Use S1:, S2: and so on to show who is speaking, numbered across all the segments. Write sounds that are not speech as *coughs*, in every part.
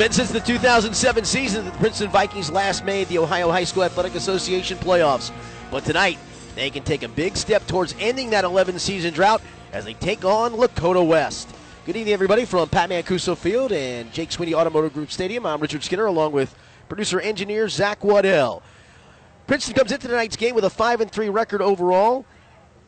S1: been since the 2007 season that the Princeton Vikings last made the Ohio High School Athletic Association playoffs. But tonight, they can take a big step towards ending that 11 season drought as they take on Lakota West. Good evening, everybody, from Pat Mancuso Field and Jake Sweeney Automotive Group Stadium. I'm Richard Skinner, along with producer engineer Zach Waddell. Princeton comes into tonight's game with a 5 and 3 record overall.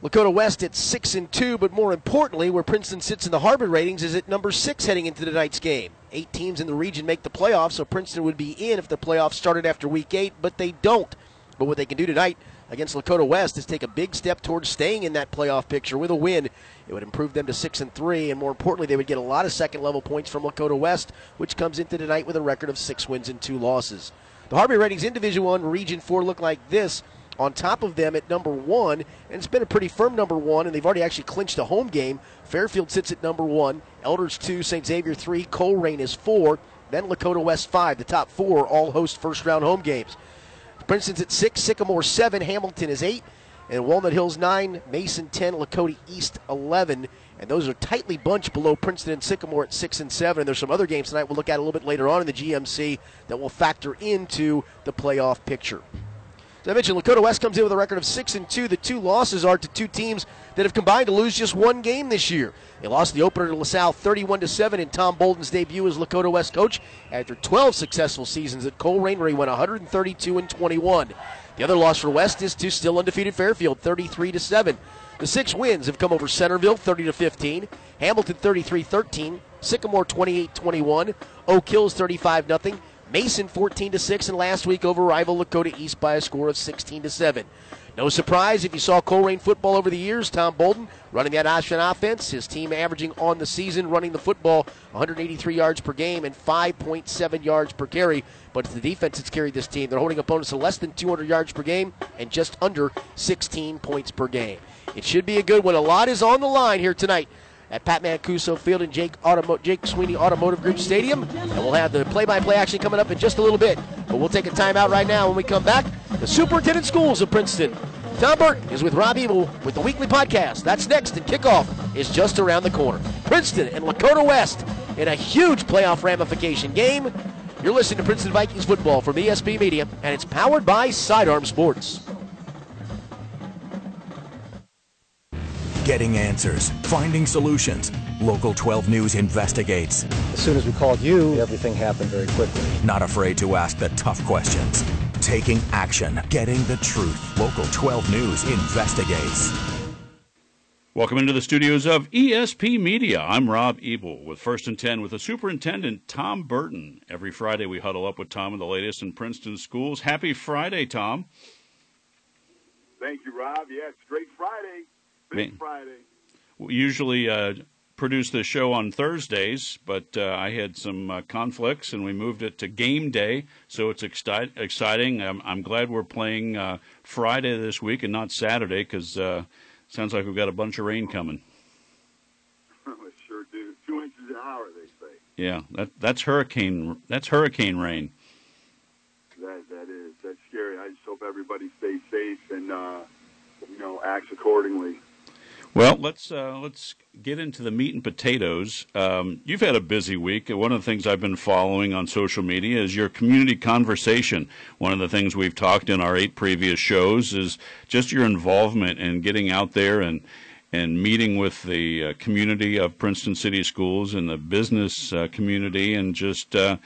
S1: Lakota West at 6 and 2, but more importantly, where Princeton sits in the Harbin ratings is at number 6 heading into tonight's game. Eight teams in the region make the playoffs, so Princeton would be in if the playoffs started after week 8, but they don't. But what they can do tonight against Lakota West is take a big step towards staying in that playoff picture with a win. It would improve them to 6 and 3, and more importantly, they would get a lot of second level points from Lakota West, which comes into tonight with a record of 6 wins and 2 losses. The Harbin ratings in Division 1 Region 4 look like this on top of them at number one, and it's been a pretty firm number one, and they've already actually clinched a home game. Fairfield sits at number one, Elders two, St. Xavier three, Colerain is four, then Lakota West five. The top four all host first round home games. Princeton's at six, Sycamore seven, Hamilton is eight, and Walnut Hills nine, Mason ten, Lakota East eleven. And those are tightly bunched below Princeton and Sycamore at six and seven. And there's some other games tonight we'll look at a little bit later on in the GMC that will factor into the playoff picture. As I mentioned, Lakota West comes in with a record of six and two. The two losses are to two teams that have combined to lose just one game this year. They lost the opener to LaSalle 31 to seven in Tom Bolden's debut as Lakota West coach after 12 successful seasons at Colerain, where he went 132 and 21. The other loss for West is to still undefeated Fairfield, 33 to seven. The six wins have come over Centerville, 30 to 15, Hamilton 33 13, Sycamore 28 21, Oak Hills 35 0, Mason 14 to 6, and last week over rival Lakota East by a score of 16 to 7. No surprise if you saw Colerain football over the years. Tom Bolden running that option offense. His team averaging on the season running the football 183 yards per game and 5.7 yards per carry. But it's the defense that's carried this team. They're holding opponents to less than 200 yards per game and just under 16 points per game. It should be a good one. A lot is on the line here tonight at Pat Mancuso Field and Jake, Automo- Jake Sweeney Automotive Group Stadium. And we'll have the play by play action coming up in just a little bit. But we'll take a timeout right now when we come back. The Superintendent Schools of Princeton. Tom Burton is with Rob Ebel with the weekly podcast. That's next, and kickoff is just around the corner. Princeton and Lakota West in a huge playoff ramification game. You're listening to Princeton Vikings football from ESP Media, and it's powered by Sidearm Sports.
S2: Getting answers, finding solutions. Local 12 News investigates.
S3: As soon as we called you, everything happened very quickly.
S2: Not afraid to ask the tough questions. Taking action, getting the truth. Local 12 News investigates.
S4: Welcome into the studios of ESP Media. I'm Rob Ebel with First and 10 with the superintendent, Tom Burton. Every Friday we huddle up with Tom and the latest in Princeton schools. Happy Friday, Tom.
S5: Thank you, Rob. Yeah, it's Great Friday. Friday.
S4: We usually uh, produce the show on Thursdays, but uh, I had some uh, conflicts and we moved it to game day, so it's exci- exciting. I'm, I'm, glad we're playing uh, Friday this week and not Saturday because uh, sounds like we've got a bunch of rain coming. *laughs*
S5: sure do. Two inches an hour, they say.
S4: Yeah, that, that's hurricane. That's hurricane rain.
S5: That that is. That's scary. I just hope everybody stays safe and uh, you know acts accordingly.
S4: Well, let's uh, let's get into the meat and potatoes. Um, you've had a busy week. One of the things I've been following on social media is your community conversation. One of the things we've talked in our eight previous shows is just your involvement in getting out there and and meeting with the uh, community of Princeton City Schools and the business uh, community, and just uh,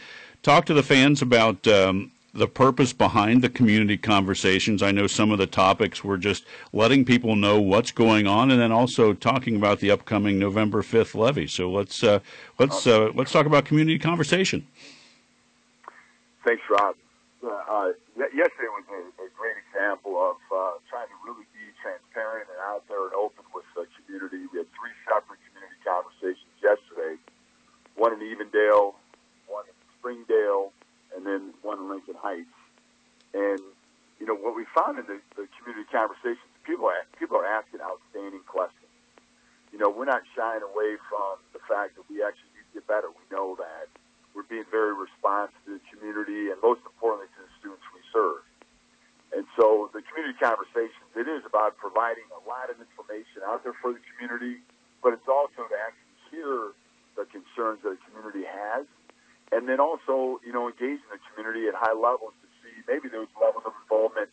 S4: talk to the fans about um, the purpose behind the community conversations. I know some of the topics were just letting people know what's going on, and then also talking about the upcoming November fifth levy. So let's uh, let's uh, let's talk about community conversation.
S5: Thanks, Rob. Uh, uh yesterday was a, a, great example of uh, trying to really be transparent and out there and open with the community. We had three separate community conversations yesterday. One in Evendale, one in Springdale, then one in Lincoln Heights. And you know what we found in the, the community conversations, people are, people are asking outstanding questions. You know, we're not shying away from the fact that we actually need to get better. We know that we're being very responsive to the community, and most importantly, to the students we serve. And so, the community conversations, it is about providing a lot of information out there for the community, but it's also to actually hear the concerns that the community has and then also, you know, engaging the community at high levels to see maybe those levels of involvement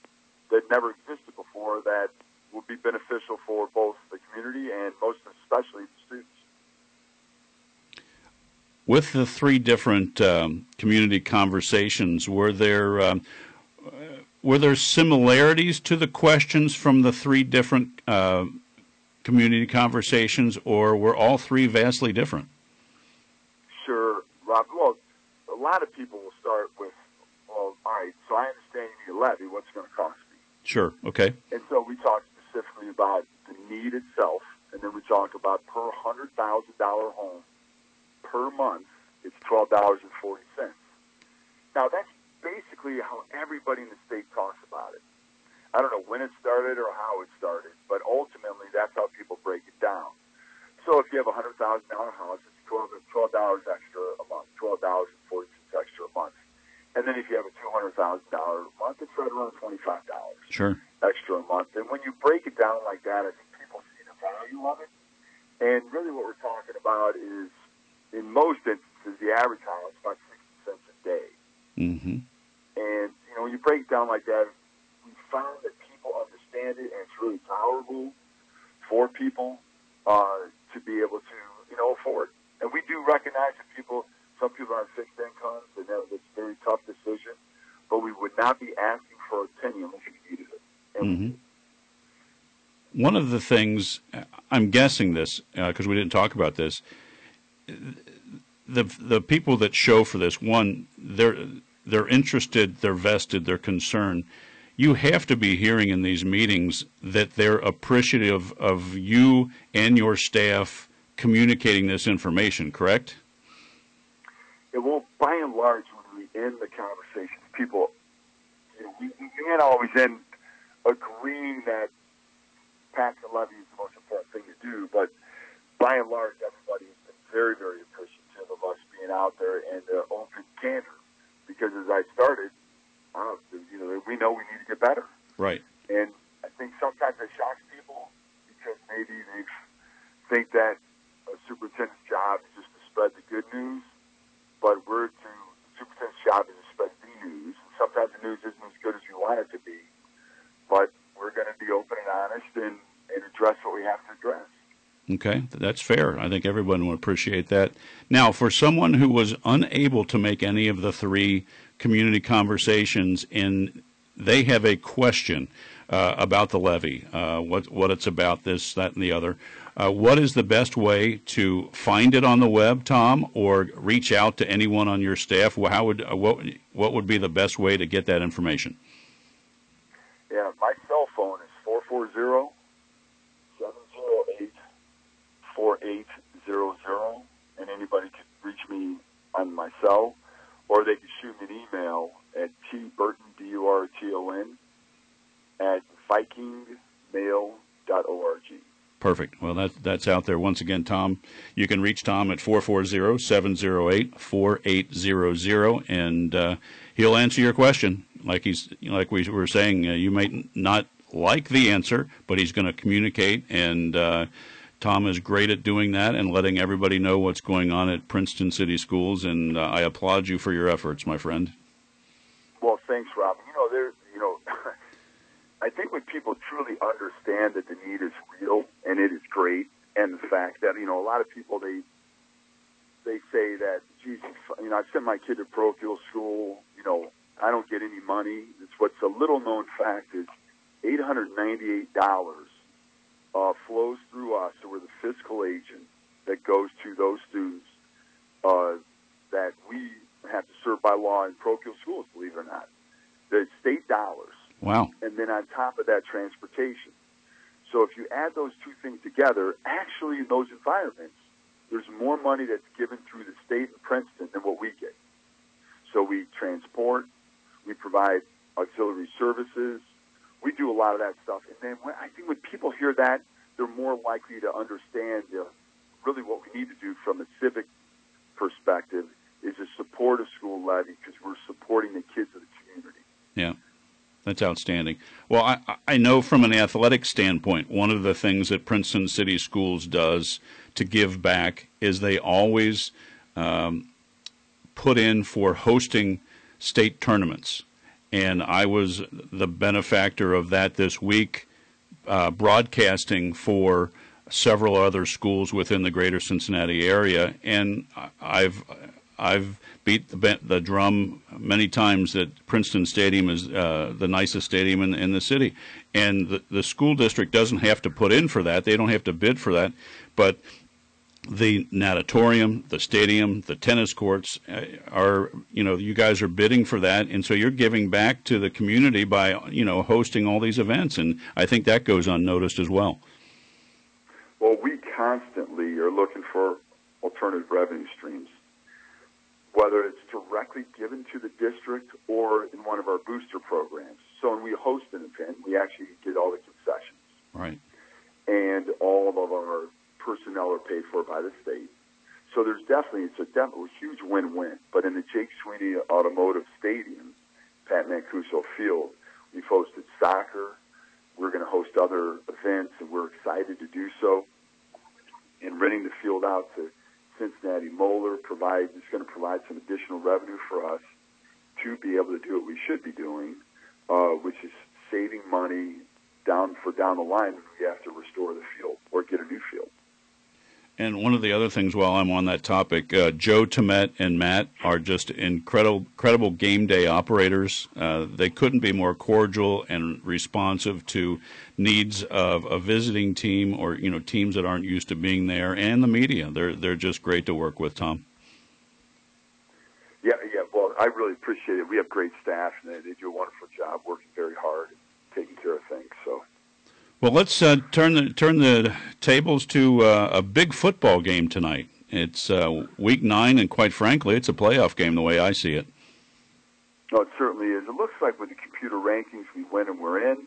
S5: that never existed before that will be beneficial for both the community and most especially the students.
S4: With the three different um, community conversations, were there um, were there similarities to the questions from the three different uh, community conversations, or were all three vastly different?
S5: Sure, Rob. Well, a lot of people will start with, well, all right, so I understand you need a levy. What's it going to cost me?
S4: Sure. Okay.
S5: And so we talk specifically about the need itself, and then we talk about per hundred thousand dollar home per month, it's twelve dollars and forty cents. Now that's basically how everybody in the state talks about it. I don't know when it started or how it started, but ultimately that's how people break it down. So if you have a hundred thousand dollar house, it's twelve twelve dollars extra a month, twelve dollars and forty extra a month. And then if you have a two hundred thousand dollar a month, it's right around twenty five dollars
S4: Sure.
S5: extra a month. And when you break it down like that, I think people see the value of it. And really, what we're talking about is, in most instances, the average house about sixty cents a day.
S4: Mm-hmm.
S5: And you know, when you break it down like that, we found that people understand it, and it's really tolerable for people uh, to be able to, you know, afford. And we do recognize that people, some people are on fixed incomes, and that a very tough decision. But we would not be asking for a penny unless you needed it.
S4: Mhm. One of the things I'm guessing this because we didn't talk about this. The the people that show for this one they're they're interested, they're vested, they're concerned. You have to be hearing in these meetings that they're appreciative of you and your staff communicating this information. Correct?
S5: Yeah, well, by and large, when we end the conversations, people, you know, we, we can't always end agreeing that passing a levy is the most important thing to do, but by and large, everybody has been very, very appreciative of us being out there and uh, open candor. Because as I started, I don't you know, we know we need to get better.
S4: Right.
S5: And I think sometimes it shocks people because maybe they think that a superintendent's job is just to spread the good news, but we're to the superintendent's job is to spread the news. And sometimes the news isn't as good as we want it to be, but we're going to be open and honest and, and address what we have to address.
S4: Okay, that's fair. I think everyone would appreciate that. Now, for someone who was unable to make any of the three community conversations and they have a question uh, about the levy, uh, what what it's about, this, that, and the other. Uh, what is the best way to find it on the web, Tom, or reach out to anyone on your staff? How would uh, what what would be the best way to get that information?
S5: Yeah, my cell phone is 440 708 4800, and anybody can reach me on my cell, or they can shoot me an email at tburton, B-U-R-T-O-N, at vikingmail.org.
S4: Perfect. Well, that, that's out there. Once again, Tom, you can reach Tom at 440-708-4800, and uh, he'll answer your question. Like he's like we were saying, uh, you may not like the answer, but he's going to communicate, and uh, Tom is great at doing that and letting everybody know what's going on at Princeton City Schools, and uh, I applaud you for your efforts, my friend.
S5: Well, thanks, Rob. You know, there, you know, I think when people truly understand that the need is real and it is great, and the fact that you know a lot of people they they say that, geez, you know, I sent my kid to parochial school. You know, I don't get any money. It's what's a little known fact is eight hundred ninety eight dollars uh, flows through us, so the fiscal agent that goes to those students uh, that we have to serve by law in parochial schools, believe it or not. The state dollars,
S4: Wow.
S5: and then on top of that, transportation. So if you add those two things together, actually in those environments, there's more money that's given through the state and Princeton than what we get. So we transport, we provide auxiliary services, we do a lot of that stuff. And then when, I think when people hear that, they're more likely to understand uh, really what we need to do from a civic perspective is to support a school levy because we're supporting the kids of the community.
S4: Yeah, that's outstanding. Well, I, I know from an athletic standpoint, one of the things that Princeton City Schools does to give back is they always um, put in for hosting state tournaments. And I was the benefactor of that this week, uh, broadcasting for several other schools within the greater Cincinnati area. And I've I've beat the, the drum many times that Princeton Stadium is uh, the nicest stadium in, in the city, and the, the school district doesn't have to put in for that. They don't have to bid for that, but the natatorium, the stadium, the tennis courts uh, are, you know, you guys are bidding for that, and so you're giving back to the community by, you know, hosting all these events, and I think that goes unnoticed as well.
S5: Well, we constantly are looking for alternative revenue streams whether it's directly given to the district or in one of our booster programs. So when we host an event, we actually get all the concessions.
S4: Right.
S5: And all of our personnel are paid for by the state. So there's definitely it's a, definitely huge win-win. But in the Jake Sweeney Automotive Stadium, Pat Mancuso Field, we've hosted soccer. We're going to host other events, and we're excited to do so. And renting the field out to Cincinnati Molar provides is going to provide some additional revenue for us to be able to do what we should be doing, uh, which is saving money down for down the line if we have to restore the field or get a new field.
S4: And one of the other things, while I'm on that topic, uh, Joe Tomet and Matt are just incredible, incredible game day operators. Uh, they couldn't be more cordial and responsive to needs of a visiting team or you know teams that aren't used to being there, and the media. They're they're just great to work with, Tom.
S5: Yeah, yeah. Well, I really appreciate it. We have great staff, and they, they do a wonderful job, working very hard, taking care of things. So.
S4: Well, let's uh, turn the turn the tables to uh, a big football game tonight. It's uh, week nine, and quite frankly, it's a playoff game the way I see it.
S5: No, it certainly is. It looks like with the computer rankings, we win and we're in,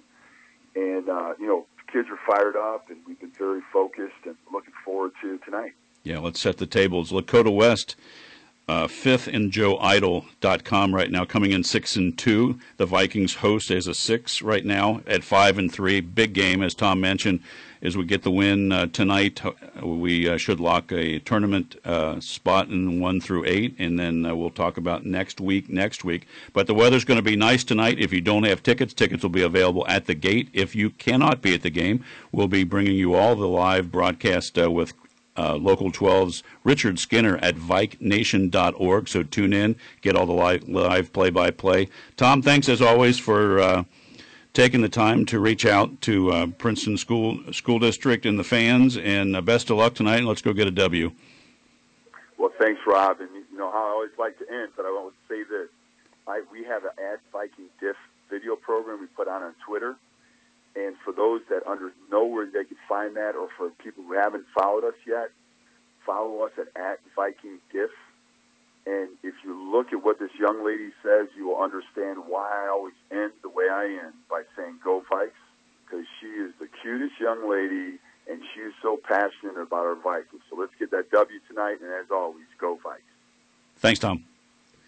S5: and uh, you know, kids are fired up, and we've been very focused and looking forward to tonight.
S4: Yeah, let's set the tables. Lakota West uh, fifth in joeeitel.com right now, coming in six and two. The Vikings host as a six right now at five and three. Big game, as Tom mentioned. As we get the win uh, tonight, we uh, should lock a tournament uh, spot in one through eight, and then uh, we'll talk about next week. Next week, but the weather's going to be nice tonight. If you don't have tickets, tickets will be available at the gate. If you cannot be at the game, we'll be bringing you all the live broadcast uh, with uh, Local 12's Richard Skinner at VikeNation.org. So tune in, get all the live, play-by-play. Tom, thanks as always for uh, taking the time to reach out to uh, Princeton School School District and the fans. And uh, best of luck tonight. Let's go get a W.
S5: Well, thanks, Rob. And you know how I always like to end, but I want to say this: I, we have an Ad Viking Diff video program we put on on Twitter and for those that under know where they can find that, or for people who haven't followed us yet, follow us at, at Viking Diff. And if you look at what this young lady says, you will understand why I always end the way I end by saying "Go Vikes," because she is the cutest young lady, and she is so passionate about our Vikings. So let's get that W tonight, and as always, go Vikes.
S4: Thanks, Tom.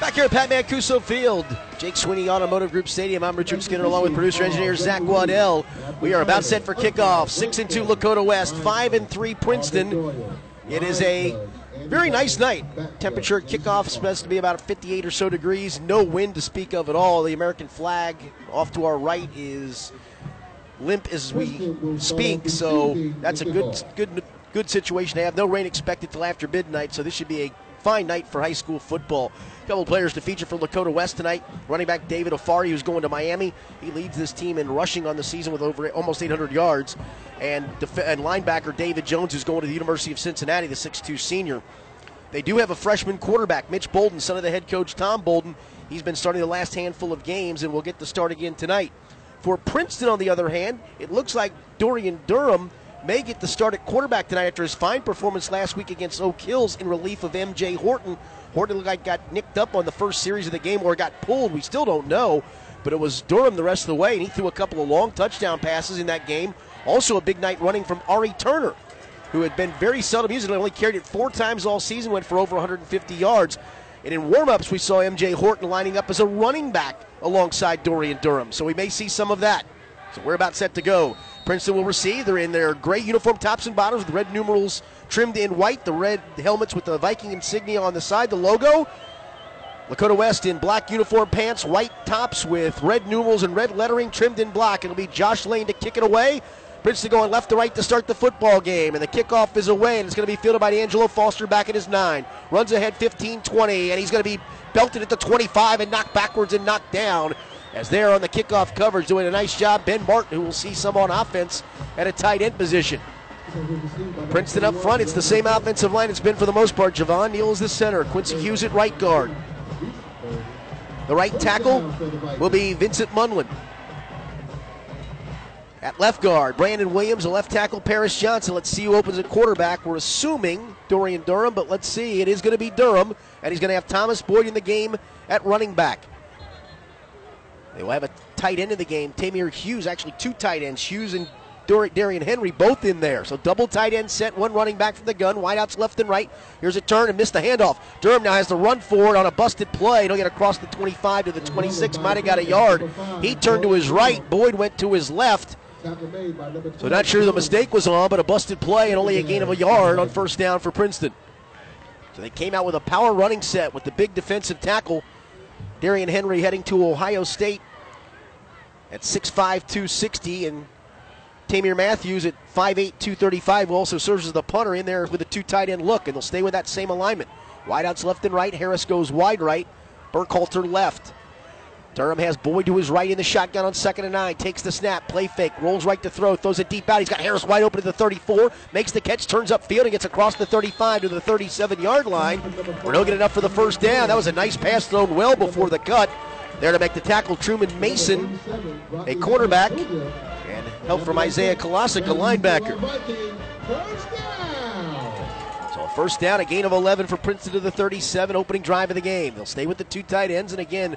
S1: Back here at Pat Mancuso Field, Jake Sweeney Automotive Group Stadium. I'm Richard Skinner along with producer engineer Zach Waddell. We are about set for kickoff. Six and two Lakota West, five and three Princeton. It is a very nice night. Temperature at kickoff is supposed to be about 58 or so degrees. No wind to speak of at all. The American flag off to our right is limp as we speak, so that's a good, good, good situation to have. No rain expected till after midnight, so this should be a fine night for high school football. A couple players to feature for Lakota West tonight. Running back David Afari, who's going to Miami. He leads this team in rushing on the season with over almost 800 yards. And, def- and linebacker David Jones, who's going to the University of Cincinnati, the 6'2 senior. They do have a freshman quarterback, Mitch Bolden, son of the head coach Tom Bolden. He's been starting the last handful of games and will get the start again tonight. For Princeton, on the other hand, it looks like Dorian Durham may get the start at quarterback tonight after his fine performance last week against Oak Hills in relief of M.J. Horton. Horton looked like got nicked up on the first series of the game or got pulled. We still don't know, but it was Durham the rest of the way, and he threw a couple of long touchdown passes in that game. Also, a big night running from Ari Turner, who had been very seldom used. And only carried it four times all season, went for over 150 yards. And in warm-ups, we saw M.J. Horton lining up as a running back alongside Dorian Durham. So we may see some of that. So we're about set to go. Princeton will receive. They're in their gray uniform tops and bottoms with red numerals trimmed in white, the red helmets with the Viking insignia on the side, the logo. Lakota West in black uniform pants, white tops with red numerals and red lettering trimmed in black. It'll be Josh Lane to kick it away. Princeton going left to right to start the football game, and the kickoff is away, and it's going to be fielded by Angelo Foster back at his nine. Runs ahead 15 20, and he's going to be belted at the 25 and knocked backwards and knocked down. As they're on the kickoff coverage, doing a nice job. Ben Martin, who will see some on offense at a tight end position. Princeton up front, it's the same offensive line it's been for the most part. Javon Neal is the center, Quincy Hughes at right guard. The right tackle will be Vincent Munlin. At left guard, Brandon Williams, a left tackle, Paris Johnson. Let's see who opens at quarterback. We're assuming Dorian Durham, but let's see. It is going to be Durham, and he's going to have Thomas Boyd in the game at running back. They will have a tight end in the game. Tamir Hughes, actually two tight ends, Hughes and Darian Henry both in there. So double tight end set, one running back from the gun, wideouts left and right. Here's a turn and missed the handoff. Durham now has to run forward on a busted play. Don't get across the 25 to the 26, might have got a yard. He turned to his right, Boyd went to his left. So not sure the mistake was on, but a busted play and only a gain of a yard on first down for Princeton. So they came out with a power running set with the big defensive tackle. Darian Henry heading to Ohio State at 6'5", 260, and Tamir Matthews at 5'8", 235 who also serves as the punter in there with a two tight end look, and they'll stay with that same alignment. Wideouts left and right. Harris goes wide right. Burkhalter left. Durham has Boyd to his right in the shotgun on second and nine. Takes the snap, play fake, rolls right to throw, throws it deep out. He's got Harris wide open at the 34, makes the catch, turns up field, and gets across the 35 to the 37 yard line. We're not get enough for the first down. That was a nice pass thrown well before the cut. There to make the tackle, Truman Mason, a cornerback, and help from Isaiah Kolosik, a linebacker. So first down, a gain of 11 for Princeton to the 37, opening drive of the game. They'll stay with the two tight ends, and again,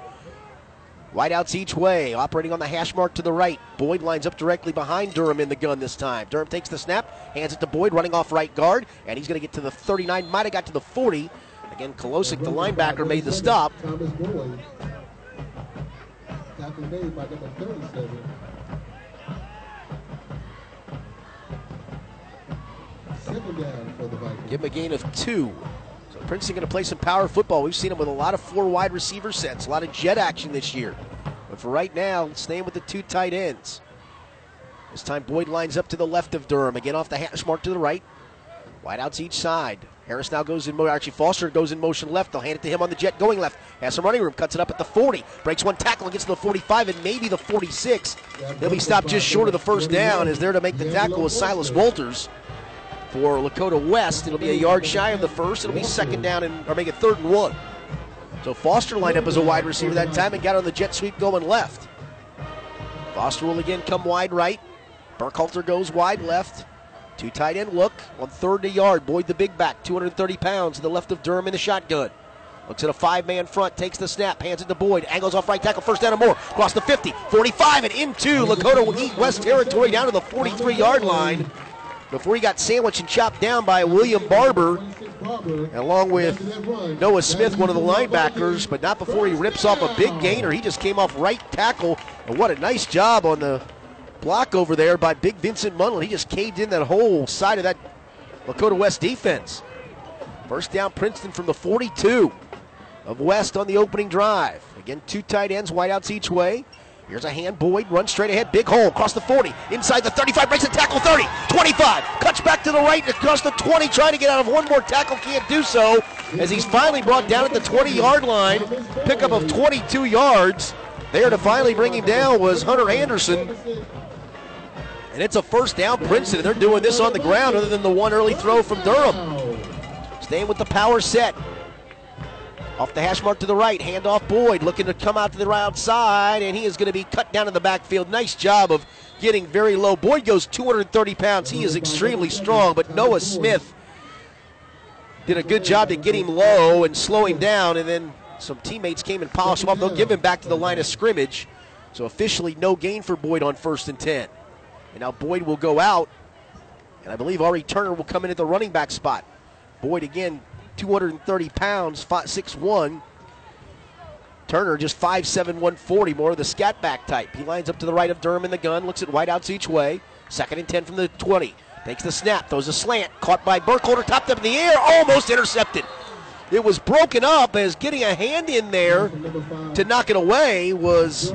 S1: Wideouts each way, operating on the hash mark to the right. Boyd lines up directly behind Durham in the gun this time. Durham takes the snap, hands it to Boyd, running off right guard, and he's going to get to the 39, might have got to the 40. Again, Kolosik, the linebacker, made the stop. made by number 37. Second down for the Vikings. Give him a gain of two. Princeton going to play some power football. We've seen him with a lot of four wide receiver sets, a lot of jet action this year. But for right now, staying with the two tight ends. This time Boyd lines up to the left of Durham. Again off the hash mark to the right. Wideouts each side. Harris now goes in motion. Actually, Foster goes in motion left. They'll hand it to him on the jet going left. Has some running room. Cuts it up at the 40. Breaks one tackle and gets to the 45 and maybe the 46. They'll be stopped just short of the first down. Is there to make the tackle with Silas Walters for Lakota West. It'll be a yard shy of the first. It'll be second down and or make it third and one. So Foster lined up as a wide receiver that time and got on the jet sweep going left. Foster will again come wide right. Burkhalter goes wide left. Two tight end look on third to yard. Boyd the big back, 230 pounds to the left of Durham in the shotgun. Looks at a five man front, takes the snap, hands it to Boyd, angles off right tackle, first down and more. Across the 50, 45, and into Lakota will eat West territory down to the 43 yard line before he got sandwiched and chopped down by William Barber, along with Noah Smith, one of the linebackers, but not before he rips off a big gainer. He just came off right tackle, and what a nice job on the block over there by Big Vincent Munlin. He just caved in that whole side of that Lakota West defense. First down, Princeton from the 42 of West on the opening drive. Again, two tight ends, wideouts each way. Here's a hand. Boyd runs straight ahead. Big hole across the 40. Inside the 35. Breaks the tackle. 30. 25. Cuts back to the right across the 20. Trying to get out of one more tackle. Can't do so as he's finally brought down at the 20 yard line. Pickup of 22 yards. There to finally bring him down was Hunter Anderson. And it's a first down, Princeton. They're doing this on the ground other than the one early throw from Durham. Staying with the power set. Off the hash mark to the right, hand off Boyd, looking to come out to the right outside, and he is going to be cut down in the backfield. Nice job of getting very low. Boyd goes 230 pounds. He is extremely strong, but Noah Smith did a good job to get him low and slow him down, and then some teammates came and polished him up. They'll give him back to the line of scrimmage. So officially no gain for Boyd on first and 10. And now Boyd will go out, and I believe Ari Turner will come in at the running back spot. Boyd again, 230 pounds, 6'1. Turner just 5'7, 140, more of the scat back type. He lines up to the right of Durham in the gun, looks at wideouts each way. Second and 10 from the 20. Takes the snap, throws a slant, caught by Burkhalter, topped up in the air, almost intercepted. It was broken up as getting a hand in there to knock it away was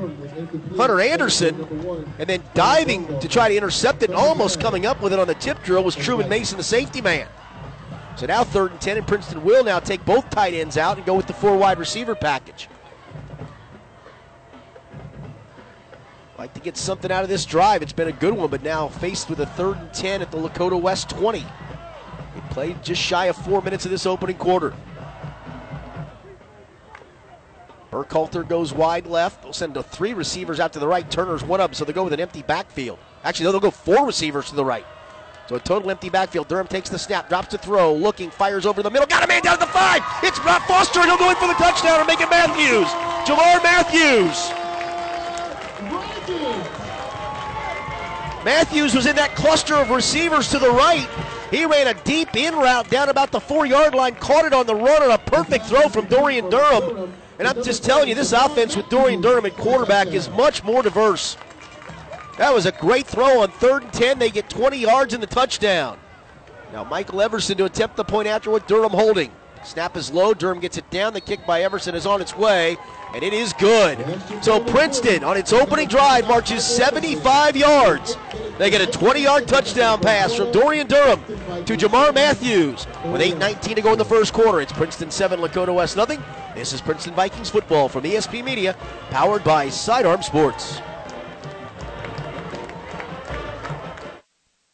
S1: Hunter Anderson, and then diving to try to intercept it almost coming up with it on the tip drill was Truman Mason, the safety man. So now third and 10, and Princeton will now take both tight ends out and go with the four wide receiver package. Like to get something out of this drive. It's been a good one, but now faced with a third and 10 at the Lakota West 20. They played just shy of four minutes of this opening quarter. Burkhalter goes wide left. They'll send the three receivers out to the right. Turner's one up, so they go with an empty backfield. Actually, they'll go four receivers to the right. So a total empty backfield. Durham takes the snap, drops to throw, looking, fires over the middle. Got a man down at the five. It's Rob Foster, and he'll go in for the touchdown and make it Matthews. Jamar Matthews. Matthews was in that cluster of receivers to the right. He ran a deep in route down about the four yard line, caught it on the run on a perfect throw from Dorian Durham. And I'm just telling you, this offense with Dorian Durham at quarterback is much more diverse. That was a great throw on third and 10. They get 20 yards in the touchdown. Now, Michael Everson to attempt the point after with Durham holding. Snap is low. Durham gets it down. The kick by Everson is on its way, and it is good. So Princeton, on its opening drive, marches 75 yards. They get a 20 yard touchdown pass from Dorian Durham to Jamar Matthews with 8.19 to go in the first quarter. It's Princeton 7, Lakota West nothing. This is Princeton Vikings football from ESP Media, powered by Sidearm Sports.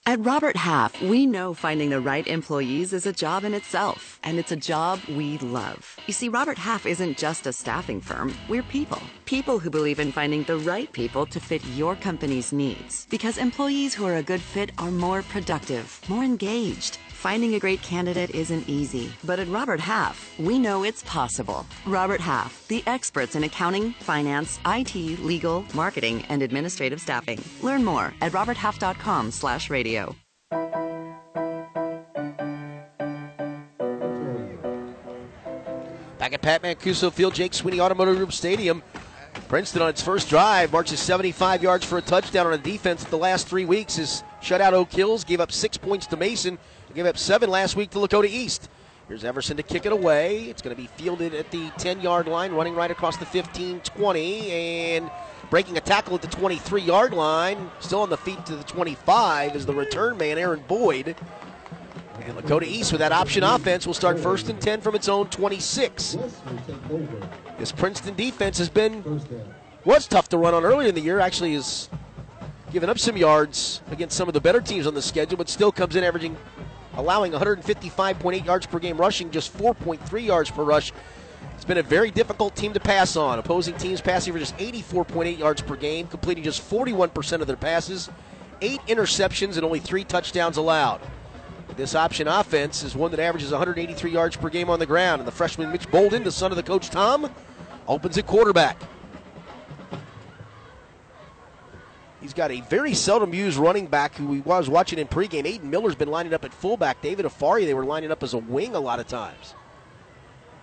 S6: At Robert Half, we know finding the right employees is a job in itself, and it's a job we love. You see, Robert Half isn't just a staffing firm, we're people. People who believe in finding the right people to fit your company's needs. Because employees who are a good fit are more productive, more engaged. Finding a great candidate isn't easy, but at Robert Half, we know it's possible. Robert Half, the experts in accounting, finance, IT, legal, marketing, and administrative staffing. Learn more at roberthalf.com/radio.
S1: Back at Pat Mancuso Field, Jake Sweeney Automotive Group Stadium. Princeton on its first drive marches 75 yards for a touchdown on a defense that the last three weeks has shut out Oak Hills, gave up six points to Mason, gave up seven last week to Lakota East. Here's Everson to kick it away. It's going to be fielded at the 10 yard line, running right across the 15 20, and breaking a tackle at the 23 yard line. Still on the feet to the 25 is the return man, Aaron Boyd. And Lakota East with that option offense will start first and 10 from its own 26. This Princeton defense has been was tough to run on earlier in the year. Actually, has given up some yards against some of the better teams on the schedule, but still comes in averaging, allowing 155.8 yards per game rushing, just 4.3 yards per rush. It's been a very difficult team to pass on. Opposing teams passing for just 84.8 yards per game, completing just 41% of their passes, eight interceptions, and only three touchdowns allowed. This option offense is one that averages 183 yards per game on the ground, and the freshman Mitch Bolden, the son of the coach Tom, opens at quarterback. He's got a very seldom used running back who we was watching in pregame. Aiden Miller's been lining up at fullback. David Afari, they were lining up as a wing a lot of times.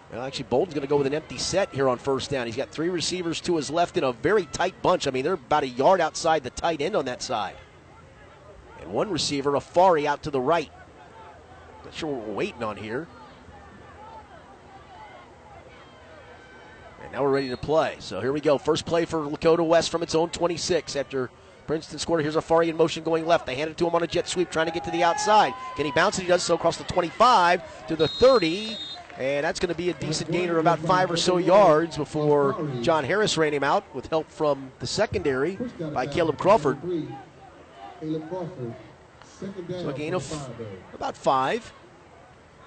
S1: Well, actually, Bolden's going to go with an empty set here on first down. He's got three receivers to his left in a very tight bunch. I mean, they're about a yard outside the tight end on that side. And one receiver, Afari, out to the right. Not sure what we're waiting on here. And now we're ready to play. So here we go. First play for Lakota West from its own 26 after Princeton scored. Here's Afari in motion going left. They hand it to him on a jet sweep, trying to get to the outside. Can he bounce it? He does so across the 25 to the 30. And that's going to be a decent gainer about five or so yards before John Harris ran him out with help from the secondary by Caleb Crawford. So a gain of about five.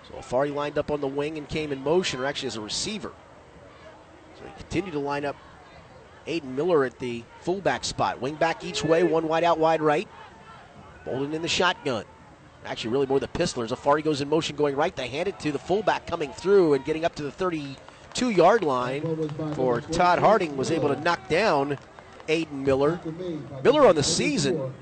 S1: So Afari lined up on the wing and came in motion, or actually as a receiver. So they continue to line up Aiden Miller at the fullback spot. Wing back each way, one wide out, wide right. Bolden in the shotgun. Actually, really more the pistolers. Afari goes in motion going right. They hand it to the fullback coming through and getting up to the 32 yard line for Todd Harding was able to knock down Aiden Miller. Miller on the season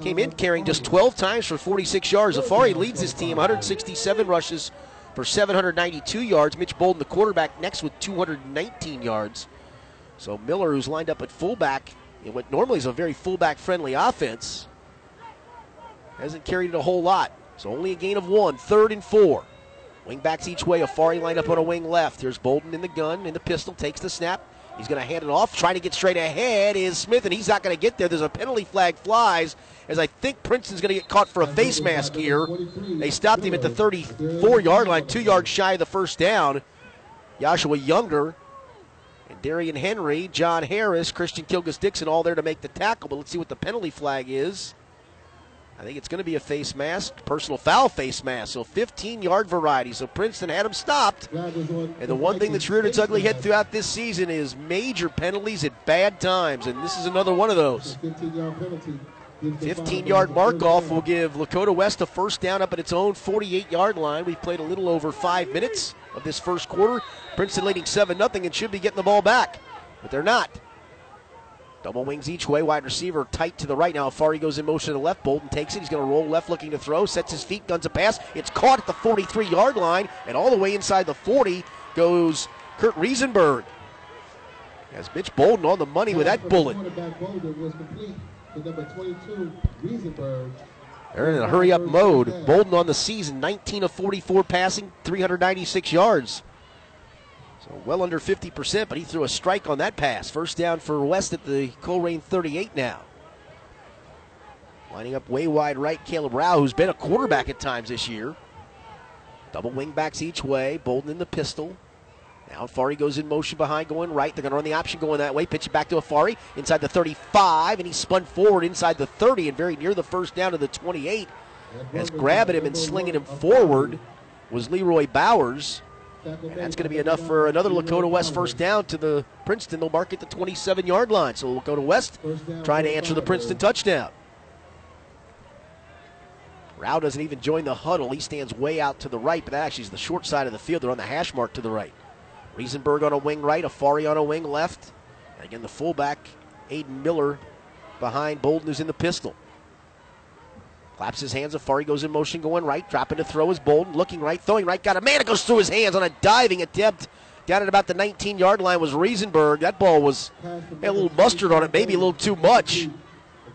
S1: came in carrying just 12 times for 46 yards. Afari leads his team 167 rushes for 792 yards. Mitch Bolden, the quarterback, next with 219 yards. So Miller, who's lined up at fullback in what normally is a very fullback friendly offense, hasn't carried it a whole lot. So only a gain of one, third and four. Wing backs each way. Afari lined up on a wing left. Here's Bolden in the gun, in the pistol, takes the snap. He's going to hand it off. Trying to get straight ahead is Smith, and he's not going to get there. There's a penalty flag flies as I think Princeton's going to get caught for a face mask here. They stopped him at the 34 yard line, two yards shy of the first down. Joshua Younger Darian Henry, John Harris, Christian Kilgus Dixon all there to make the tackle, but let's see what the penalty flag is. I think it's going to be a face mask, personal foul face mask. So 15 yard variety. So Princeton had him stopped. And the one thing that's reared its ugly head throughout this season is major penalties at bad times. And this is another one of those. 15 yard mark off will give Lakota West a first down up at its own 48 yard line. We've played a little over five minutes of this first quarter. Princeton leading 7 0 and should be getting the ball back, but they're not. Double wings each way. Wide receiver tight to the right. Now Afari goes in motion to the left. Bolden takes it. He's going to roll left looking to throw. Sets his feet, guns a pass. It's caught at the 43 yard line. And all the way inside the 40 goes Kurt Riesenberg. As Mitch Bolden on the money with that bullet. They're in a hurry up mode. Bolden on the season, 19 of 44 passing, 396 yards. So well under 50%, but he threw a strike on that pass. First down for West at the Colerain 38 now. Lining up way wide right, Caleb Rao, who's been a quarterback at times this year. Double wing backs each way, Bolden in the pistol. Now Afari goes in motion behind, going right. They're going to run the option going that way. Pitch it back to Afari inside the 35, and he spun forward inside the 30 and very near the first down to the 28. As grabbing him and slinging him forward was Leroy Bowers. And that's going to be enough for another Lakota West first down to the Princeton. They'll mark at the 27 yard line. So Lakota West trying to answer the Princeton touchdown. Rao doesn't even join the huddle. He stands way out to the right, but that actually is the short side of the field. They're on the hash mark to the right. Riesenberg on a wing right, Afari on a wing left. And again, the fullback, Aiden Miller, behind Bolden, who's in the pistol. Claps his hands. Afari goes in motion, going right. Dropping to throw is Bolden. Looking right, throwing right. Got a man. It goes through his hands on a diving attempt. Down at about the 19 yard line was Riesenberg. That ball was a little mustard on it, maybe a little too much.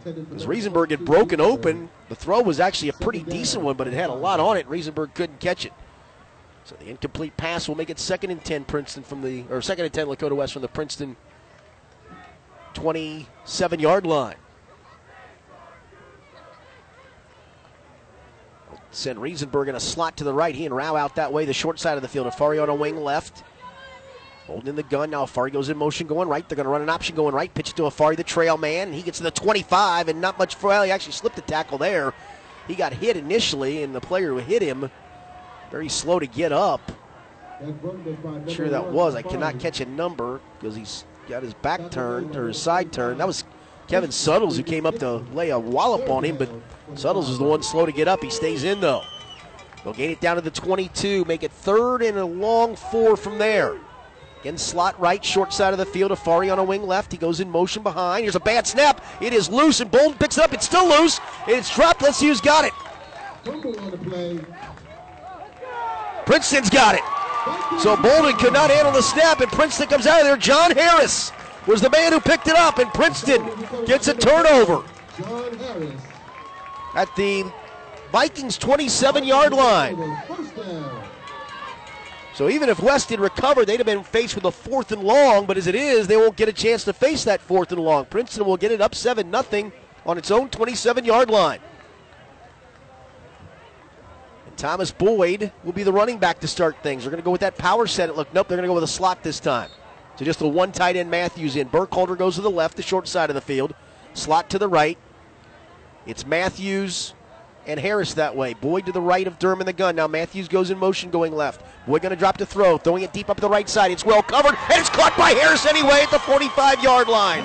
S1: As Riesenberg had broken open, the throw was actually a pretty decent one, but it had a lot on it. Riesenberg couldn't catch it. So the incomplete pass will make it second and 10 Princeton from the, or second and 10 Lakota West from the Princeton 27 yard line. Send Riesenberg in a slot to the right. He and Rao out that way, the short side of the field. Afari on a wing left. Bolden in the gun. Now Afari goes in motion going right. They're going to run an option going right. Pitch it to Afari, the trail man. He gets to the 25 and not much. For well, he actually slipped the tackle there. He got hit initially, and the player who hit him very slow to get up. Sure that was. I cannot catch a number because he's got his back turned or his side turned. That was Kevin Suttles who came up to lay a wallop on him, but Suttles is the one slow to get up. He stays in though. They'll gain it down to the 22, make it third and a long four from there. Again, slot right, short side of the field. Afari on a wing left. He goes in motion behind. Here's a bad snap. It is loose, and Bolden picks it up. It's still loose. It's dropped. Let's see who's got it. Princeton's got it. So Bolden could not handle the snap, and Princeton comes out of there. John Harris was the man who picked it up, and Princeton gets a turnover at the Vikings 27 yard line. So even if West did recover, they'd have been faced with a fourth and long, but as it is, they won't get a chance to face that fourth and long. Princeton will get it up 7 0 on its own 27 yard line. And Thomas Boyd will be the running back to start things. They're going to go with that power set. It look, nope, they're going to go with a slot this time. So just the one tight end Matthews in. Burkhalter goes to the left, the short side of the field. Slot to the right. It's Matthews, and Harris that way. Boyd to the right of Durham in the gun. Now Matthews goes in motion going left. Boyd going to drop to throw, throwing it deep up the right side. It's well covered, and it's caught by Harris anyway at the 45 yard line.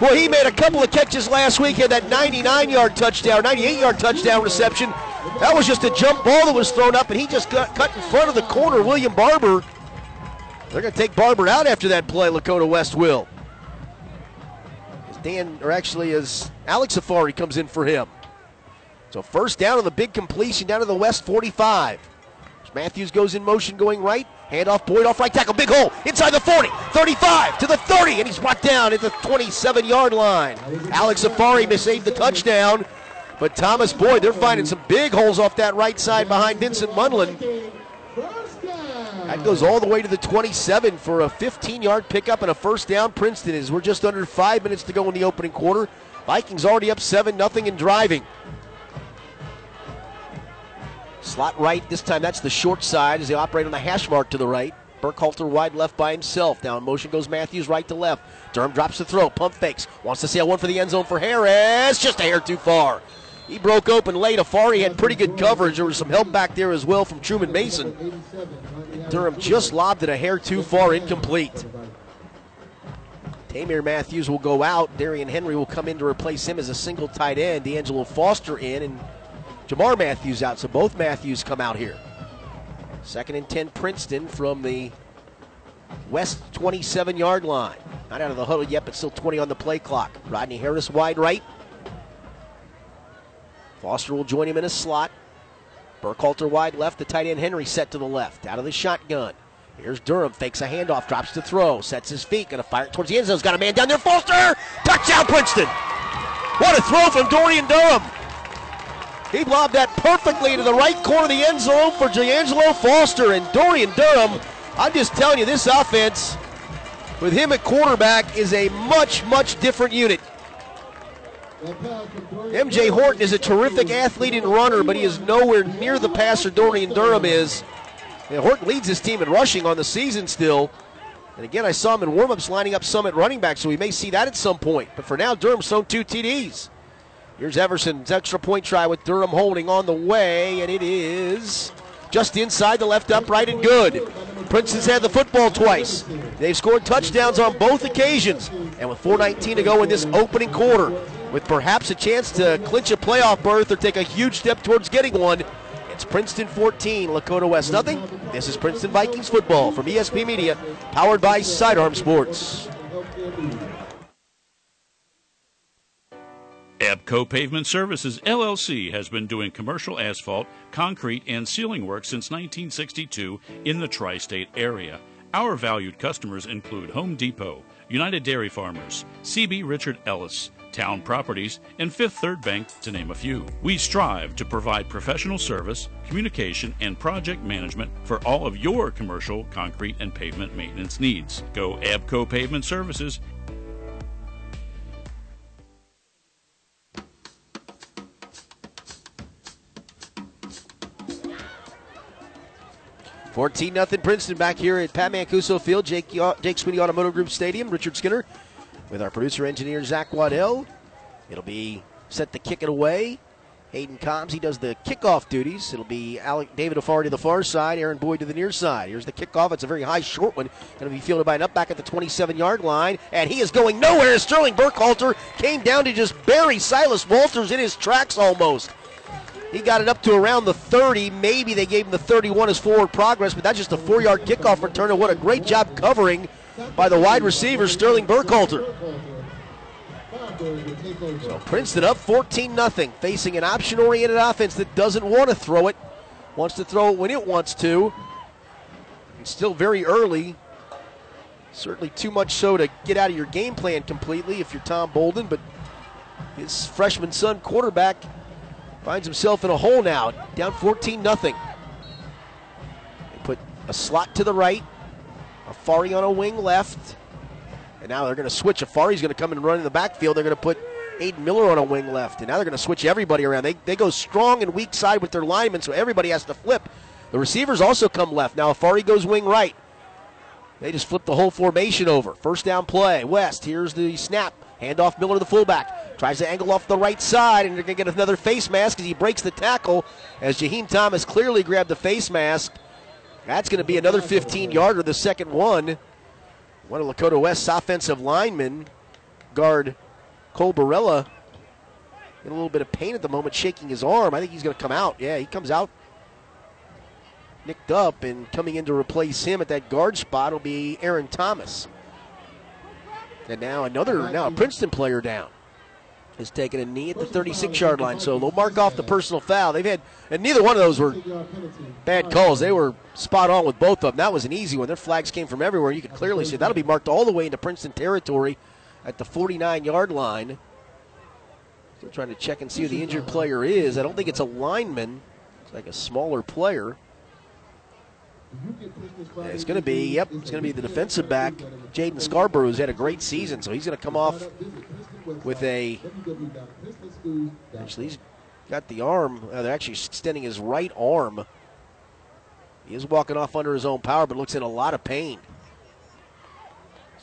S1: Boy, he made a couple of catches last week, had that 99 yard touchdown, 98 yard touchdown reception. That was just a jump ball that was thrown up, and he just got cut in front of the corner, William Barber. They're going to take Barber out after that play, Lakota West will. As Dan, or actually, as Alex Afari comes in for him. So first down on the big completion down to the West 45. Matthews goes in motion going right. Handoff Boyd off right tackle. Big hole inside the 40, 35 to the 30, and he's brought down at the 27 yard line. Alex Afari saved the touchdown, but Thomas Boyd, they're finding some big holes off that right side behind Vincent Munlin. That goes all the way to the 27 for a 15 yard pickup and a first down. Princeton is. We're just under five minutes to go in the opening quarter. Vikings already up 7 0 and driving. Slot right, this time that's the short side as they operate on the hash mark to the right. Burkhalter wide left by himself. Now in motion goes Matthews right to left. Durham drops the throw, pump fakes. Wants to sail one for the end zone for Harris. Just a hair too far. He broke open late. Afari had pretty good coverage. There was some help back there as well from Truman Mason. Durham just lobbed it a hair too far, incomplete. Tamir Matthews will go out. Darian Henry will come in to replace him as a single tight end. D'Angelo Foster in, and Jamar Matthews out. So both Matthews come out here. Second and 10, Princeton from the west 27 yard line. Not out of the huddle yet, but still 20 on the play clock. Rodney Harris wide right. Foster will join him in a slot. Burkhalter wide left. The tight end Henry set to the left. Out of the shotgun. Here's Durham. Fakes a handoff. Drops to throw. Sets his feet. Going to fire it towards the end zone. Got a man down there. Foster! Touchdown, Princeton! What a throw from Dorian Durham! He lobbed that perfectly into the right corner of the end zone for D'Angelo Foster. And Dorian Durham, I'm just telling you, this offense with him at quarterback is a much, much different unit. MJ Horton is a terrific athlete and runner, but he is nowhere near the passer Dorian Durham is. And Horton leads his team in rushing on the season still. And again, I saw him in warmups lining up some at running back, so we may see that at some point. But for now, Durham's thrown two TDs. Here's Everson's extra point try with Durham holding on the way, and it is just inside the left upright and good. Princeton's had the football twice. They've scored touchdowns on both occasions. And with 4.19 to go in this opening quarter, with perhaps a chance to clinch a playoff berth or take a huge step towards getting one, it's Princeton 14, Lakota West nothing. This is Princeton Vikings football from ESP Media, powered by Sidearm Sports.
S4: Abco Pavement Services LLC has been doing commercial asphalt, concrete, and sealing work since 1962 in the tri state area. Our valued customers include Home Depot, United Dairy Farmers, CB Richard Ellis, Town Properties, and Fifth Third Bank, to name a few. We strive to provide professional service, communication, and project management for all of your commercial, concrete, and pavement maintenance needs. Go Abco Pavement Services
S1: 14 nothing Princeton back here at Pat Mancuso Field, Jake, Jake Sweeney Automotive Group Stadium. Richard Skinner with our producer engineer Zach Waddell. It'll be set to kick it away. Hayden Combs, he does the kickoff duties. It'll be Alec, David Afar to the far side, Aaron Boyd to the near side. Here's the kickoff. It's a very high, short one. Going to be fielded by an up back at the 27 yard line. And he is going nowhere. Sterling Burkhalter came down to just bury Silas Walters in his tracks almost. He got it up to around the 30. Maybe they gave him the 31 as forward progress, but that's just a four yard kickoff return. And what a great job covering by the wide receiver, Sterling Burkhalter. So Princeton up 14 0, facing an option oriented offense that doesn't want to throw it, wants to throw it when it wants to. It's still very early. Certainly too much so to get out of your game plan completely if you're Tom Bolden, but his freshman son quarterback Finds himself in a hole now, down 14 0. They put a slot to the right, Afari on a wing left, and now they're going to switch. Afari's going to come and run in the backfield. They're going to put Aiden Miller on a wing left, and now they're going to switch everybody around. They, they go strong and weak side with their linemen, so everybody has to flip. The receivers also come left. Now Afari goes wing right. They just flip the whole formation over. First down play. West, here's the snap. Handoff Miller to the fullback. Tries to angle off the right side, and they're going to get another face mask as he breaks the tackle. As Jaheim Thomas clearly grabbed the face mask. That's going to be another 15 yarder, the second one. One of Lakota West's offensive linemen, guard Cole Barella, in a little bit of pain at the moment, shaking his arm. I think he's going to come out. Yeah, he comes out nicked up, and coming in to replace him at that guard spot will be Aaron Thomas. And now another, now a Princeton player down is taking a knee at the 36 yard line. So they'll mark off the personal foul. They've had, and neither one of those were bad calls. They were spot on with both of them. That was an easy one. Their flags came from everywhere. You could clearly see that'll be marked all the way into Princeton territory at the 49 yard line. Still trying to check and see who the injured player is. I don't think it's a lineman. It's like a smaller player. Yeah, it's going to be, yep, it's going to be the defensive back, Jaden Scarborough, who's had a great season. So he's going to come off with a. Actually, he's got the arm. Uh, they're actually extending his right arm. He is walking off under his own power, but looks in a lot of pain.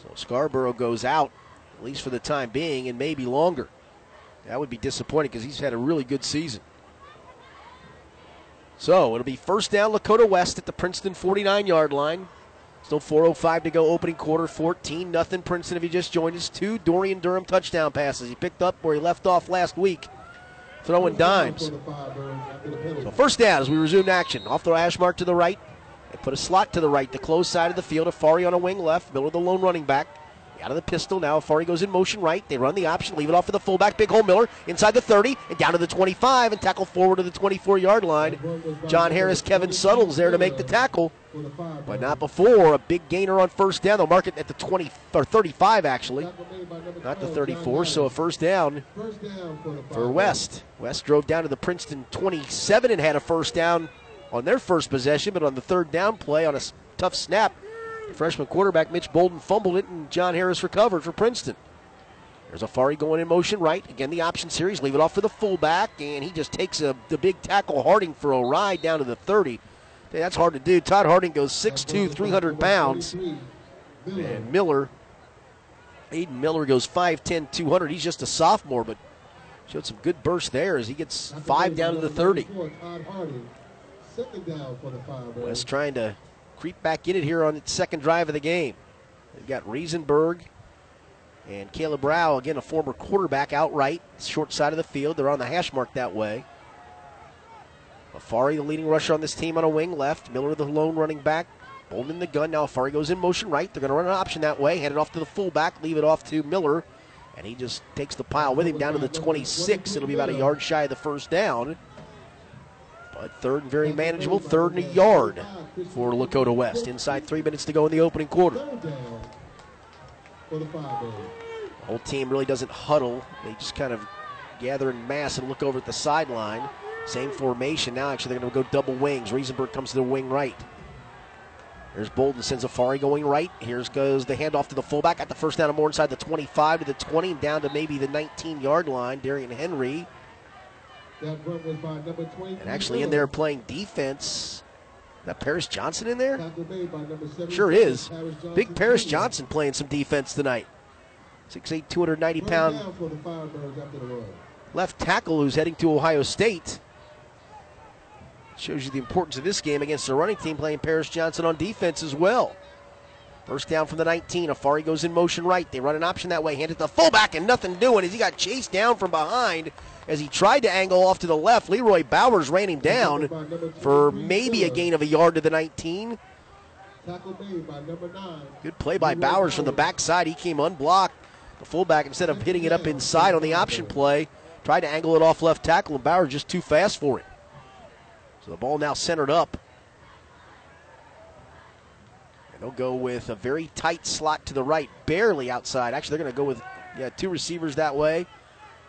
S1: So Scarborough goes out, at least for the time being, and maybe longer. That would be disappointing because he's had a really good season. So it'll be first down Lakota West at the Princeton 49 yard line. Still 4.05 to go, opening quarter, 14 nothing. Princeton, if you just joined us, two Dorian Durham touchdown passes. He picked up where he left off last week, throwing dimes. So first down as we resume action. Off the hash mark to the right. They put a slot to the right, the close side of the field. Afari on a wing left. Miller, the lone running back. Out of the pistol now. Afari goes in motion right. They run the option, leave it off for the fullback. Big hole Miller inside the 30 and down to the 25 and tackle forward to the 24 yard line. John Harris, Kevin Suttles there to make the tackle, but not before. A big gainer on first down. They'll mark it at the 20 or 35 actually, not the 34. So a first down for West. West drove down to the Princeton 27 and had a first down on their first possession, but on the third down play on a tough snap, Freshman quarterback Mitch Bolden fumbled it, and John Harris recovered for Princeton. There's Afari going in motion right. Again, the option series. Leave it off for the fullback, and he just takes a, the big tackle Harding for a ride down to the 30. That's hard to do. Todd Harding goes 6'2, 300 pounds. And Miller, Aiden Miller goes 5'10, 200. He's just a sophomore, but showed some good burst there as he gets five down to the 30. West trying to creep back in it here on its second drive of the game. They've got Riesenberg and Caleb Brow, again, a former quarterback outright, short side of the field. They're on the hash mark that way. Afari, the leading rusher on this team, on a wing left. Miller, the lone running back. Bolden the gun. Now Afari goes in motion right. They're going to run an option that way. Hand it off to the fullback. Leave it off to Miller. And he just takes the pile with him down to the 26. It'll be about a yard shy of the first down. Third and very manageable. Third and a yard for Lakota West. Inside three minutes to go in the opening quarter. The whole team really doesn't huddle. They just kind of gather in mass and look over at the sideline. Same formation now. Actually, they're going to go double wings. Riesenberg comes to the wing right. There's Bolden sends Afari going right. Here's goes the handoff to the fullback at the first down and more inside the 25 to the 20 and down to maybe the 19 yard line. Darian Henry. And actually in there playing defense. That Paris Johnson in there? Sure is. Big Paris Johnson playing some defense tonight. 6'8", 290 pound left tackle who's heading to Ohio State. Shows you the importance of this game against the running team playing Paris Johnson on defense as well. First down from the 19. Afari goes in motion right. They run an option that way. Hand it to the fullback and nothing doing as he got chased down from behind as he tried to angle off to the left. Leroy Bowers ran him down for maybe a gain of a yard to the 19. Good play by Bowers from the backside. He came unblocked. The fullback, instead of hitting it up inside on the option play, tried to angle it off left tackle, and Bowers just too fast for it. So the ball now centered up. They'll go with a very tight slot to the right, barely outside. Actually, they're going to go with yeah, two receivers that way.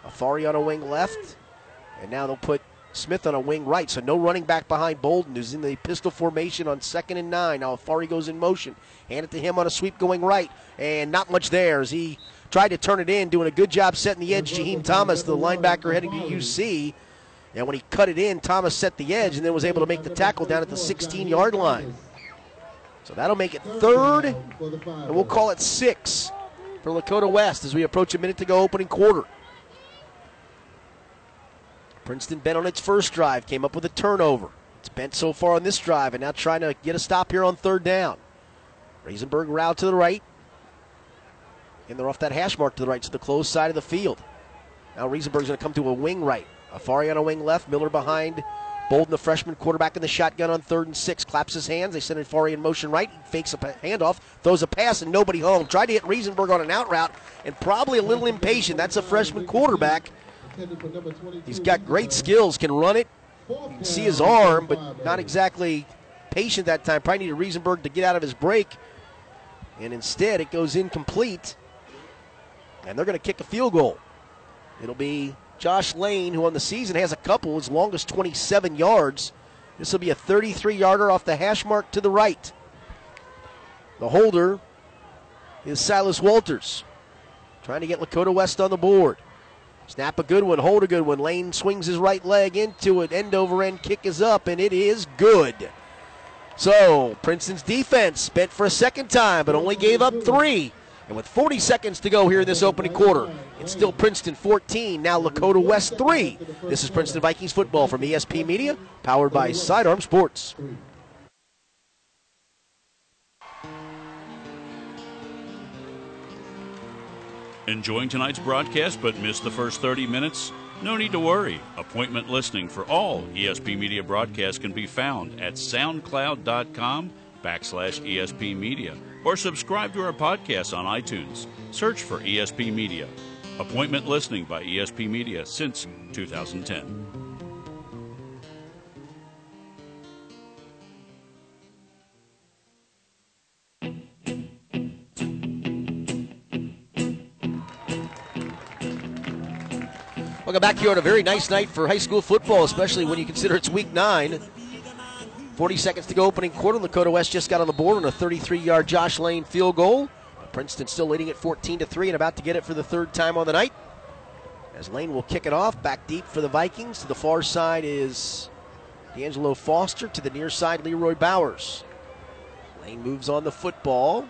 S1: Afari on a wing left. And now they'll put Smith on a wing right. So no running back behind Bolden, who's in the pistol formation on second and nine. Now Afari goes in motion. Hand it to him on a sweep going right. And not much there as he tried to turn it in, doing a good job setting the edge. Jaheim Thomas, the linebacker heading to UC. And when he cut it in, Thomas set the edge and then was able to make the tackle down at the 16 yard line. So that'll make it third, and we'll call it six for Lakota West as we approach a minute to go opening quarter. Princeton bent on its first drive, came up with a turnover. It's bent so far on this drive, and now trying to get a stop here on third down. Riesenberg route to the right. And they're off that hash mark to the right to the close side of the field. Now Riesenberg's going to come to a wing right. Afari on a wing left. Miller behind. Bolden, the freshman quarterback in the shotgun on third and six, claps his hands. They send it Afari in motion right. Fakes a handoff, throws a pass, and nobody home. Tried to hit Riesenberg on an out route, and probably a little impatient. That's a freshman quarterback. He's got great skills, can run it. You can see his arm, but not exactly patient that time. Probably needed Riesenberg to get out of his break. And instead, it goes incomplete. And they're going to kick a field goal. It'll be Josh Lane, who on the season has a couple, his longest 27 yards. This will be a 33 yarder off the hash mark to the right. The holder is Silas Walters, trying to get Lakota West on the board. Snap a good one, hold a good one. Lane swings his right leg into it. End over end kick is up, and it is good. So, Princeton's defense bent for a second time, but only gave up three. And with 40 seconds to go here in this opening quarter, it's still Princeton 14, now Lakota West 3. This is Princeton Vikings football from ESP Media, powered by Sidearm Sports.
S4: Enjoying tonight's broadcast but missed the first 30 minutes? No need to worry. Appointment listening for all ESP Media broadcasts can be found at soundcloud.com backslash ESP Media or subscribe to our podcast on iTunes. Search for ESP Media. Appointment listening by ESP Media since 2010.
S1: Welcome back here on a very nice night for high school football, especially when you consider it's week nine. 40 seconds to go, opening quarter. Lakota West just got on the board on a 33-yard Josh Lane field goal. Princeton still leading at 14 to three and about to get it for the third time on the night. As Lane will kick it off, back deep for the Vikings. To the far side is D'Angelo Foster. To the near side, Leroy Bowers. Lane moves on the football.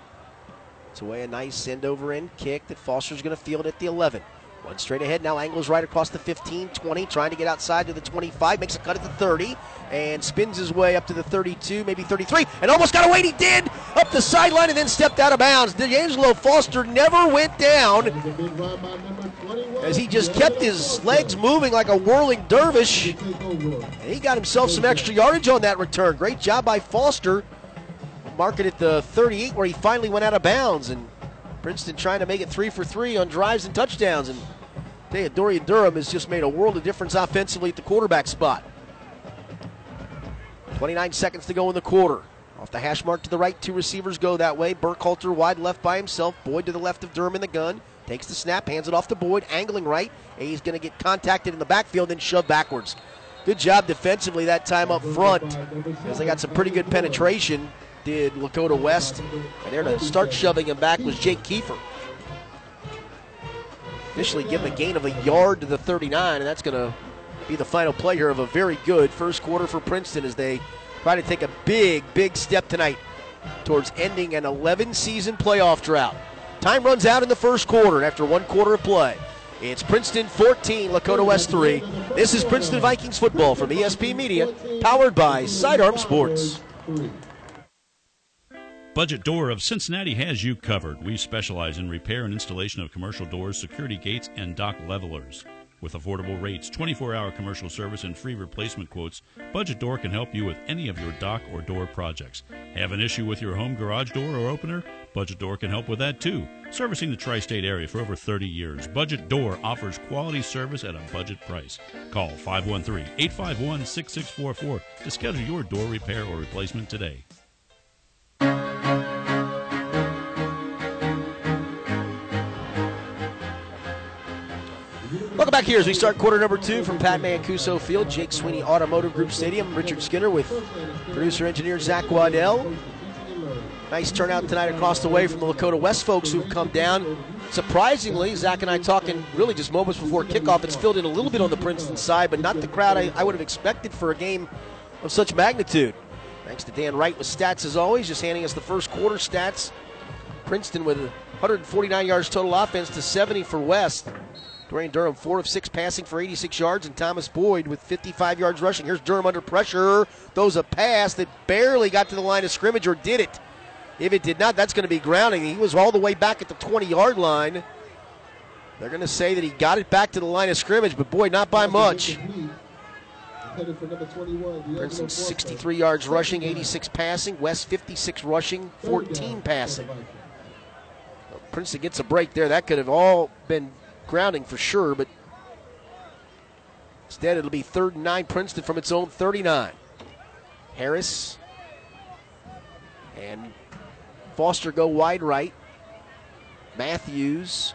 S1: It's away a nice send over end kick that Foster's going to field at the 11. One straight ahead now, angles right across the 15, 20, trying to get outside to the 25, makes a cut at the 30, and spins his way up to the 32, maybe 33, and almost got away. He did up the sideline and then stepped out of bounds. D'Angelo Foster never went down as he just kept his legs moving like a whirling dervish. And he got himself some extra yardage on that return. Great job by Foster. Mark it at the 38 where he finally went out of bounds and Princeton trying to make it three for three on drives and touchdowns. And Dorian Durham has just made a world of difference offensively at the quarterback spot. 29 seconds to go in the quarter. Off the hash mark to the right, two receivers go that way. Burkhalter wide left by himself. Boyd to the left of Durham in the gun. Takes the snap, hands it off to Boyd, angling right. And he's going to get contacted in the backfield and shoved backwards. Good job defensively that time up front, as they got some pretty good penetration did Lakota West. And there to start shoving him back was Jake Kiefer. Initially give him a gain of a yard to the 39, and that's going to be the final play here of a very good first quarter for Princeton as they try to take a big, big step tonight towards ending an 11 season playoff drought. Time runs out in the first quarter after one quarter of play. It's Princeton 14, Lakota West 3. This is Princeton Vikings football from ESP Media, powered by Sidearm Sports.
S4: Budget Door of Cincinnati has you covered. We specialize in repair and installation of commercial doors, security gates, and dock levelers. With affordable rates, 24 hour commercial service, and free replacement quotes, Budget Door can help you with any of your dock or door projects. Have an issue with your home garage door or opener? Budget Door can help with that too. Servicing the tri state area for over 30 years, Budget Door offers quality service at a budget price. Call 513 851 6644 to schedule your door repair or replacement today.
S1: Welcome back here as we start quarter number two from Pat Mancuso Field, Jake Sweeney Automotive Group Stadium. Richard Skinner with producer engineer Zach Waddell. Nice turnout tonight across the way from the Lakota West folks who've come down. Surprisingly, Zach and I talking really just moments before kickoff. It's filled in a little bit on the Princeton side, but not the crowd I, I would have expected for a game of such magnitude. Thanks to Dan Wright with stats as always, just handing us the first quarter stats. Princeton with 149 yards total offense to 70 for West. Dorian Durham, four of six passing for 86 yards, and Thomas Boyd with 55 yards rushing. Here's Durham under pressure. Throws a pass that barely got to the line of scrimmage or did it. If it did not, that's going to be grounding. He was all the way back at the 20 yard line. They're going to say that he got it back to the line of scrimmage, but boy, not by much. Princeton 63 yards rushing, 86 passing. West 56 rushing, 14 passing. Princeton gets a break there. That could have all been grounding for sure, but instead it'll be third and nine Princeton from its own 39. Harris and Foster go wide right. Matthews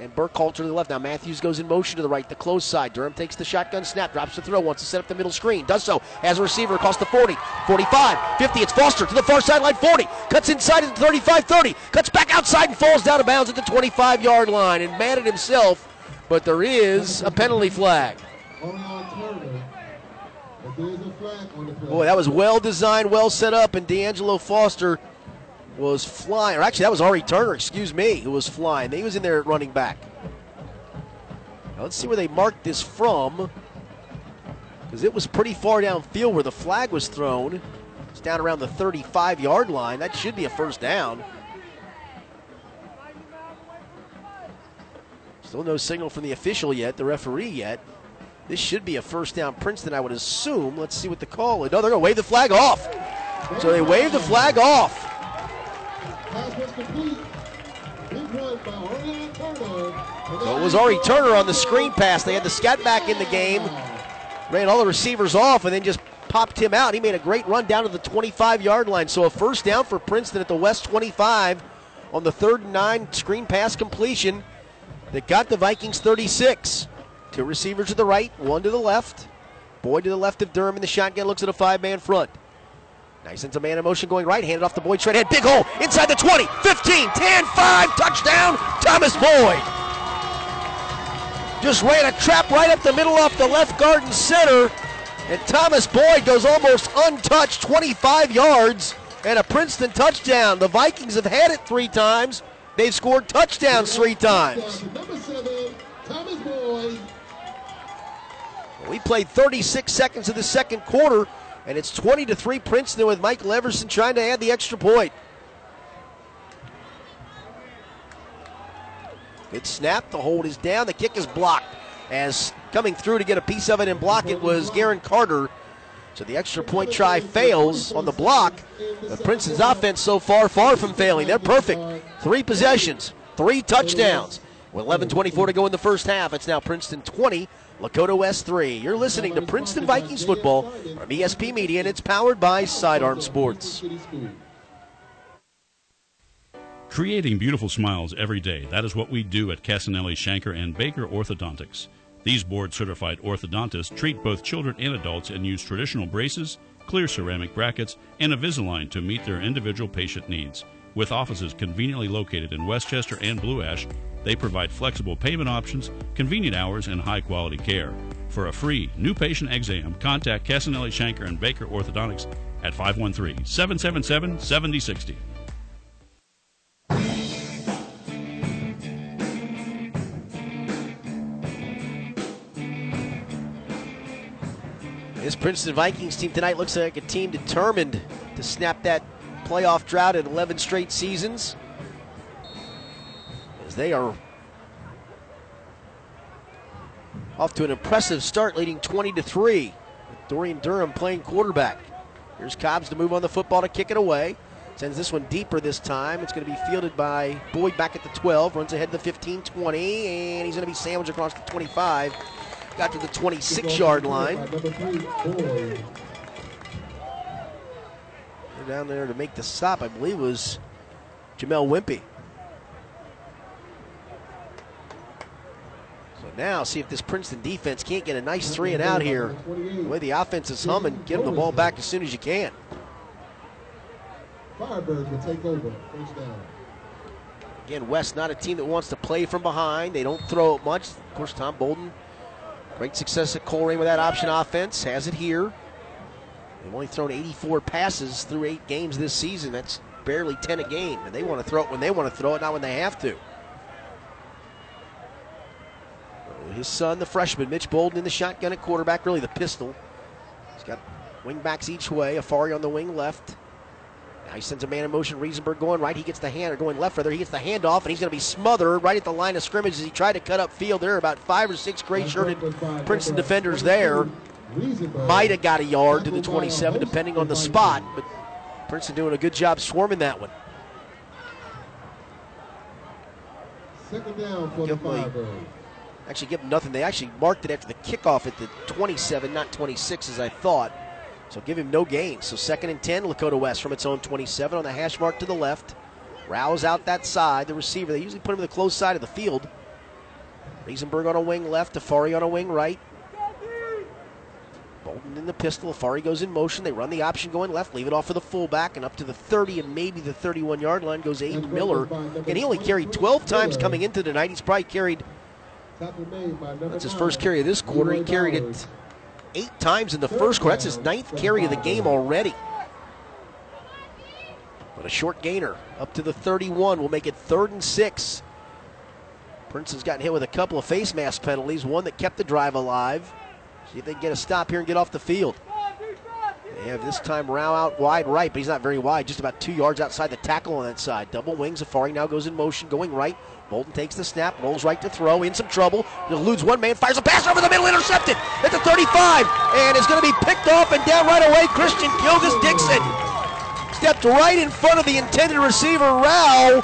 S1: and Burke Burkhalter to the left. Now Matthews goes in motion to the right, the close side. Durham takes the shotgun snap, drops the throw, wants to set up the middle screen. Does so as a receiver across the 40, 45, 50. It's Foster to the far sideline, 40. Cuts inside at the 35, 30. Cuts back outside and falls down of bounds at the 25 yard line and mad at himself. But there is a penalty flag. Boy, that was well designed, well set up, and D'Angelo Foster was flying, or actually, that was Ari Turner, excuse me, who was flying. He was in there running back. Now, let's see where they marked this from, because it was pretty far downfield where the flag was thrown. It's down around the 35 yard line. That should be a first down. Still no signal from the official yet, the referee yet. This should be a first down Princeton, I would assume. Let's see what the call is. No, they're going to wave the flag off. So they wave the flag off. So it was Ari Turner on the screen pass. They had the scat back in the game, ran all the receivers off, and then just popped him out. He made a great run down to the 25 yard line. So a first down for Princeton at the West 25 on the third and nine screen pass completion that got the Vikings 36. Two receivers to the right, one to the left. Boyd to the left of Durham in the shotgun looks at a five man front. Nice into man in motion going right, handed off to Boyd straight ahead. Big hole inside the 20, 15, 10, 5, touchdown, Thomas Boyd. Just ran a trap right up the middle off the left guard and center. And Thomas Boyd goes almost untouched, 25 yards, and a Princeton touchdown. The Vikings have had it three times. They've scored touchdowns three times. Number seven, Thomas Boyd. We played 36 seconds of the second quarter. And it's 20 to 3 Princeton with Mike Everson trying to add the extra point. Good snap. The hold is down. The kick is blocked. As coming through to get a piece of it and block it was Garen Carter. So the extra point try fails on the block. But Princeton's offense so far, far from failing. They're perfect. Three possessions, three touchdowns. With 11.24 to go in the first half, it's now Princeton 20, Lakota West 3. You're listening to Princeton Vikings football from ESP Media, and it's powered by Sidearm Sports.
S4: Creating beautiful smiles every day. That is what we do at Casanelli, Shanker, and Baker Orthodontics. These board certified orthodontists treat both children and adults and use traditional braces, clear ceramic brackets, and Invisalign to meet their individual patient needs. With offices conveniently located in Westchester and Blue Ash, they provide flexible payment options, convenient hours, and high quality care. For a free new patient exam, contact Casanelli, Shanker, and Baker Orthodontics at 513 777 7060.
S1: This Princeton Vikings team tonight looks like a team determined to snap that playoff drought at 11 straight seasons. They are off to an impressive start, leading 20 to 3. Dorian Durham playing quarterback. Here's Cobbs to move on the football to kick it away. Sends this one deeper this time. It's going to be fielded by Boyd back at the 12. Runs ahead to the 15 20, and he's going to be sandwiched across the 25. Got to the 26 yard line. Down there to make the stop, I believe, was Jamel Wimpy. Now, see if this Princeton defense can't get a nice three and out here. The way the offense is humming, get them the ball back as soon as you can.
S7: Firebirds will take over. First down.
S1: Again, West not a team that wants to play from behind. They don't throw it much. Of course, Tom Bolden, great success at Colerain with that option offense. Has it here. They've only thrown 84 passes through eight games this season. That's barely 10 a game. And they want to throw it when they want to throw it, not when they have to. His son, the freshman, Mitch Bolden in the shotgun at quarterback, really the pistol. He's got wing backs each way. Afari on the wing left. Now he sends a man in motion. Riesenberg going right. He gets the hand, or going left rather. He gets the handoff, and he's going to be smothered right at the line of scrimmage as he tried to cut up field. There are about five or six gray shirted Princeton defenders there. Might have got a yard to the 27, depending on the spot, but Princeton doing a good job swarming that one.
S7: Second down, 45.
S1: Actually, give them nothing. They actually marked it after the kickoff at the 27, not 26 as I thought. So give him no gain. So second and 10, Lakota West from its own 27 on the hash mark to the left. Rouse out that side, the receiver. They usually put him to the close side of the field. Riesenberg on a wing left, Afari on a wing right. Bolden in the pistol. Afari goes in motion. They run the option going left, leave it off for the fullback, and up to the 30 and maybe the 31 yard line goes Aiden Miller. And he only carried 12 times coming into tonight. He's probably carried that's his first carry of this quarter. He carried it eight times in the first quarter. That's his ninth carry of the game already. But a short gainer up to the 31 will make it third and six. Princeton's gotten hit with a couple of face mask penalties, one that kept the drive alive. See if they can get a stop here and get off the field. They have this time Rao out wide right, but he's not very wide, just about two yards outside the tackle on that side. Double wings. Afari now goes in motion, going right. Bolden takes the snap, rolls right to throw, in some trouble. Eludes one man, fires a pass over the middle, intercepted at the 35, and is going to be picked off and down right away. Christian Kilgus Dixon stepped right in front of the intended receiver, Rao.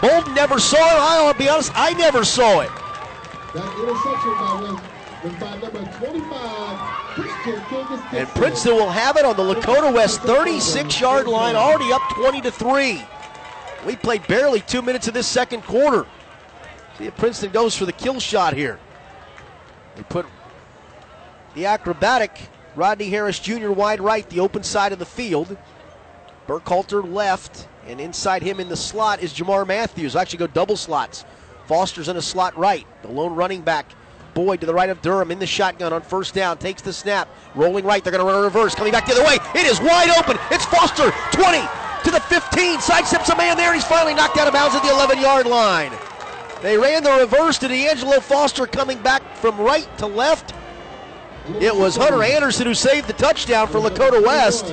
S1: Bolden never saw it. I'll be honest, I never saw it.
S7: That interception by was, was by number 25, Christian Kilgus
S1: And Princeton will have it on the Lakota West 36 yard line, already up 20 to 3. We played barely two minutes of this second quarter. See if Princeton goes for the kill shot here. They put the acrobatic Rodney Harris Jr. wide right, the open side of the field. Burkhalter left, and inside him in the slot is Jamar Matthews. Actually, go double slots. Foster's in a slot right. The lone running back, Boyd to the right of Durham in the shotgun on first down. Takes the snap, rolling right. They're going to run a reverse, coming back the other way. It is wide open. It's Foster, 20 to the 15. Sidesteps a man there, he's finally knocked out of bounds at the 11 yard line. They ran the reverse to D'Angelo Foster coming back from right to left. It was Hunter Anderson who saved the touchdown for Lakota West,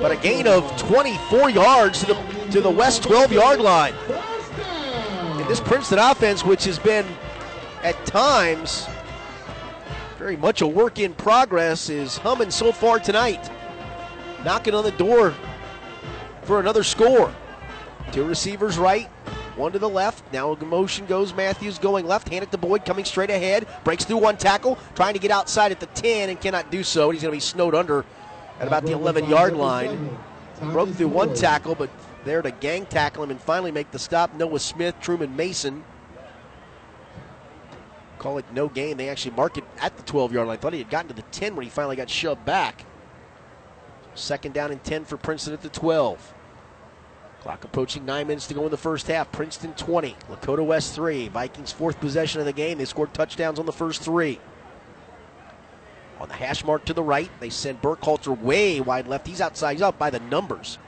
S1: but a gain of 24 yards to the to the West 12 yard line. And this Princeton offense, which has been at times very much a work in progress, is humming so far tonight. Knocking on the door for another score. Two receivers right, one to the left. Now motion goes Matthews going left, hand it to Boyd coming straight ahead. Breaks through one tackle, trying to get outside at the 10 and cannot do so. He's going to be snowed under at about the 11 yard line. Broke through one tackle, but there to gang tackle him and finally make the stop. Noah Smith, Truman Mason. Call it no gain. They actually mark it at the 12 yard line. Thought he had gotten to the 10 when he finally got shoved back. Second down and 10 for Princeton at the 12. Clock approaching nine minutes to go in the first half. Princeton 20, Lakota West 3. Vikings fourth possession of the game. They scored touchdowns on the first three. On the hash mark to the right, they send Burkhalter way wide left. He's outside. He's out by the numbers.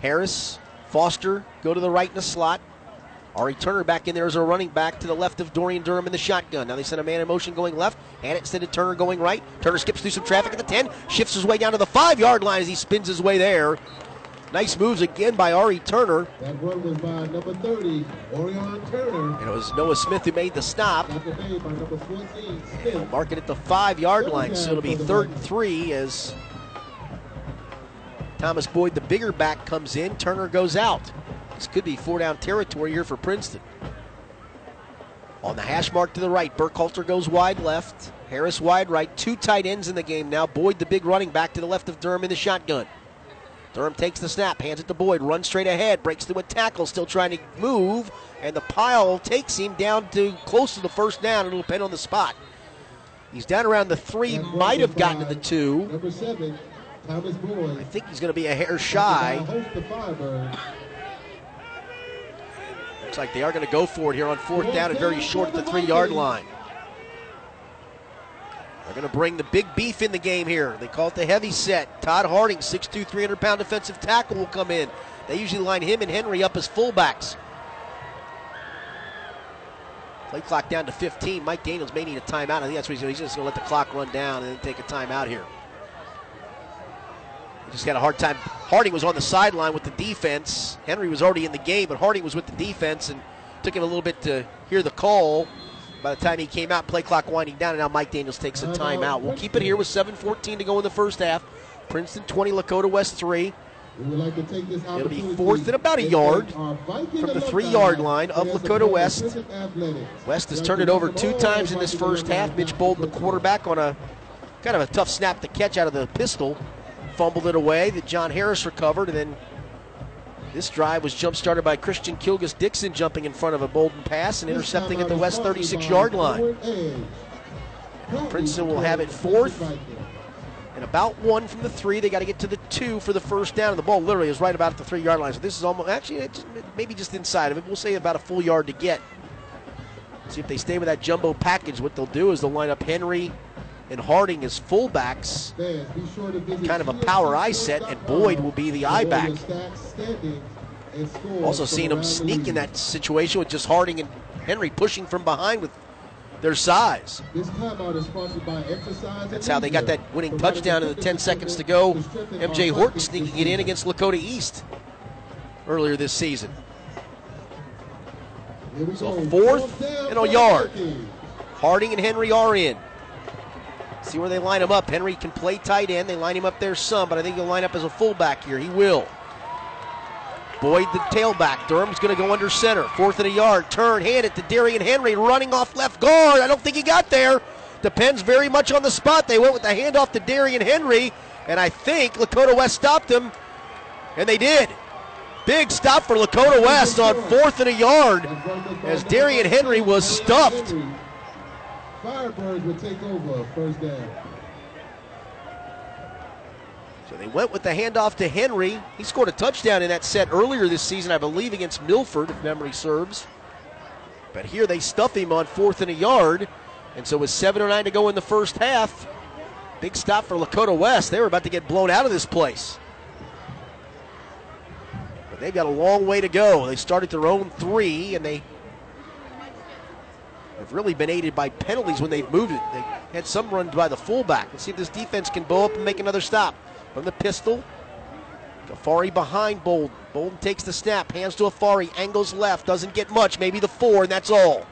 S1: Harris, Foster go to the right in the slot. Ari Turner back in there as a running back to the left of Dorian Durham in the shotgun. Now they send a man in motion going left, and sent to Turner going right. Turner skips through some traffic at the 10, shifts his way down to the five yard line as he spins his way there. Nice moves again by Ari Turner.
S7: That run was by number 30, Orion Turner.
S1: And it was Noah Smith who made the stop.
S7: Tackle made by number 14, Smith.
S1: Mark it at the five yard line, so it'll be third and three as Thomas Boyd, the bigger back, comes in. Turner goes out. This could be four down territory here for Princeton. On the hash mark to the right, Burkhalter goes wide left. Harris wide right. Two tight ends in the game now. Boyd, the big running back, to the left of Durham in the shotgun. Durham takes the snap, hands it to Boyd, runs straight ahead, breaks through a tackle, still trying to move, and the pile takes him down to close to the first down. It'll depend on the spot. He's down around the three, might have gotten to the two.
S7: Number 7, Thomas Boyd.
S1: I think he's going to be a hair shy.
S7: Host the Firebirds.
S1: Looks like they are going to go for it here on fourth down and very short at the three yard line. They're going to bring the big beef in the game here. They call it the heavy set. Todd Harding, 6'2, 300 pound defensive tackle, will come in. They usually line him and Henry up as fullbacks. Play clock down to 15. Mike Daniels may need a timeout. I think that's what he's. He's just going to let the clock run down and then take a timeout here. He just had a hard time. Harding was on the sideline with the defense. Henry was already in the game, but Harding was with the defense and took him a little bit to hear the call. By the time he came out, play clock winding down, and now Mike Daniels takes a timeout. We'll keep it here with 7:14 to go in the first half. Princeton 20, Lakota West 3. It'll be fourth and about a yard from the three-yard line of Lakota West. West has turned it over two times in this first half. Mitch Bolden, the quarterback, on a kind of a tough snap to catch out of the pistol, fumbled it away. That John Harris recovered, and then this drive was jump started by Christian Kilgus Dixon jumping in front of a Bolden pass and intercepting at the West 36-yard line. Princeton will have it fourth and about one from the three. They got to get to the two for the first down, and the ball literally is right about at the three yard line. So this is almost actually maybe just inside of it. We'll say about a full yard to get. See if they stay with that jumbo package. What they'll do is they'll line up Henry and Harding as fullbacks, kind of a power I set, and Boyd will be the I back. Also seeing them sneak in that situation with just Harding and Henry pushing from behind with their size. That's how they got that winning touchdown in the 10 seconds to go. MJ Horton sneaking it in against Lakota East earlier this season. So fourth and a yard. Harding and Henry are in. See where they line him up. Henry can play tight end. They line him up there some, but I think he'll line up as a fullback here. He will. Boyd, the tailback. Durham's going to go under center. Fourth and a yard. Turn, hand it to Darian Henry, running off left guard. I don't think he got there. Depends very much on the spot. They went with the handoff to Darian Henry, and I think Lakota West stopped him, and they did. Big stop for Lakota West on fourth and a yard as Darian Henry was stuffed.
S7: Firebirds would take over first down.
S1: So they went with the handoff to Henry. He scored a touchdown in that set earlier this season, I believe, against Milford, if memory serves. But here they stuff him on fourth and a yard. And so with 7.09 to go in the first half, big stop for Lakota West. They were about to get blown out of this place. But they've got a long way to go. They started their own three, and they have really been aided by penalties when they've moved it. They had some runs by the fullback. Let's see if this defense can bow up and make another stop. From the pistol, Afari behind Bolden. Bolden takes the snap, hands to Afari, angles left, doesn't get much, maybe the four, and that's all.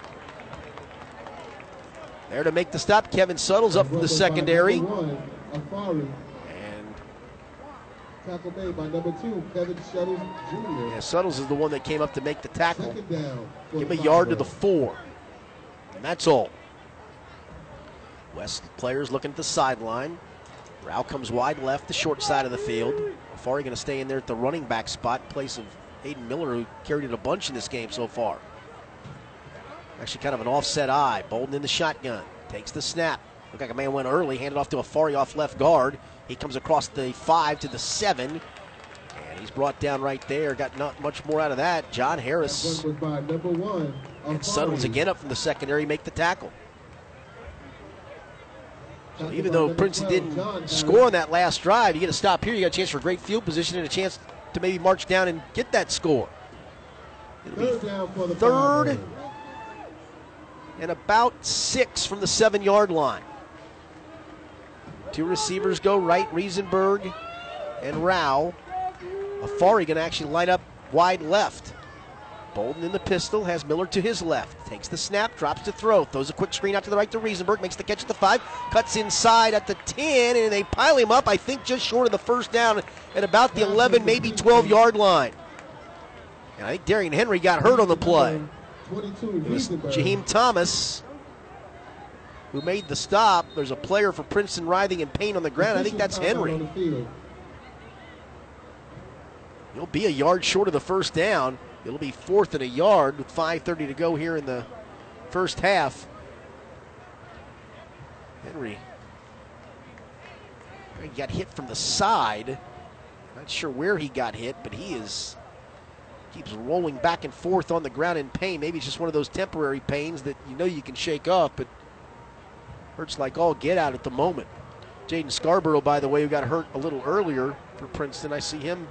S1: There to make the stop, Kevin Suttles up from the secondary.
S7: Afari.
S1: And
S7: Tackle made by number two, Kevin Shuttles Jr.
S1: yeah, Suttles is the one that came up to make the tackle.
S7: Second down. for
S1: Give him a yard to the four. That's all. West players looking at the sideline. Rao comes wide left, the short side of the field. Afari going to stay in there at the running back spot place of Hayden Miller, who carried it a bunch in this game so far. Actually, kind of an offset I. Bolden in the shotgun. Takes the snap. Looked like a man went early, handed off to Afari off left guard. He comes across the five to the seven. And he's brought down right there. Got not much more out of that. John Harris
S7: number one.
S1: And
S7: Afari.
S1: Suttles again up from the secondary make the tackle. So even though Princeton didn't score on that last drive, you get a stop here. You got a chance for great field position and a chance to maybe march down and get that score. It'll be
S7: Third
S1: and about six from the seven yard line. Two receivers go right, Riesenberg and Rao. Afari going to actually line up wide left. Bolden in the pistol has Miller to his left. Takes the snap, drops to throw, throws a quick screen out to the right to Riesenberg, makes the catch at the five, cuts inside at the 10, and they pile him up, I think, just short of the first down at about the 11, maybe 12 yard line. And I think Darian Henry got hurt on the play.
S7: 22,
S1: It was Jaheim Thomas who made the stop. There's a player for Princeton writhing in pain on the ground. I think that's Henry. He'll be a yard short of the first down. It'll be fourth and a yard with 5.30 to go here in the first half. Henry he got hit from the side. Not sure where he got hit, but he is keeps rolling back and forth on the ground in pain. Maybe it's just one of those temporary pains that you know you can shake off, but hurts like all get out at the moment. Jaden Scarborough, by the way, who got hurt a little earlier for Princeton. I see him.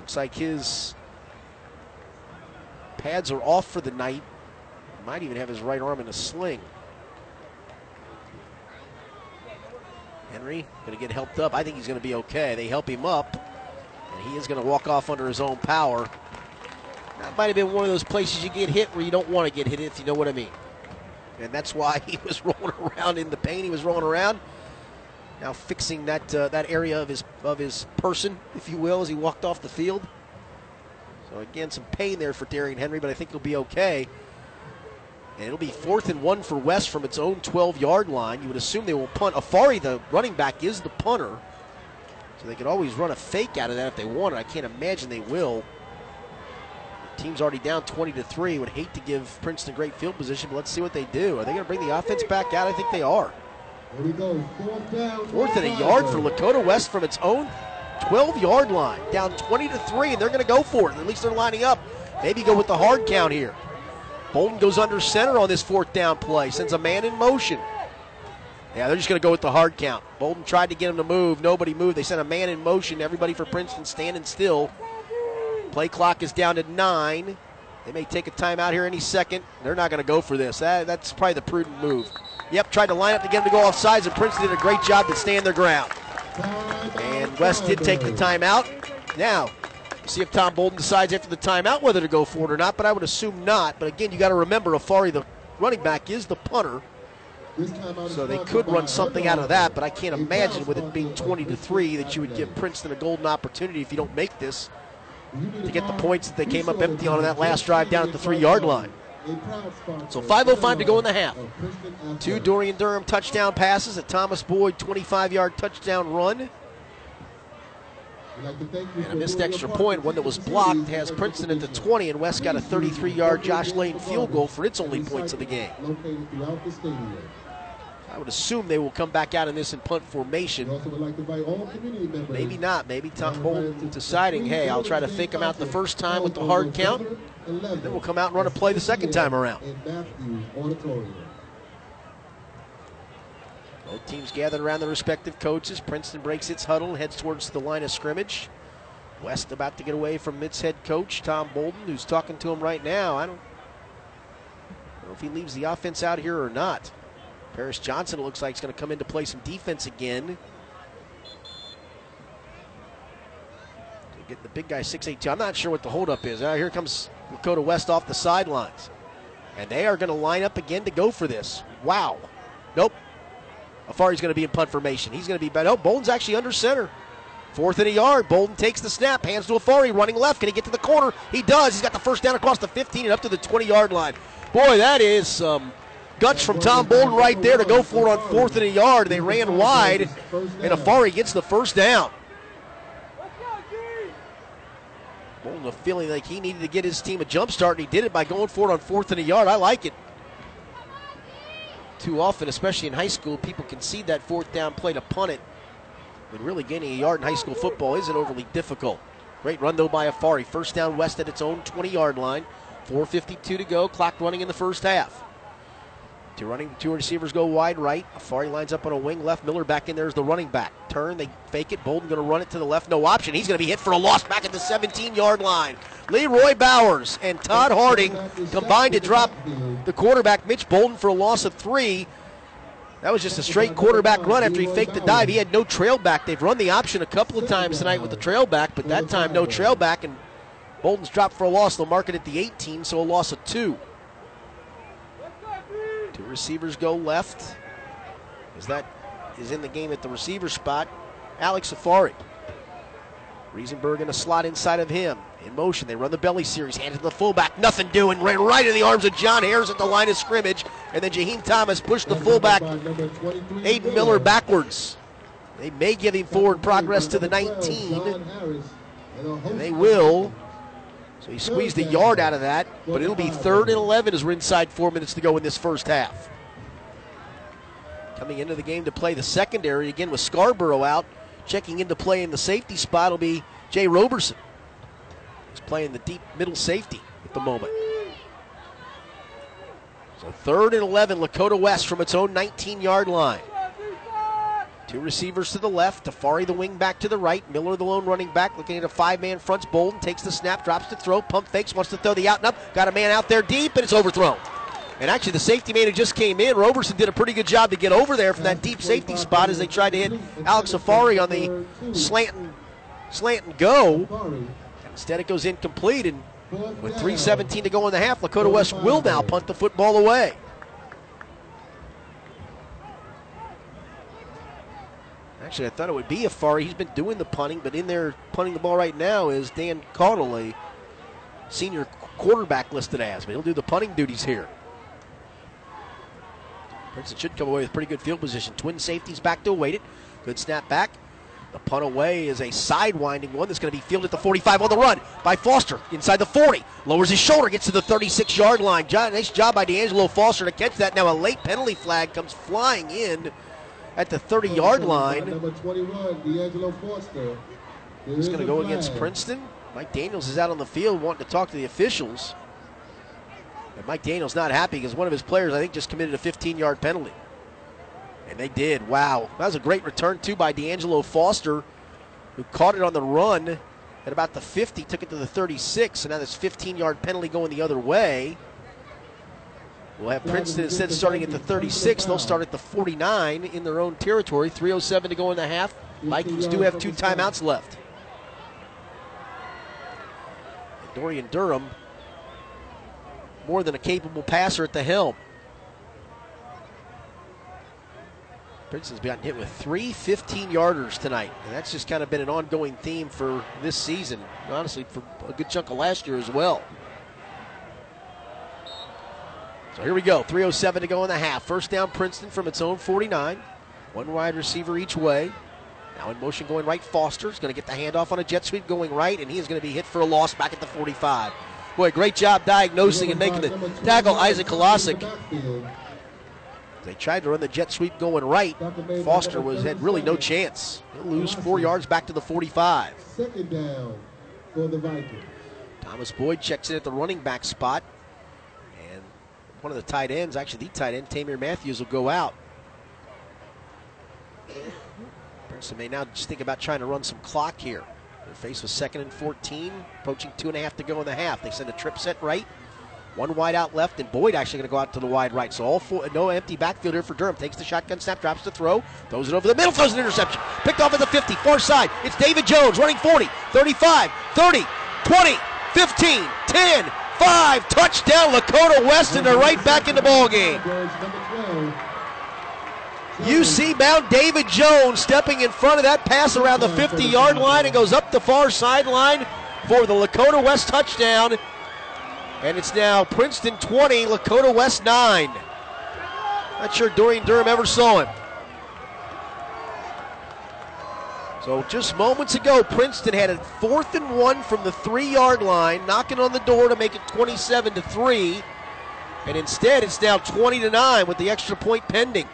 S1: Looks like his pads are off for the night. Might even have his right arm in a sling. Henry going to get helped up. I think he's going to be okay. They help him up, and he is going to walk off under his own power. That might have been one of those places you get hit where you don't want to get hit, if you know what I mean. And that's why *laughs* he was rolling around in the pain. He was rolling around. Now fixing that uh, that area of his of his person, if you will, as he walked off the field. So again, some pain there for Darian Henry, but I think he'll be okay. And it'll be fourth and one for West from its own 12 yard line. You would assume they will punt. Afari, the running back, is the punter. So they could always run a fake out of that if they wanted. I can't imagine they will. The team's already down 20 to 3. Would hate to give Princeton great field position, but let's see what they do. Are they going to bring the offense back out? I think they are.
S7: Here we go. Fourth down.
S1: Fourth and a yard for Lakota West from its own 12 yard line. Down 20 to 3, and they're going to go for it. At least they're lining up. Maybe go with the hard count here. Bolden goes under center on this fourth down play, sends a man in motion. Yeah, they're just going to go with the hard count. Bolden tried to get him to move. Nobody moved. They sent a man in motion. Everybody for Princeton standing still. Play clock is down to nine. They may take a timeout here any second. They're not going to go for this. That, that's probably the prudent move. Yep, tried to line up to get him to go off sides, and Princeton did a great job to stand their ground. And West did take the timeout. Now, see if Tom Bolden decides after the timeout whether to go for it or not, but I would assume not. But again, you got to remember Afari, the running back, is the punter. So they could run something out of that, but I can't imagine with it being 20 to 3 that you would give Princeton a golden opportunity if you don't make this to get the points that they came up empty on in that last drive down at the three yard line. So 5.05 to go in the half. Two Dorian Durham touchdown passes, a Thomas Boyd 25 yard touchdown run. And a missed extra point, one that was blocked, has Princeton at the 20, and West got a 33 yard Josh Lane field goal for its only points of the game. I would assume they will come back out in this in punt formation. Maybe not. Maybe Tom Bolden deciding, hey, I'll try to fake them out the first time with the hard count, and then we'll come out and run a play the second time around. Both teams gathered around their respective coaches. Princeton breaks its huddle and heads towards the line of scrimmage. West about to get away from its head coach, Tom Bolden, who's talking to him right now. I don't know if he leaves the offense out here or not. Paris Johnson looks like he's going to come in to play some defense again. Get the big guy 6'8". I'm not sure what the holdup is. Uh, here comes Lakota West off the sidelines. And they are going to line up again to go for this. Wow. Nope. Afari's going to be in punt formation. He's going to be better. Oh, Bolden's actually under center. Fourth and a yard. Bolden takes the snap, hands to Afari, running left. Can he get to the corner? He does. He's got the first down across the 15 and up to the 20 yard line. Boy, that is some guts from Tom Bolden right there to go for it on fourth and a yard. They ran wide, and Afari gets the first down. Bolden a feeling like he needed to get his team a jump start, and he did it by going for it on fourth and a yard. I like it. Too often, especially in high school, people concede that fourth down play to punt it. But really gaining a yard in high school football isn't overly difficult. Great run, though, by Afari. First down west at its own 20 yard line. 4.52 to go. Clock running in the first half. Two running, two receivers go wide right. Afari lines up on a wing left. Miller back in there as the running back. Turn, they fake it. Bolden going to run it to the left. No option. He's going to be hit for a loss back at the 17 yard line. Leroy Bowers and Todd Harding combined to drop the quarterback, Mitch Bolden, for a loss of three. That was just a straight quarterback run after he faked the dive. He had no trail back. They've run the option a couple of times tonight with the trail back, but that time no trail back, and Bolden's dropped for a loss. They'll mark it at the 18, so a loss of two. Receivers go left. As that is in the game at the receiver spot. Alex Afari. Riesenberg in a slot inside of him. In motion, they run the belly series, handed to the fullback, nothing doing, ran right in the arms of John Harris at the line of scrimmage, and then Jaheim Thomas pushed the fullback, Aiden Miller, backwards. They may give him forward progress to the 19, and they will. So he squeezed a yard out of that, but it'll be third and 11 as we're inside four minutes to go in this first half. Coming into the game to play the secondary again with Scarborough out. Checking into play in the safety spot will be Jay Roberson. He's playing the deep middle safety at the moment. So third and 11, Lakota West from its own 19 yard line. Two receivers to the left, Tafari the wing back to the right, Miller the lone running back, looking at a five man fronts. Bolden takes the snap, drops to throw, pump fakes, wants to throw the out and up. Got a man out there deep, and it's overthrown. And actually, the safety man who just came in, Roberson, did a pretty good job to get over there from that deep safety spot as they tried to hit Alex Afari on the slant and, slant and go. Instead, it goes incomplete, and with 3.17 to go in the half, Lakota West will now punt the football away. Actually, I thought it would be Afari. He's been doing the punting, but in there punting the ball right now is Dan Caudle, a senior quarterback listed as, but he'll do the punting duties here. Princeton should come away with pretty good field position. Twin safeties back to await it. Good snap back. The punt away is a sidewinding one that's going to be fielded at the 45 on the run by Foster inside the 40. Lowers his shoulder, gets to the 36 yard line. Nice job by D'Angelo Foster to catch that. Now a late penalty flag comes flying in at the 30 yard line.
S7: Number 21, D'Angelo Foster.
S1: He's going to go against Princeton. Mike Daniels is out on the field wanting to talk to the officials. And Mike Daniels not happy because one of his players, I think, just committed a 15 yard penalty. And they did. Wow. That was a great return, too, by D'Angelo Foster, who caught it on the run at about the 50, took it to the 36, and now this 15 yard penalty going the other way. We'll have Princeton instead starting at the 36. They'll start at the 49 in their own territory. 3.07 to go in the half. Vikings do have two timeouts left. And Dorian Durham, more than a capable passer at the helm. Princeton's gotten hit with three 15 yarders tonight, and that's just kind of been an ongoing theme for this season. Honestly, for a good chunk of last year as well. So here we go. 3.07 to go in the half. First down, Princeton from its own 49. One wide receiver each way. Now in motion going right, Foster's going to get the handoff on a jet sweep going right, and he is going to be hit for a loss back at the 45. Boy, great job diagnosing and making the tackle, Isaac Kolosik. They tried to run the jet sweep going right. Foster was had really no chance. He'll lose four yards back to the 45.
S7: Second down for the Vikings.
S1: Thomas Boyd checks in at the running back spot. One of the tight ends, actually the tight end, Tamir Matthews, will go out. Princeton may now just think about trying to run some clock here. They're faced with second and 14, approaching two and a half to go in the half. They send a trip set right. One wide out left, and Boyd actually going to go out to the wide right. So all four, no empty backfield here for Durham. Takes the shotgun snap, drops to throw, throws it over the middle, throws an interception. Picked off at the 50, far side. It's David Jones running 40, 35, 30, 20, 15, 10, 5. Touchdown, Lakota West, and they're right back in the ball game. UC bound David Jones stepping in front of that pass around the 50 yard line and goes up the far sideline for the Lakota West touchdown. And it's now Princeton 20, Lakota West 9. Not sure Dorian Durham ever saw him. So just moments ago, Princeton had a fourth and one from the three yard line, knocking on the door to make it 27 to 3. And instead, it's now 20 to 9 with the extra point pending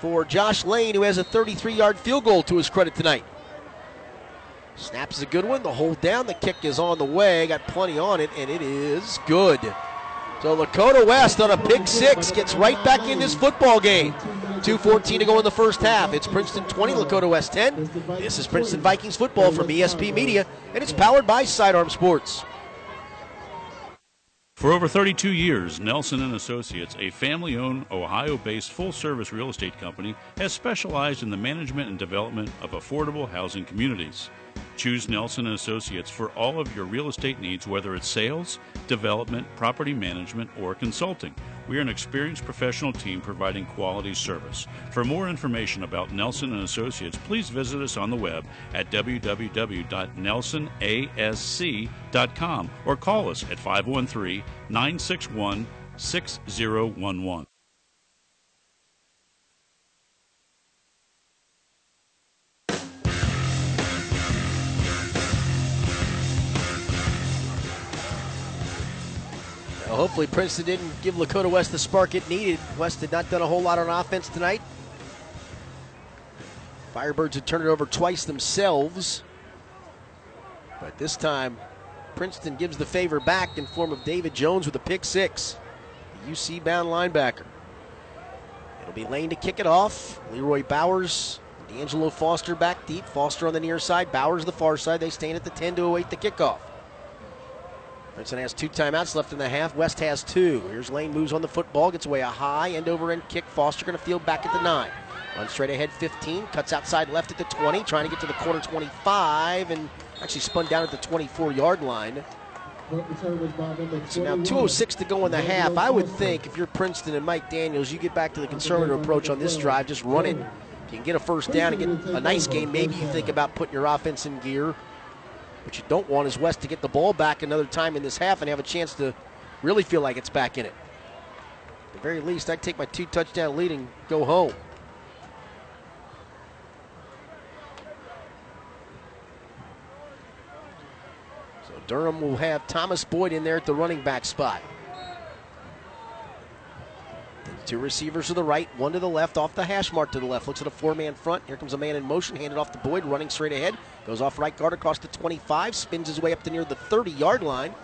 S1: for Josh Lane, who has a 33 yard field goal to his credit tonight. Snap is a good one. The hold down. The kick is on the way. Got plenty on it, and it is good. So Lakota West on a pick six gets right back in this football game. 2.14 to go in the first half. It's Princeton 20, Lakota West 10. This is Princeton Vikings football from ESP Media, and it's powered by Sidearm Sports.
S4: For over 32 years, Nelson and Associates, a family-owned Ohio-based full-service real estate company, has specialized in the management and development of affordable housing communities. Choose Nelson and Associates for all of your real estate needs, whether it's sales, development, property management, or consulting. We are an experienced professional team providing quality service. For more information about Nelson and Associates, please visit us on the web at www.nelsonasc.com or call us at 513-961-6011.
S1: Well, hopefully Princeton didn't give Lakota West the spark it needed. West had not done a whole lot on offense tonight. Firebirds had turned it over twice themselves. But this time, Princeton gives the favor back in form of David Jones with a pick six, the UC bound linebacker. It'll be Lane to kick it off. Leroy Bowers, D'Angelo Foster back deep. Foster on the near side, Bowers the far side. They stand at the 10 to await the kickoff. Princeton has two timeouts left in the half. West has two. Here's Lane moves on the football, gets away a high end over end kick. Foster going to field back at the nine. Runs straight ahead 15, cuts outside left at the 20, trying to get to the corner 25, and actually spun down at the 24 yard line. So now 206 to go in the half. I would think if you're Princeton and Mike Daniels, you get back to the conservative approach on this drive, just run it. If you can get a first down and get a nice game, maybe you think about putting your offense in gear. What you don't want is West to get the ball back another time in this half and have a chance to really feel like it's back in it. At the very least, I'd take my two touchdown lead and go home. So Durham will have Thomas Boyd in there at the running back spot. Two receivers to the right, one to the left, off the hash mark to the left. Looks at a four man front. Here comes a man in motion, handed off to Boyd, running straight ahead. Goes off right guard across the 25, spins his way up to near the 30 yard line.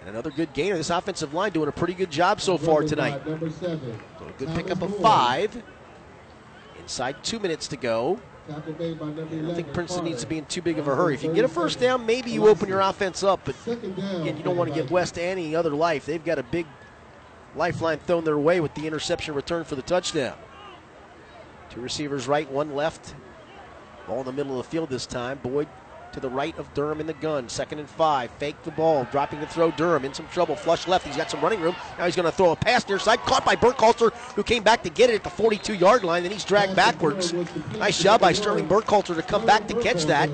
S1: And another good gainer. This offensive line doing a pretty good job so far tonight. So a good pickup of five. Inside two minutes to go. I don't think Princeton needs to be in too big of a hurry. If you get a first down, maybe you open your offense up. But again, you don't want to give West any other life. They've got a big lifeline thrown their way with the interception return for the touchdown. Two receivers right, one left. Ball in the middle of the field this time. Boyd to the right of Durham in the gun. Second and five. Fake the ball. Dropping to throw. Durham in some trouble. Flush left. He's got some running room. Now he's going to throw a pass near side. Caught by Burkhalter, who came back to get it at the 42 yard line. Then he's dragged backwards. Nice job by Sterling Burkhalter to come back to catch that.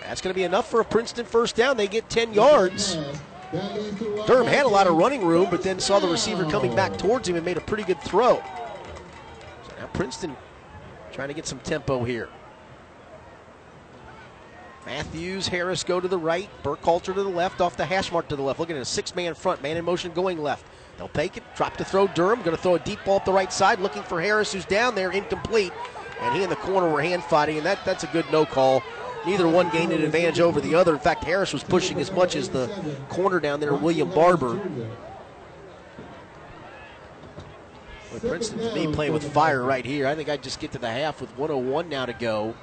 S1: That's going to be enough for a Princeton first down. They get 10 yards. Durham had a lot of running room, but then saw the receiver coming back towards him and made a pretty good throw. So now Princeton trying to get some tempo here. Matthews, Harris go to the right, Burkhalter to the left, off the hash mark to the left. Looking at a six-man front, man in motion going left. They'll take it, drop to throw Durham, going to throw a deep ball up the right side, looking for Harris, who's down there, incomplete. And he and the corner were hand fighting, and that, that's a good no call. Neither one gained an advantage over the other. In fact, Harris was pushing as much as the corner down there, William Barber. With Princeton, to me, playing with fire right here. I think I'd just get to the half with 101 now to go.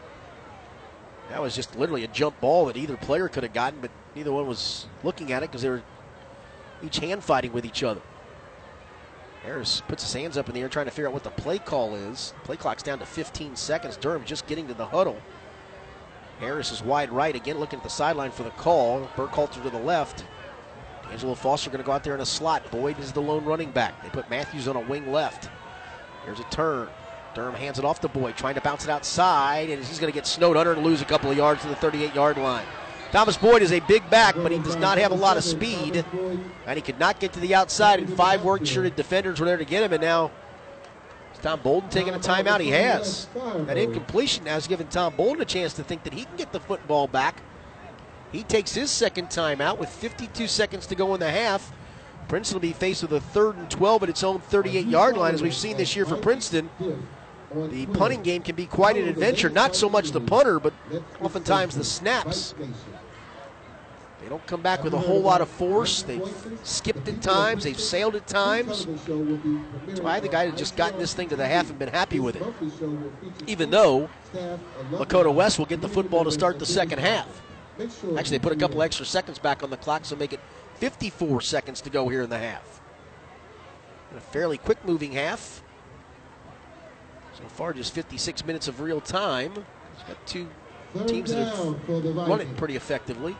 S1: That was just literally a jump ball that either player could have gotten, but neither one was looking at it because they were each hand fighting with each other. Harris puts his hands up in the air trying to figure out what the play call is. Play clock's down to 15 seconds. Durham just getting to the huddle. Harris is wide right again, looking at the sideline for the call. Burkhalter to the left. Angelo Foster going to go out there in a slot. Boyd is the lone running back. They put Matthews on a wing left. Here's a turn. Durham hands it off to Boyd, trying to bounce it outside, and he's going to get snowed under and lose a couple of yards to the 38 yard line. Thomas Boyd is a big back, but he does not have a lot of speed, and he could not get to the outside, and five work shirted defenders were there to get him, and now Tom Bolden taking a timeout. He has. That incompletion has given Tom Bolden a chance to think that he can get the football back. He takes his second timeout with 52 seconds to go in the half. Princeton will be faced with a third and 12 at its own 38 yard line, as we've seen this year for Princeton. The punting game can be quite an adventure. Not so much the punter, but oftentimes the snaps. They don't come back with a whole lot of force. They've skipped at times. They've sailed at times. That's why the guy has just gotten this thing to the half and been happy with it. Even though Lakota West will get the football to start the second half. Actually, they put a couple extra seconds back on the clock, so make it 54 seconds to go here in the half. a fairly quick moving half. So far, just 56 minutes of real time. It's got two teams that have run it pretty effectively.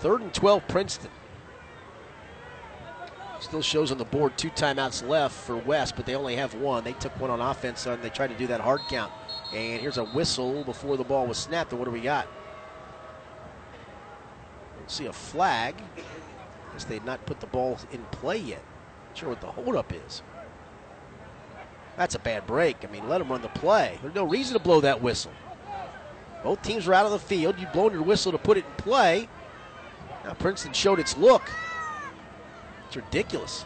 S1: Third and 12, Princeton. Still shows on the board two timeouts left for West, but they only have one. They took one on offense and they tried to do that hard count. And here's a whistle before the ball was snapped. And what do we got? See a flag. Guess they'd not put the ball in play yet. Not sure what the holdup is. That's a bad break. I mean, let them run the play. There's no reason to blow that whistle. Both teams are out of the field. You've blown your whistle to put it in play. Now Princeton showed its look. It's ridiculous.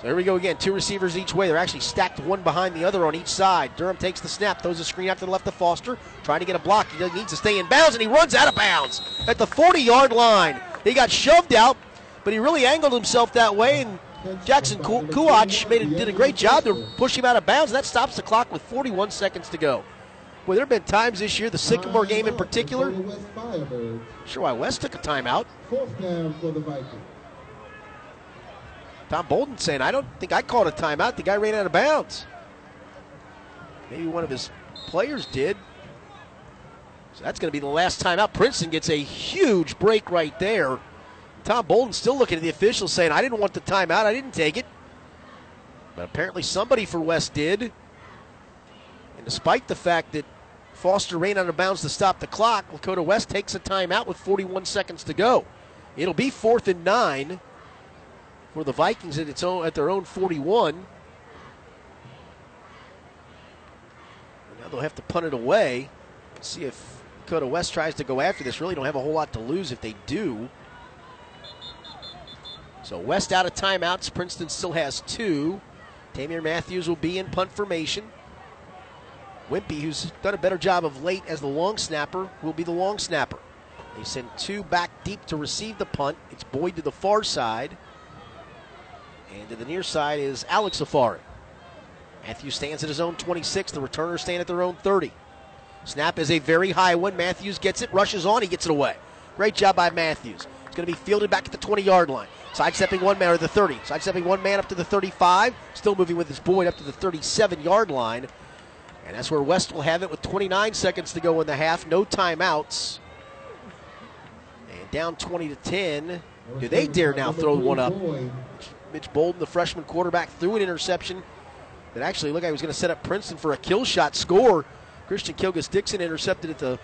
S1: So here we go again. Two receivers each way. They're actually stacked one behind the other on each side. Durham takes the snap, throws a screen out to the left of Foster, trying to get a block. He needs to stay in bounds, and he runs out of bounds at the 40 yard line. He got shoved out, but he really angled himself that way, and Jackson Kuach made a, did a great job to push him out of bounds. That stops the clock with 41 seconds to go. Well, there have been times this year, the Sycamore game in particular. Sure, why West took a timeout.
S7: Fourth down for the Vikings.
S1: Tom Bolden saying, I don't think I called a timeout. The guy ran out of bounds. Maybe one of his players did. So that's going to be the last timeout. Princeton gets a huge break right there. Tom Bolden still looking at the officials saying, I didn't want the timeout. I didn't take it. But apparently somebody for West did. And despite the fact that Foster ran out of bounds to stop the clock, Lakota West takes a timeout with 41 seconds to go. It'll be fourth and nine for the Vikings at its own at their own 41. Now they'll have to punt it away. See if Lakota West tries to go after this. Really don't have a whole lot to lose if they do. So West out of timeouts. Princeton still has two. Tamir Matthews will be in punt formation. Wimpy, who's done a better job of late as the long snapper, will be the long snapper. They send two back deep to receive the punt. It's Boyd to the far side. And to the near side is Alex Afari. Matthews stands at his own 26. The returners stand at their own 30. Snap is a very high one. Matthews gets it, rushes on, he gets it away. Great job by Matthews. It's going to be fielded back at the 20 yard line. Sidestepping one man or the 30. Sidestepping one man up to the 35. Still moving with his Boyd up to the 37 yard line. And that's where West will have it with 29 seconds to go in the half. No timeouts. And down 20 to 10. Do they dare now throw one up? Mitch Bolden, the freshman quarterback, threw an interception that actually looked like he was going to set up Princeton for a kill shot score. Christian Kilgus Dixon intercepted at the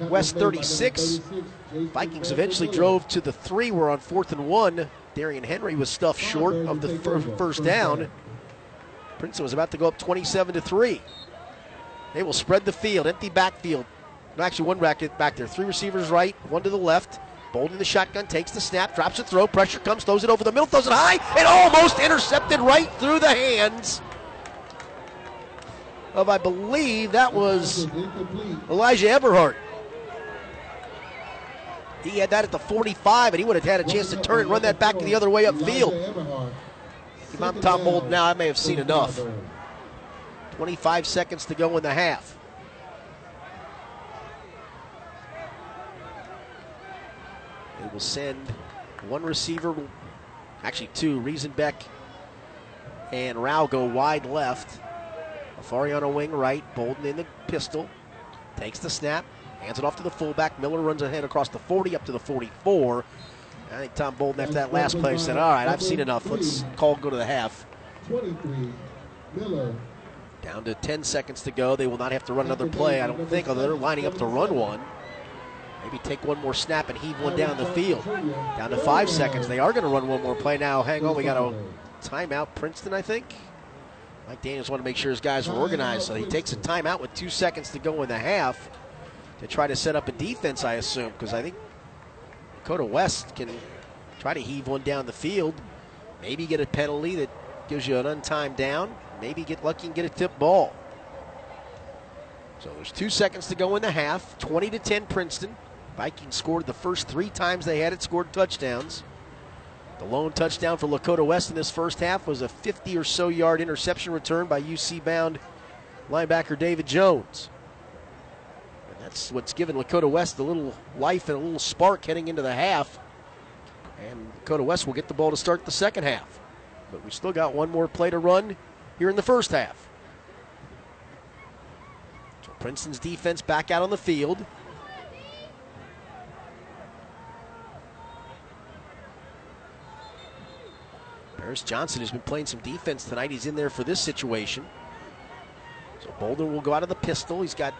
S1: West 36. Vikings eventually drove to the three. We're on fourth and one. Darian Henry was stuffed short of the fir- first down. Princeton was about to go up 27 to three. They will spread the field, empty backfield. Actually, one racket back there. Three receivers right, one to the left. Bolden the shotgun takes the snap, drops the throw, pressure comes, throws it over the middle, throws it high, and almost intercepted right through the hands of, I believe, that was Elijah Everhart. He had that at the 45, and he would have had a chance to turn and run that back the other way upfield. If I'm Tom Bolden now, I may have seen enough. 25 seconds to go in the half. They will send one receiver, actually two. Riesenbeck and Rao go wide left. Afari on a wing right. Bolden in the pistol. Takes the snap. Hands it off to the fullback. Miller runs ahead across the 40 up to the 44. I think Tom Bolden, after that last play, said, All right, I've seen enough. Let's call go to the half.
S7: 23, Miller.
S1: Down to 10 seconds to go. They will not have to run another play, I don't think, although they're lining up to run one. Maybe take one more snap and heave one down the field. Down to five seconds. They are going to run one more play now. Hang on, we got a timeout. Princeton, I think. Mike Daniels wanted to make sure his guys were organized, so he takes a timeout with two seconds to go in the half to try to set up a defense, I assume, because I think Lakota West can try to heave one down the field. Maybe get a penalty that gives you an untimed down. Maybe get lucky and get a tip ball. So there's two seconds to go in the half. 20 to 10 Princeton. Vikings scored the first three times they had it, scored touchdowns. The lone touchdown for Lakota West in this first half was a 50 or so yard interception return by UC bound linebacker David Jones. That's what's given Lakota West a little life and a little spark heading into the half. And Lakota West will get the ball to start the second half. But we still got one more play to run here in the first half. So Princeton's defense back out on the field. Paris Johnson has been playing some defense tonight. He's in there for this situation. So Bolden will go out of the pistol. He's got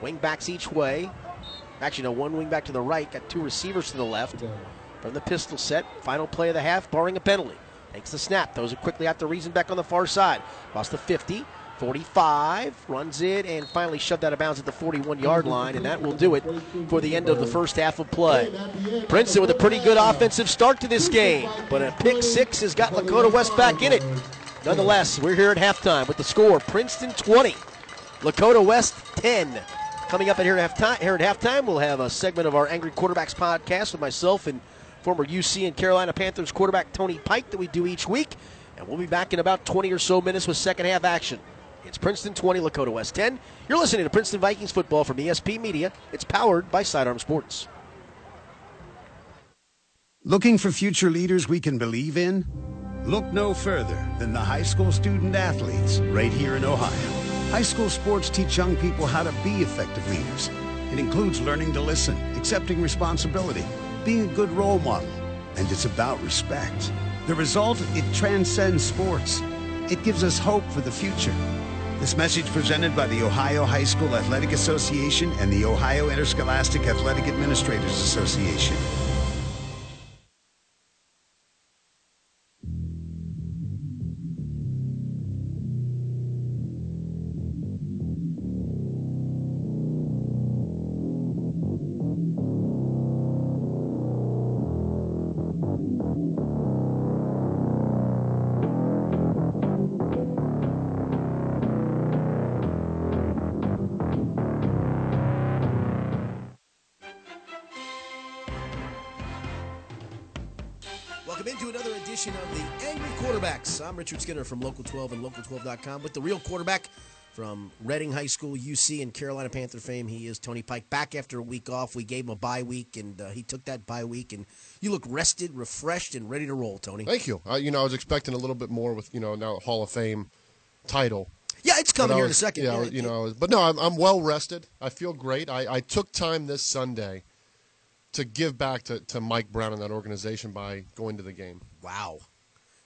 S1: wing backs each way. Actually, no, one wing back to the right. Got two receivers to the left. From the pistol set, final play of the half, barring a penalty. Takes the snap, throws it quickly out to Riesenbeck on the far side. Across the 50, 45, runs it, and finally shoved out of bounds at the 41 yard line, and that will do it for the end of the first half of play. Princeton with a pretty good offensive start to this game, but a pick six has got Lakota West back in it. Nonetheless, we're here at halftime with the score Princeton 20, Lakota West 10. Coming up at here at halftime, here at halftime, we'll have a segment of our Angry Quarterbacks podcast with myself and former UC and Carolina Panthers quarterback Tony Pike that we do each week. And we'll be back in about 20 or so minutes with second half action. It's Princeton 20, Lakota West 10. You're listening to Princeton Vikings football from ESP Media. It's powered by Sidearm Sports.
S8: Looking for future leaders we can believe in? Look no further than the high school student athletes right here in Ohio. High school sports teach young people how to be effective leaders. It includes learning to listen, accepting responsibility, being a good role model, and it's about respect. The result, it transcends sports. It gives us hope for the future. This message presented by the Ohio High School Athletic Association and the Ohio Interscholastic Athletic Administrators Association.
S1: Richard Skinner from Local 12 and Local12.com with the real quarterback from Reading High School, UC, and Carolina Panther fame. He is Tony Pike. Back after a week off, we gave him a bye week, and uh, he took that bye week. And you look rested, refreshed, and ready to roll, Tony.
S9: Thank you. Uh, you know, I was expecting a little bit more with you know now Hall of Fame title.
S1: Yeah, it's coming
S9: But
S1: here in a second.
S9: Yeah, was- you know, was- but no, I'm, I'm well rested. I feel great. I, I took time this Sunday to give back to, to Mike Brown and that organization by going to the game.
S1: Wow.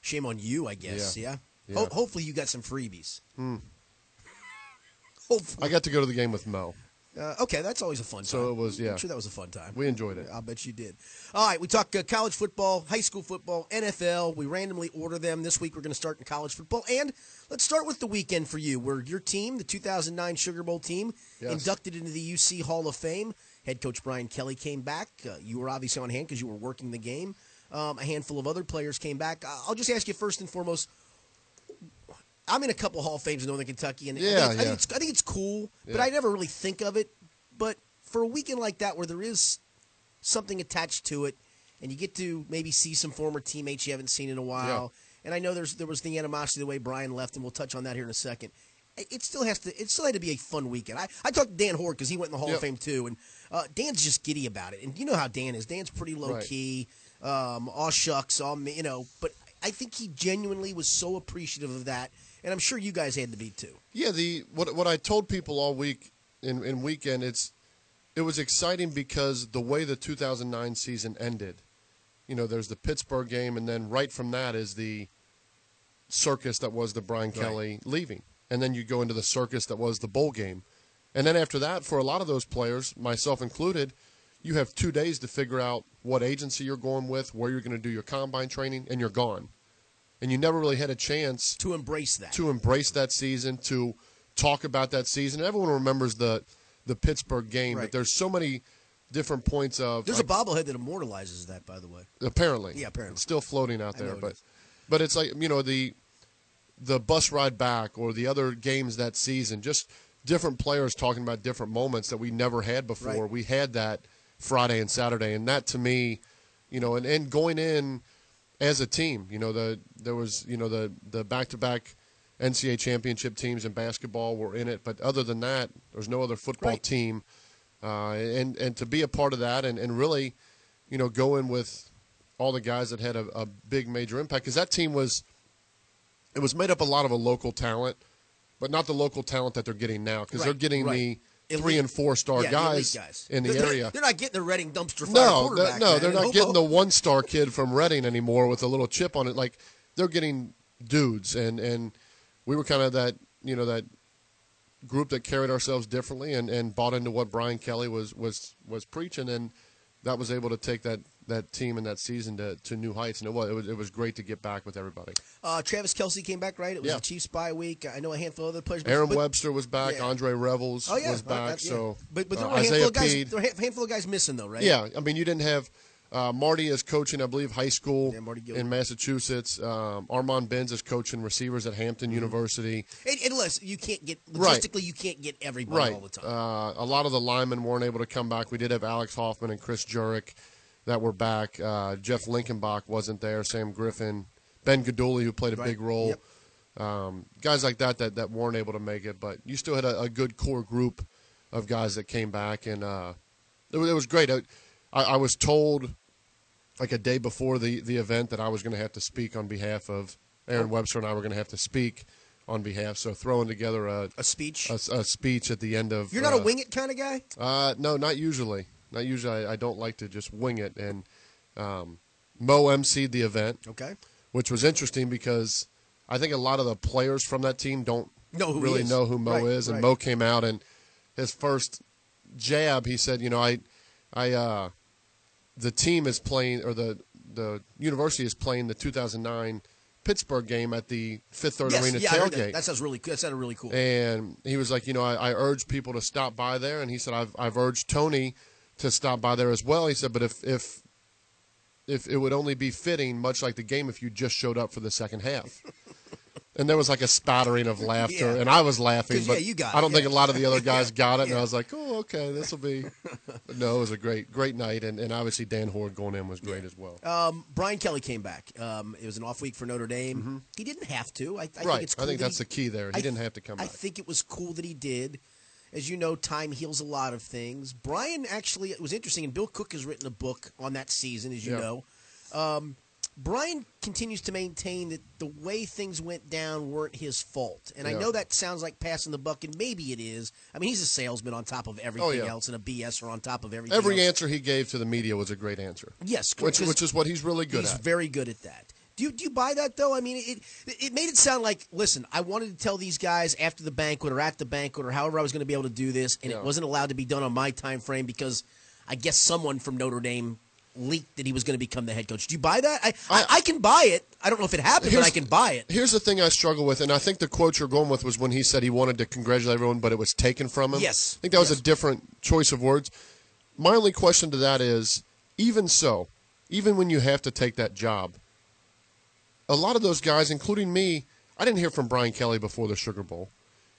S1: Shame on you, I guess. Yeah.
S9: Yeah.
S1: Ho- hopefully, you got some freebies.
S9: Hmm. *laughs*
S1: Hopefully.
S9: I got to go to the game with Mo.
S1: Uh, okay, that's always a fun time.
S9: So it was- yeah.
S1: I'm sure that was a fun time.
S9: We enjoyed it.
S1: I'll bet you did. All right, we talk uh, college football, high school football, NFL. We randomly order them. This week we're going to start in college football. And let's start with the weekend for you, where your team, the 2009 Sugar Bowl team,
S9: Yes.
S1: inducted into the UC Hall of Fame. Head coach Brian Kelly came back. Uh, you were obviously on hand because you were working the game. Um, a handful of other players came back. I'll just ask you first and foremost. I'm in a couple Hall of Fames in Northern Kentucky, and I,
S9: Yeah,
S1: think, I, think it's, I think it's cool, but I never really think of it. But for a weekend like that, where there is something attached to it, and you get to maybe see some former teammates you haven't seen in a while. And I know there's there was the animosity the way Brian left, and we'll touch on that here in a second. It it still has to. It still had to be a fun weekend. I, I talked to Dan Hoard because he went in the Hall of Fame too, and uh, Dan's just giddy about it. And you know how Dan is. Dan's pretty low
S9: Right.
S1: key. Um, all shucks, all me- you know. But I think he genuinely was so appreciative of that, and I'm sure you guys had to be too.
S9: Yeah, the what what I told people all week in, in weekend it's it was exciting because the way the 2009 season ended. You know, there's the Pittsburgh game, and then right from that is the circus that was the Brian Kelly leaving, and then you go into the circus that was the bowl game, and then after that, for a lot of those players, myself included, you have two days to figure out what agency you're going with, where you're going to do your combine training, and you're gone, and you never really had a chance
S1: To embrace that.
S9: to embrace that season, to talk about that season. Everyone remembers the the Pittsburgh game,
S1: Right.
S9: but there's so many different points of
S1: There's
S9: like,
S1: a bobblehead that immortalizes that, by the way.
S9: apparently,
S1: Yeah, apparently.
S9: It's still floating out there,
S1: know it
S9: but but it's like you know the the bus ride back or the other games that season, just different players talking about different moments that we never had before.
S1: Right.
S9: We had that Friday and Saturday, and that to me, you know, and, and going in as a team, you know, the there was you know the the back to back NCAA championship teams in basketball were in it, but other than that, there's no other football
S1: Right.
S9: team, uh, and and to be a part of that and, and really, you know, go in with all the guys that had a, a big major impact because that team was it was made up a lot of a local talent, but not the local talent that they're getting now because they're getting
S1: right.
S9: the three and four star
S1: yeah,
S9: guys,
S1: guys.
S9: in the
S1: They're-
S9: area.
S1: They're not getting the Reading dumpster fire
S9: No,
S1: quarterback.
S9: they're, no,
S1: man.
S9: they're not getting the one star kid from Reading anymore with a little chip on it. Like they're getting dudes, and and we were kind of that you know that group that carried ourselves differently and, and bought into what Brian Kelly was was was preaching, and that was able to take that that team and that season to, to new heights. And it was, it was it was great to get back with everybody.
S1: Uh, Travis Kelce came back, right? It was
S9: Yeah.
S1: the Chiefs bye week. I know a handful of other players. but-
S9: Aaron
S1: but-
S9: Webster was back.
S1: yeah.
S9: Andre Revels
S1: Oh yeah,
S9: was
S1: uh,
S9: back.
S1: uh.
S9: So,
S1: but but there
S9: uh,
S1: were a handful
S9: Isaiah
S1: of guys. There were a handful of guys missing though, right?
S9: Yeah, I mean, you didn't have uh, Marty is coaching, I believe, high school
S1: Yeah,
S9: in Massachusetts. Um, Armon Binns is coaching receivers at Hampton
S1: Mm-hmm.
S9: University.
S1: And, listen, you can't get
S9: Right.
S1: logistically, you can't get everybody
S9: Right.
S1: all the time.
S9: Uh, a lot of the linemen weren't able to come back. We did have Alex Hoffman and Chris Jurek that were back. Uh, Jeff Linkenbach wasn't there. Sam Griffin, Ben Guidugli, who played a
S1: Right.
S9: big role.
S1: Yep.
S9: um, guys like that, that that weren't able to make it. But you still had a, a good core group of guys that came back, and uh, it, was, it was great. I, I, was told like a day before the the event that I was going to have to speak on behalf of Aaron Webster, and I were going to have to speak on behalf. So throwing together a
S1: A speech.
S9: a, a speech at the end of
S1: You're not a
S9: uh,
S1: wing it kind of guy.
S9: uh, no, not usually. Not usually. I, I don't like to just wing it. And um, Mo emceed the event,
S1: Okay.
S9: which was interesting because I think a lot of the players from that team don't
S1: Know who
S9: really know who Mo
S1: Right,
S9: is. And
S1: right.
S9: Mo came out and his first jab, he said, "You know, I, I, uh, the team is playing, or the the university is playing the 2009 Pittsburgh game at the Fifth Third
S1: yes,
S9: Arena
S1: yeah,
S9: tailgate."
S1: that. that sounds really. Cool that sounded really cool.
S9: And he was like, you know, I, I urge people to stop by there. And he said, I've, I've urged Tony to stop by there as well. He said, but if, if, if it would only be fitting, much like the game, if you just showed up for the second half. *laughs* and there was like a spattering of laughter,
S1: Yeah.
S9: and I was laughing, but
S1: yeah,
S9: I don't
S1: it,
S9: think
S1: yeah.
S9: a lot of the other *laughs* guys got it. And I was like, oh, okay, this will be. *laughs* But no, it was a great, great night, and, and obviously Dan Hoard going in was great as well.
S1: Um, Brian Kelly came back. Um, it was an off week for Notre Dame. He didn't have to. I, I
S9: Mm-hmm. right,
S1: think it's
S9: I think
S1: that
S9: that's
S1: he-
S9: the key there. He
S1: I-
S9: didn't have to come
S1: I
S9: back.
S1: think it was cool that he did. As you know, time heals a lot of things. Brian actually, it was interesting, and Bill Koch has written a book on that season, as you
S9: Yeah.
S1: know. Um, Brian continues to maintain that the way things went down weren't his fault. And I know that sounds like passing the buck, and maybe it is. I mean, he's a salesman on top of everything
S9: Oh, yeah.
S1: else, and a BS or on top of everything
S9: Every
S1: else.
S9: answer he gave to the media was a great answer.
S1: Yes,
S9: which, which is what he's really good
S1: he's
S9: at.
S1: He's very good at that. Do you do you buy that though? I mean, it it made it sound like listen, I wanted to tell these guys after the banquet or at the banquet or however I was going to be able to do this, and
S9: Yeah.
S1: it wasn't allowed to be done on my time frame because I guess someone from Notre Dame leaked that he was going to become the head coach. Do you buy that? I I, I can buy it. I don't know if it happened, but I can buy it.
S9: Here's the thing I struggle with, and I think the quote you're going with was when he said he wanted to congratulate everyone, but it was taken from him.
S1: Yes.
S9: I think that was a different choice of words. My only question to that is, even so, even when you have to take that job, a lot of those guys, including me, I didn't hear from Brian Kelly before the Sugar Bowl.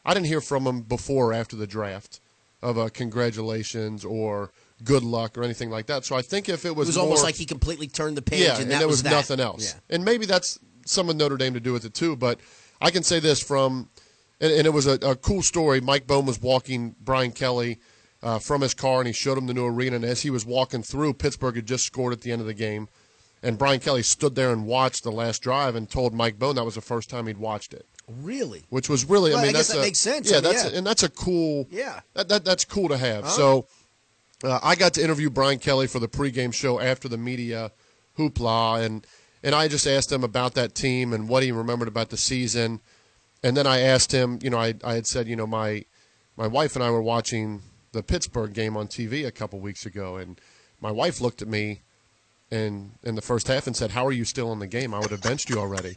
S9: I didn't hear from him before or after the draft of a congratulations or good luck or anything like that. So I think if it
S1: It
S9: was,
S1: was almost like he completely turned the page,
S9: yeah,
S1: and that
S9: there
S1: was,
S9: was, nothing else.
S1: Yeah.
S9: And maybe that's some of Notre Dame to do with it too. But I can say this from, and, and it was a, a cool story. Mike Bohn was walking Brian Kelly uh, from his car, and he showed him the new arena. And as he was walking through, Pittsburgh had just scored at the end of the game, and Brian Kelly stood there and watched the last drive and told Mike Bohn that was the first time he'd watched it.
S1: Really?
S9: Which was really,
S1: Well,
S9: I
S1: I
S9: mean,
S1: guess
S9: that's
S1: that
S9: a-
S1: makes sense.
S9: Yeah,
S1: I mean,
S9: that's
S1: yeah.
S9: and that's a cool.
S1: Yeah.
S9: That, that that's cool to have.
S1: Huh?
S9: So uh, I got to interview Brian Kelly for the pregame show after the media hoopla, and and I just asked him about that team and what he remembered about the season, and then I asked him, you know, I I had said, you know, my my wife and I were watching the Pittsburgh game on TV a couple weeks ago, and my wife looked at me, and in the first half and said, "How are you still in the game? I would have benched you already."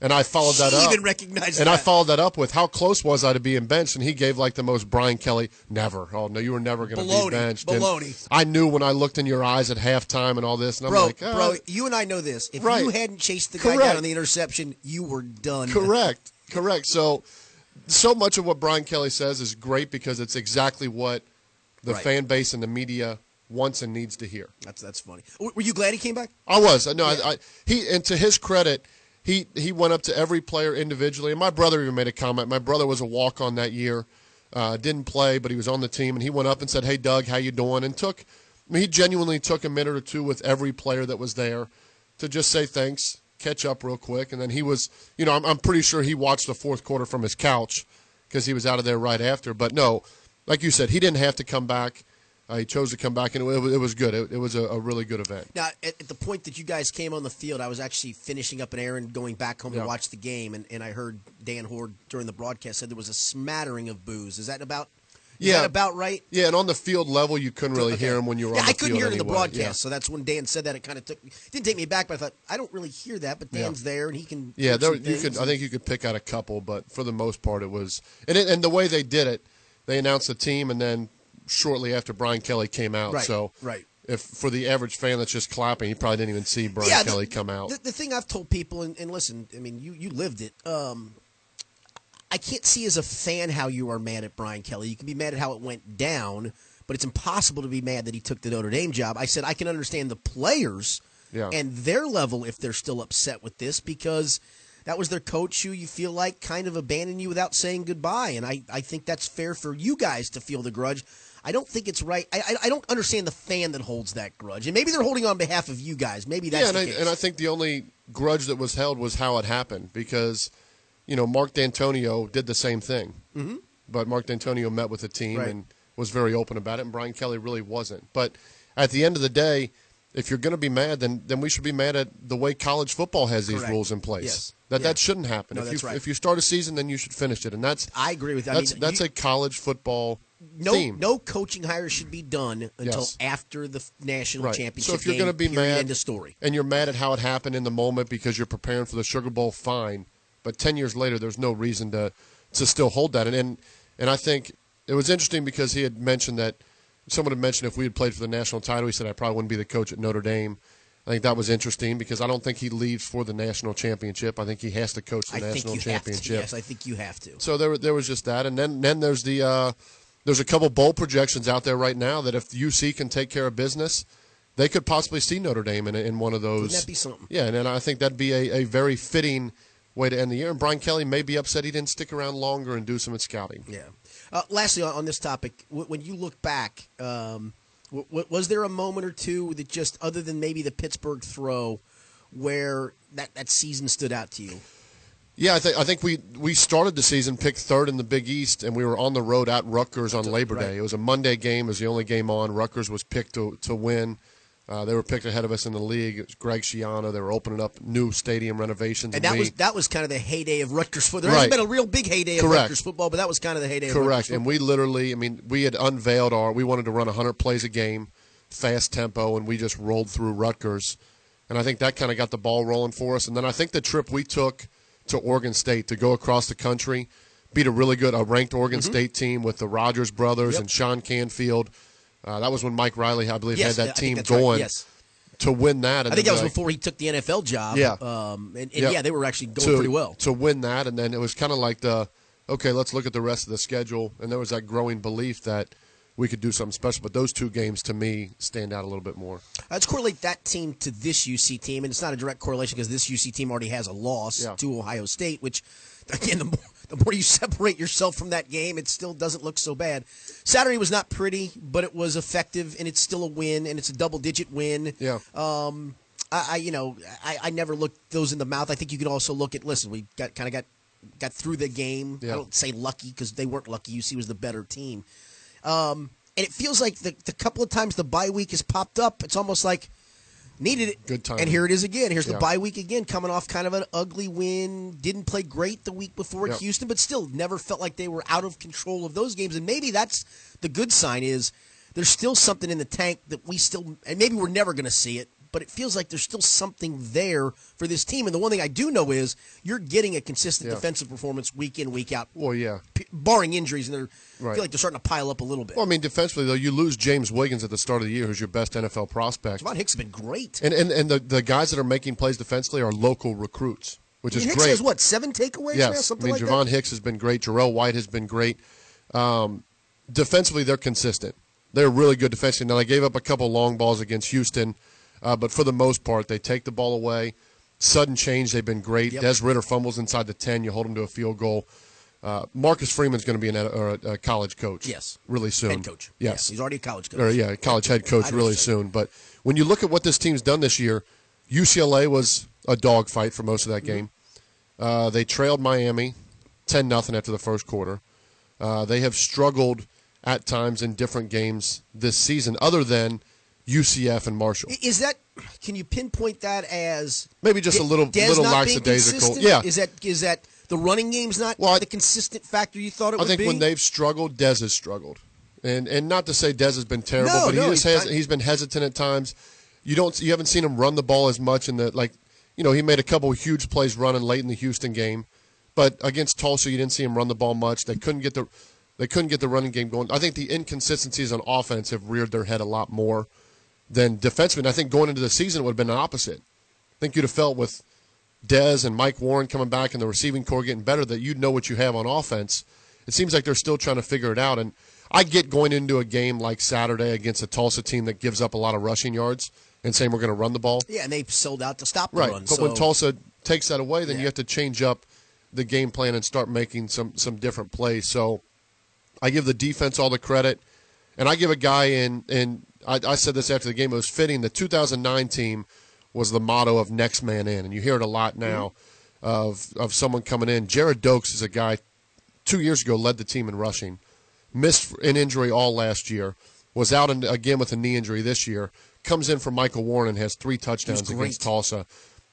S9: And I followed that up.
S1: even recognized
S9: and I followed that up with how close was I to being benched, and he gave like the most Brian Kelly never. Oh no, you were never going to be benched. And
S1: Baloney.
S9: I knew when I looked in your eyes at halftime and all this, and I'm
S1: bro,
S9: like, ah,
S1: bro, you and I know this. If
S9: Right.
S1: you hadn't chased the guy
S9: Correct.
S1: down on the interception, you were done.
S9: correct, correct. So, so much of what Brian Kelly says is great because it's exactly what the
S1: Right.
S9: fan base and the media wants and needs to hear.
S1: That's that's funny. Were you glad he came back?
S9: I was. No, I, I, he and to his credit, he he went up to every player individually. And my brother even made a comment. My brother was a walk on that year, uh, didn't play, but he was on the team, and he went up and said, "Hey, Doug, how you doing?" And took. I mean, he genuinely took a minute or two with every player that was there to just say thanks, catch up real quick, and then he was. You know, I'm, I'm pretty sure he watched the fourth quarter from his couch because he was out of there right after. But no, like you said, he didn't have to come back. Uh, he chose to come back, and it, was- it was good. It, it was a, a really good event.
S1: Now, at, at the point that you guys came on the field, I was actually finishing up an errand, going back home
S9: Yeah.
S1: to watch the game, and, and I heard Dan Hoard during the broadcast said there was a smattering of booze. Is that about? Is
S9: Yeah.
S1: that about right?
S9: Yeah, and on the field level, you couldn't really
S1: Okay.
S9: hear him when you were
S1: yeah,
S9: on the
S1: I couldn't hear it in the broadcast,
S9: Yeah.
S1: so that's when Dan said that. It kind of took didn't take me back, but I thought I don't really hear that. But
S9: Yeah.
S1: Dan's there, and he can.
S9: Yeah, there, you could. I think you could pick out a couple, but for the most part, it was. And it, and the way they did it, they announced the team, and then shortly after Brian Kelly came out.
S1: Right,
S9: So
S1: right.
S9: If for the average fan that's just clapping, he probably didn't even see Brian
S1: Yeah, the-
S9: Kelly come out.
S1: The, the thing I've told people, and, and listen, I mean, you you lived it. Um, I can't see as a fan how you are mad at Brian Kelly. You can be mad at how it went down, but it's impossible to be mad that he took the Notre Dame job. I said I can understand the players
S9: Yeah.
S1: and their level if they're still upset with this because that was their coach who you feel like kind of abandoned you without saying goodbye. And I, I think that's fair for you guys to feel the grudge. I don't think it's right. I, I, I don't understand the fan that holds that grudge. And maybe they're holding on behalf of you guys. Maybe that's
S9: yeah, and
S1: the
S9: I, and I think the only grudge that was held was how it happened because, you know, Mark Dantonio did the same thing.
S1: Mhm.
S9: But Mark Dantonio met with the team
S1: Right.
S9: and was very open about it, and Brian Kelly really wasn't. But at the end of the day, if you're going to be mad, then then we should be mad at the way college football has these
S1: Correct.
S9: rules in place.
S1: Yes.
S9: That
S1: Yeah.
S9: that shouldn't happen.
S1: No,
S9: if
S1: that's
S9: you
S1: right.
S9: if you start a season, then you should finish it, and that's
S1: I agree with that. I
S9: that's
S1: mean,
S9: that's
S1: you-
S9: a college football
S1: no,
S9: theme.
S1: no coaching hire should be done until
S9: Yes.
S1: after the national
S9: Right.
S1: championship.
S9: So if you're going to be mad
S1: end of story.
S9: and you're mad at how it happened in the moment because you're preparing for the Sugar Bowl, fine. But ten years later, there's no reason to to still hold that. And and, and I think it was interesting because he had mentioned that someone had mentioned if we had played for the national title, he said I probably wouldn't be the coach at Notre Dame. I think that was interesting because I don't think he leaves for the national championship. I think he has to coach the
S1: I think
S9: national
S1: you
S9: championship.
S1: have to. Yes, I think you have to.
S9: So there, there was just that, and then then there's the uh, there's a couple bowl projections out there right now that if UC can take care of business, they could possibly see Notre Dame in, in one of those.
S1: Wouldn't that be something?
S9: Yeah, and, and I think that'd be a, a very fitting way to end the year. And Brian Kelly may be upset he didn't stick around longer and do some scouting.
S1: Yeah. Uh, lastly, on, on this topic, w- when you look back, um, w- w- was there a moment or two that just, other than maybe the Pittsburgh throw, where that, that season stood out to you?
S9: Yeah, I think I think we we started the season picked third in the Big East, and we were on the road at Rutgers on Labor
S1: right.
S9: Day. It was a Monday game; it was the only game on. Rutgers was picked to to win. Uh, they were picked ahead of us in the league. It was Greg Schiano. They were opening up new stadium renovations,
S1: And that
S9: we-
S1: was that was kind of the heyday of Rutgers football. There
S9: Right.
S1: hasn't been a real big heyday of
S9: Correct.
S1: Rutgers football, but that was kind of the heyday of Rutgers
S9: Correct. And we literally, I mean, we had unveiled our, we wanted to run 100 plays a game, fast tempo, and we just rolled through Rutgers. And I think that kind of got the ball rolling for us. And then I think the trip we took to Oregon State to go across the country, beat a really good, a ranked Oregon
S1: Mm-hmm.
S9: State team with the Rodgers brothers
S1: Yep.
S9: and Sean Canfield. Uh, that was when Mike Riley, I believe,
S1: Yes,
S9: had that
S1: think
S9: team
S1: that's right,
S9: going
S1: yes.
S9: to win that. And
S1: I think that was
S9: like-
S1: before he took the NFL job.
S9: Yeah.
S1: Um, and, and
S9: Yep.
S1: yeah, they were actually going
S9: to,
S1: pretty well.
S9: to win that, and then it was kind of like the okay, let's look at the rest of the schedule, and there was that growing belief that we could do something special. But those two games to me stand out a little bit more.
S1: Let's correlate that team to this UC team, and it's not a direct correlation because this UC team already has a loss
S9: Yeah.
S1: to Ohio State, which, again, the more, the more you *laughs* separate yourself from that game, it still doesn't look so bad. Saturday was not pretty, but it was effective, and it's still a win, and it's a double digit win.
S9: Yeah.
S1: Um, I, I you know, I, I never looked those in the mouth. I think you could also look at. Listen, we got kind of got got through the game.
S9: Yeah.
S1: I don't say lucky because they weren't lucky. UC was the better team. Um, and it feels like the, the couple of times the bye week has popped up, it's almost like needed it.
S9: Good time.
S1: And here it is again. Here's the
S9: Yeah.
S1: bye week again, coming off kind of an ugly win. Didn't play great the week before at Houston, but still never felt like they were out of control of those games. And maybe that's the good sign is there's still something in the tank that we still, and maybe we're never going to see it, but it feels like there's still something there for this team. And the one thing I do know is you're getting a consistent
S9: Yeah.
S1: defensive performance week in, week out,
S9: Well, yeah.
S1: p- barring injuries, and they're I
S9: Right.
S1: feel like they're starting to pile up a little bit.
S9: Well, I mean, defensively though, you lose James Wiggins at the start of the year, who's your best NFL prospect,
S1: Javon Hicks has been great.
S9: and and, and the, the guys that are making plays defensively are local recruits, which
S1: I mean,
S9: is
S1: Hicks
S9: great.
S1: has what seven takeaways now,
S9: Yes,
S1: something
S9: I mean
S1: like
S9: Javon
S1: that.
S9: Hicks has been great. Jarell White has been great. Um, defensively, they're consistent. They're really good defensively. Now they gave up a couple long balls against Houston, uh, but for the most part, they take the ball away. Sudden change, they've been great.
S1: Yep.
S9: Dez Ridder fumbles inside the ten. You hold him to a field goal. Uh, Marcus Freeman's going to be an, or a, a college coach.
S1: Yes.
S9: really soon.
S1: Head coach.
S9: Yes,
S1: Yeah, he's already a college coach.
S9: Or, yeah, college head coach really soon. But when you look at what this team's done this year, UCLA was a dogfight for most of that game. Uh, they trailed Miami ten nothing after the first quarter. Uh, they have struggled at times in different games this season, other than UCF and Marshall.
S1: Is that? Can you pinpoint that as
S9: Maybe just a little-
S1: Dez
S9: little lackadaisical. Yeah.
S1: Is that is that the running game's not Well, the consistent factor you thought it
S9: I
S1: would
S9: think when they've struggled, Dez has struggled, and and not to say Dez has been terrible,
S1: No,
S9: but he just
S1: he's
S9: has
S1: not-
S9: he's been hesitant at times. You don't you haven't seen him run the ball as much in the like, you know, he made a couple of huge plays running late in the Houston game, but against Tulsa you didn't see him run the ball much. They couldn't get the they couldn't get the running game going. I think the inconsistencies on offense have reared their head a lot more than defensively. And I think going into the season it would have been the opposite. I think you'd have felt with Dez and Mike Warren coming back and the receiving core getting better that you'd know what you have on offense. It seems like they're still trying to figure it out. And I get going into a game like Saturday against a Tulsa team that gives up a lot of rushing yards and saying we're going to run the ball.
S1: yeah, and they sold out to stop the
S9: Right.
S1: run.
S9: But
S1: so
S9: when Tulsa takes that away, then you have to change up the game plan and start making some some different plays. So I give the defense all the credit, and I give a guy in. And I, I said this after the game. It was fitting. The 2009 team was the motto of next man in, and you hear it a lot mm-hmm. now of of someone coming in. Gerrid Doaks is a guy two years ago led the team in rushing, missed an injury all last year, was out in, again with a knee injury this year. Comes in for Michael Warren and has three touchdowns against Tulsa.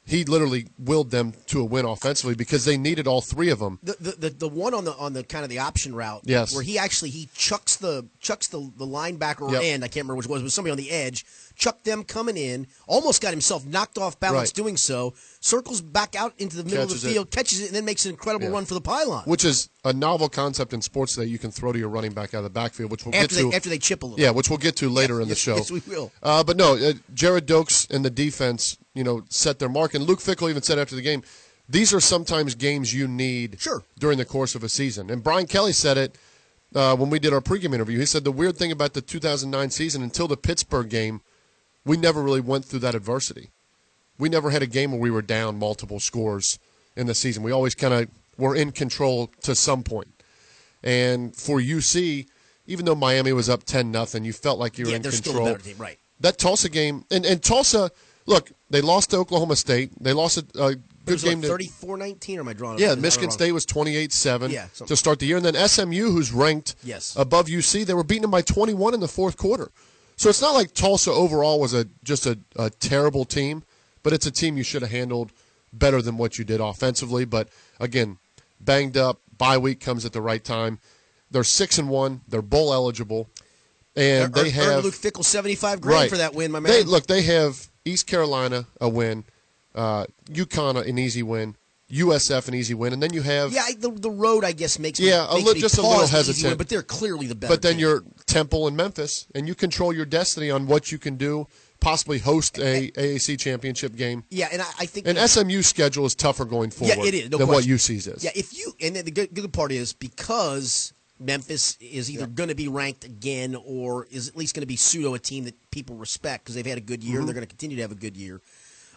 S9: He literally willed them to a win offensively because they needed all three of them.
S1: The, the, the, the one on the on the kind of the option route,
S9: Yes.
S1: where he actually he chucks the chucks the, the linebacker
S9: Yep.
S1: end, I can't remember which it was, but somebody on the edge, chucked them coming in, almost got himself knocked off balance
S9: Right.
S1: doing so, circles back out into the middle
S9: Catches
S1: of the field, catches it, and then makes an incredible
S9: Yeah.
S1: run for the pylon.
S9: which is a novel concept in sports that you can throw to your running back out of the backfield, which we'll
S1: after
S9: get to
S1: after they chip a little.
S9: Yeah, which we'll get to later in the
S1: yes,
S9: show.
S1: yes, we will.
S9: Uh, but no, uh, Gerrid Doaks and the defense, you know, set their mark. And Luke Fickell even said after the game, these are sometimes games you need
S1: Sure.
S9: during the course of a season. And Brian Kelly said it uh, when we did our pregame interview. He said the weird thing about the 2009 season until the Pittsburgh game, we never really went through that adversity. We never had a game where we were down multiple scores in the season. We always kind of were in control to some point. And for UC, even though Miami was up 10 nothing, you felt like you were
S1: yeah,
S9: in control.
S1: still a better team, right?
S9: That Tulsa game, and, and Tulsa, look, they lost to Oklahoma State. They lost a, a good game
S1: like
S9: to
S1: 34-19, or am I drawing?
S9: yeah, Michigan? State was 28-7
S1: Yeah, something-
S9: to start the year. And then SMU, who's ranked
S1: Yes.
S9: above UC, they were beating them by 21 in the fourth quarter. So it's not like Tulsa overall was a just a, a terrible team, but it's a team you should have handled better than what you did offensively. But again, banged up, bye week comes at the right time. They're six and one. They're bowl eligible, and they have
S1: Luke Fickell seventy-five grand
S9: right
S1: for that win, my man.
S9: They, look, they have East Carolina a win, uh, UConn an easy win, USF an easy win, and then you have
S1: yeah, I, the, the road I guess makes
S9: Yeah,
S1: me,
S9: a
S1: makes
S9: li-
S1: me
S9: just a little hesitant.
S1: win, but they're clearly the better.
S9: But then
S1: team.
S9: you're Temple and Memphis, and you control your destiny on what you can do. Possibly host a AAC championship game.
S1: yeah, and I, I think
S9: And SMU schedule is tougher going forward
S1: Yeah, it is. No
S9: than
S1: question.
S9: what UC's is.
S1: Yeah, if you and then the good, good part is because Memphis is either going to be ranked again or is at least going to be pseudo a team that people respect because they've had a good year.
S9: Mhm.
S1: and They're going to continue to have a good year.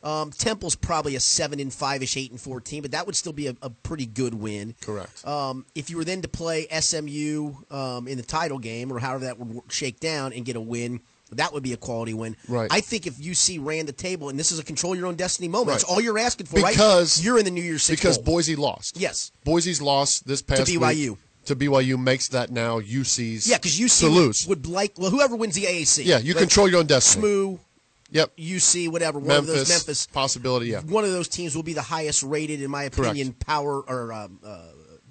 S1: Um, Temple's probably a seven and five ish, eight and fourteen, but that would still be a, a pretty good win.
S9: Correct.
S1: Um, if you were then to play SMU um, in the title game or however that would shake down and get a win, that would be a quality win.
S9: Right.
S1: I think if UC ran the table, and this is a control your own destiny moment,
S9: Right.
S1: that's all you're asking for, right?
S9: Because-
S1: you're in the New Year's Six
S9: because
S1: Bowl.
S9: Boise lost.
S1: Yes.
S9: Boise's loss this past to
S1: BYU.
S9: week to BYU makes that now UC's
S1: Yeah, because UC
S9: to lose.
S1: Would, would like well whoever wins the AAC.
S9: Yeah, you
S1: Like
S9: control your own destiny.
S1: SMU,
S9: Yep.
S1: UC, whatever. One of those
S9: Memphis,
S1: Memphis.
S9: possibility. Yeah.
S1: One of those teams will be the highest rated, in my
S9: Correct.
S1: opinion, power or um, uh,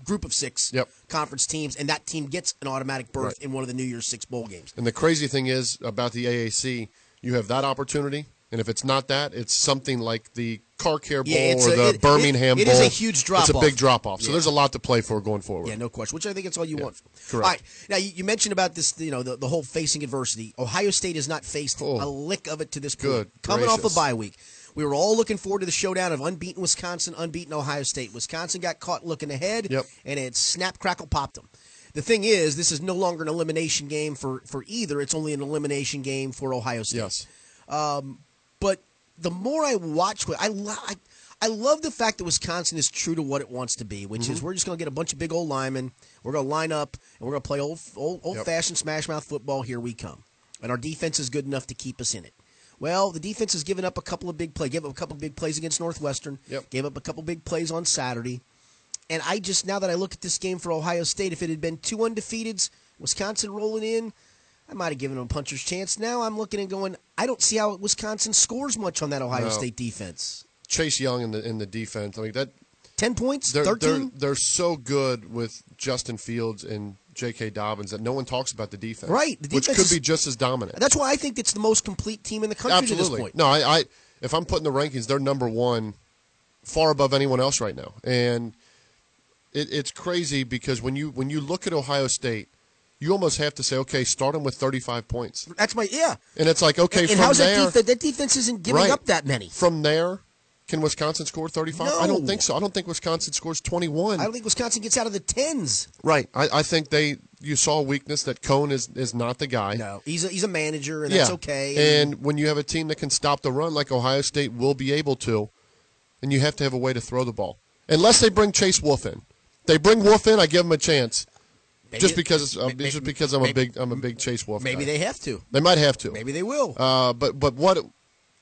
S1: group of six
S9: Yep.
S1: conference teams, and that team gets an automatic berth
S9: Right.
S1: in one of the New Year's Six bowl games.
S9: And the crazy thing is about the AAC, you have that opportunity, and if it's not that, it's something like the Car Care Bowl
S1: Yeah,
S9: or
S1: a-
S9: the
S1: it-
S9: Birmingham
S1: it- it
S9: Bowl.
S1: is a huge drop-off.
S9: It's a big drop off. So
S1: Yeah.
S9: there's a lot to play for going forward.
S1: Yeah, no question. Which I think it's all you want.
S9: Correct.
S1: All right. Now you, you mentioned about this, you know, the, the whole facing adversity. Ohio State has not faced a lick of it to this point.
S9: Oh. Good
S1: Coming off a bye week, we were all looking forward to the showdown of unbeaten Wisconsin, unbeaten Ohio State. Wisconsin got caught looking ahead,
S9: Yep.
S1: and it snap crackle popped them. The thing is, this is no longer an elimination game for for either. It's only an elimination game for Ohio State.
S9: Yes.
S1: Um, but the more I watch, I, lo- I I love the fact that Wisconsin is true to what it wants to be, which is
S9: Mhm.
S1: we're just going to get a bunch of big old linemen. We're going to line up and we're going to play old old, old
S9: Yep.
S1: fashioned smash mouth football. Here we come, and our defense is good enough to keep us in it. Well, the defense has given up a couple of big plays. Gave up a couple of big plays against Northwestern.
S9: Yep.
S1: Gave up a couple big plays on Saturday. And I just now that I look at this game for Ohio State, if it had been two undefeateds, Wisconsin rolling in, I might have given them a puncher's chance. Now I'm looking and going, I don't see how Wisconsin scores much on that Ohio
S9: No.
S1: State defense.
S9: Chase Young in the in the defense. I mean that
S1: ten points,
S9: they're,
S1: 13?
S9: They're, they're so good with Justin Fields and J.K. Dobbins that no one talks about the defense.
S1: Right, the
S9: which could
S1: is-
S9: be just as dominant.
S1: That's why I think it's the most complete team in the country to
S9: Absolutely.
S1: this point.
S9: No, I, I if I'm putting the rankings, they're number one, far above anyone else right now, and it, it's crazy because when you when you look at Ohio State, you almost have to say, okay, start them with 35 points,
S1: That's my yeah.
S9: and it's like, okay,
S1: and
S9: from
S1: how's
S9: there,
S1: that defense? That defense isn't giving
S9: Right.
S1: up that many.
S9: from there, can Wisconsin score 35? I don't think so. I don't think Wisconsin scores 21.
S1: I don't think Wisconsin gets out of the tens.
S9: Right. I, I think they you saw a weakness that Coan is is not the guy.
S1: No, he's a, he's a manager, and
S9: yeah.
S1: that's okay.
S9: And when you have a team that can stop the run like Ohio State will be able to, and you have to have a way to throw the ball. Unless they bring Chase Wolf in, they bring Wolf in, I give them a chance.
S10: Maybe
S9: just because it's, uh,
S10: may-
S9: just because I'm a big I'm a big Chase Wolf.
S10: Maybe
S9: guy.
S10: they have to.
S9: They might have to.
S10: Maybe they will.
S9: Uh, but but what?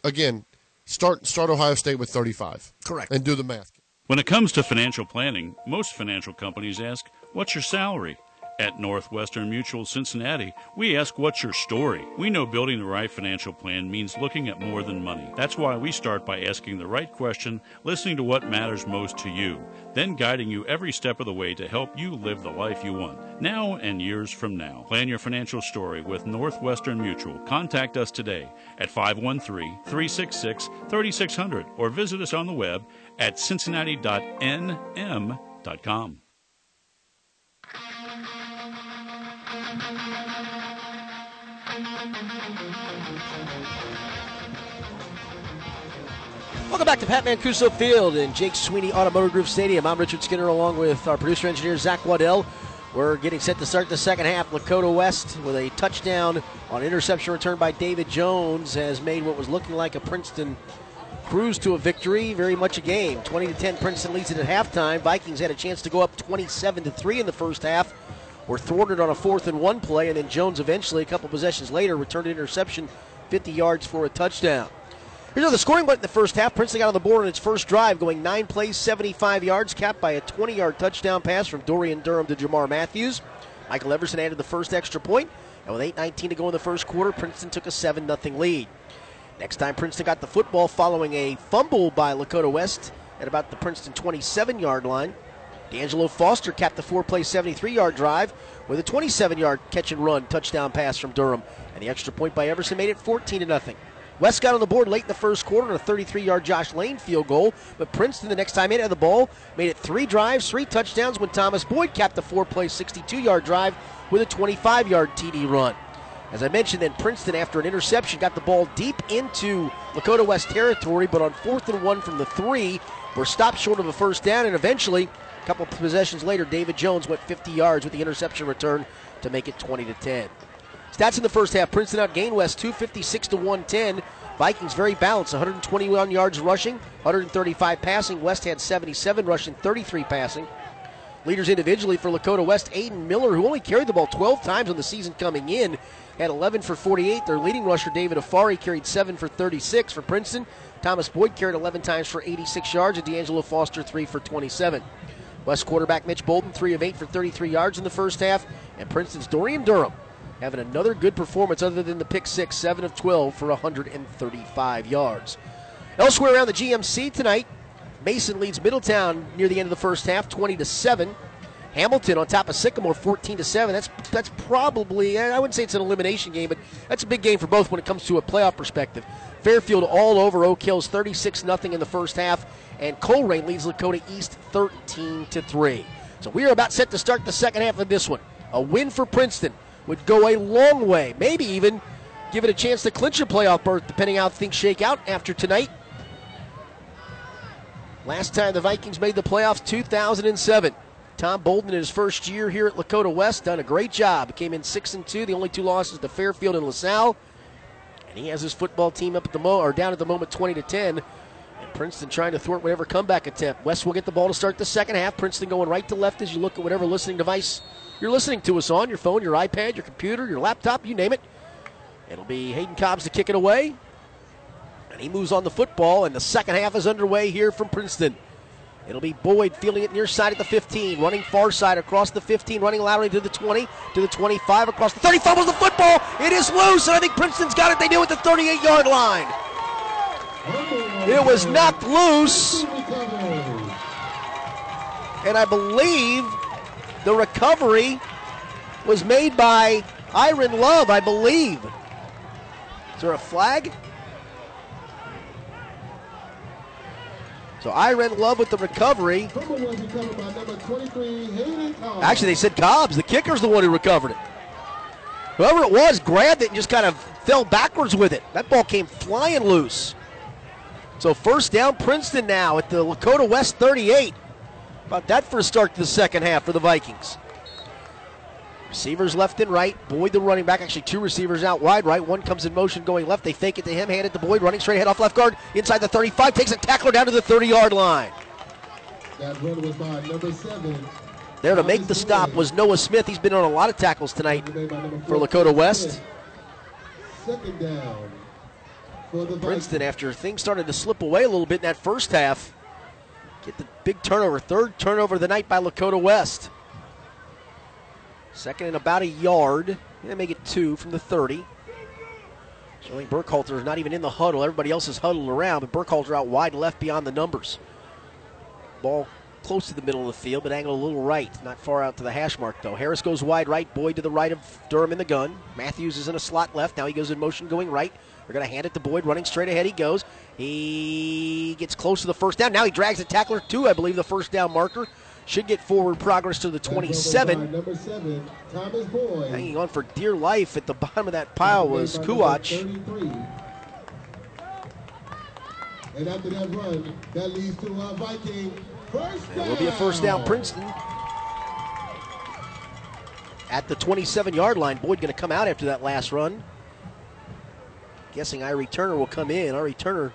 S9: Again, start start Ohio State with 35.
S10: Correct.
S9: And do the math.
S4: When it comes to financial planning, most financial companies ask, What's your salary? At Northwestern Mutual Cincinnati, we ask, What's your story? We know building the right financial plan means looking at more than money. That's why we start by asking the right question, listening to what matters most to you, then guiding you every step of the way to help you live the life you want, now and years from now. Plan your financial story with Northwestern Mutual. Contact us today at 513 366 3600 or visit us on the web at cincinnati.nm.com.
S1: Welcome back to Pat Mancuso Field and Jake Sweeney Automotive Group Stadium. I'm Richard Skinner along with our producer engineer Zach Waddell. We're getting set to start the second half. Lakota West with a touchdown on interception return by David Jones has made what was looking like a Princeton cruise to a victory, very much a game. 20 to 10 Princeton leads it at halftime. Vikings had a chance to go up 27 to 3 in the first half. Were thwarted on a fourth and one play, and then Jones eventually, a couple possessions later, returned an interception 50 yards for a touchdown. Here's how the scoring went in the first half. Princeton got on the board on its first drive, going nine plays, 75 yards, capped by a 20 yard touchdown pass from Dorian Durham to Jamar Matthews. Michael Everson added the first extra point, and with 8.19 to go in the first quarter, Princeton took a 7 0 lead. Next time Princeton got the football following a fumble by Lakota West at about the Princeton 27 yard line. D'Angelo Foster capped the four play 73 yard drive with a 27 yard catch and run touchdown pass from Durham. And the extra point by Everson made it 14 0. West got on the board late in the first quarter on a 33 yard Josh Lane field goal, but Princeton, the next time it had the ball, made it three drives, three touchdowns when Thomas Boyd capped the four play 62 yard drive with a 25 yard TD run. As I mentioned, then Princeton, after an interception, got the ball deep into Lakota West territory, but on fourth and one from the three, were stopped short of a first down, and eventually, a couple possessions later, David Jones went 50 yards with the interception return to make it 20 to 10. Stats in the first half: Princeton outgained West 256 to 110. Vikings very balanced: 121 yards rushing, 135 passing. West had 77 rushing, 33 passing. Leaders individually for Lakota West, Aiden Miller, who only carried the ball 12 times on the season coming in, had 11 for 48. Their leading rusher, David Afari, carried 7 for 36 for Princeton. Thomas Boyd carried 11 times for 86 yards, and D'Angelo Foster 3 for 27. West quarterback Mitch Bolden, 3 of 8 for 33 yards in the first half, and Princeton's Dorian Durham having another good performance other than the pick six, 7 of 12 for 135 yards. Elsewhere around the GMC tonight, Mason leads Middletown near the end of the first half, 20 to 7. Hamilton on top of Sycamore, 14 to 7. That's that's probably I wouldn't say it's an elimination game, but that's a big game for both when it comes to a playoff perspective. Fairfield all over Oak Hills, 36 0 in the first half, and Colerain leads Lakota East 13 to 3. So we are about set to start the second half of this one. A win for Princeton would go a long way, maybe even give it a chance to clinch a playoff berth, depending how things shake out after tonight. Last time the Vikings made the playoffs, 2007. Tom Bolden in his first year here at Lakota West done a great job. Came in six and two. The only two losses to Fairfield and LaSalle, and he has his football team up at the mo or down at the moment, 20 to 10. And Princeton trying to thwart whatever comeback attempt. West will get the ball to start the second half. Princeton going right to left as you look at whatever listening device you're listening to us on your phone, your iPad, your computer, your laptop, you name it. It'll be Hayden Cobbs to kick it away. And he moves on the football, and the second half is underway here from Princeton. It'll be Boyd feeling it near side at the 15, running far side across the 15, running laterally to the 20, to the 25, across the 30, fumbles the football. It is loose, and I think Princeton's got it. They do at the 38 yard line. It was knocked loose, and I believe the recovery was made by Iron Love, I believe. Is there a flag? So Iron Love with the recovery. Actually, they said Cobbs. The kicker's the one who recovered it. Whoever it was grabbed it and just kind of fell backwards with it. That ball came flying loose. So first down, Princeton now at the Lakota West 38. About that for a start to the second half for the Vikings. Receivers left and right. Boyd, the running back, actually two receivers out wide right. One comes in motion going left. They fake it to him, hand it to Boyd, running straight ahead off left guard, inside the 35, takes a tackler down to the 30 yard line.
S7: That run was by number seven.
S1: There to make the stop was Noah Smith. He's been on a lot of tackles tonight for Lakota West.
S7: Second down for the
S1: Princeton, after things started to slip away a little bit in that first half, get the big turnover. Third turnover of the night by Lakota West. Second and about a yard. They make it two from the 30. Showing Burkhalter is not even in the huddle. Everybody else is huddled around, but Burkhalter out wide left beyond the numbers. Ball close to the middle of the field, but angled a little right. Not far out to the hash mark, though. Harris goes wide right. Boyd to the right of Durham in the gun. Matthews is in a slot left. Now he goes in motion going right. They're going to hand it to Boyd. Running straight ahead he goes. He gets close to the first down. Now he drags the tackler to, I believe, the first down marker. Should get forward progress to the 27.
S7: Number seven, Thomas Boyd.
S1: Hanging on for dear life at the bottom of that pile was Kuwach.
S7: 33. And after that run, that leads to a Viking first
S1: It will be a first down, Princeton. At the 27 yard line, Boyd going to come out after that last run. Guessing Irie Turner will come in. Irie Turner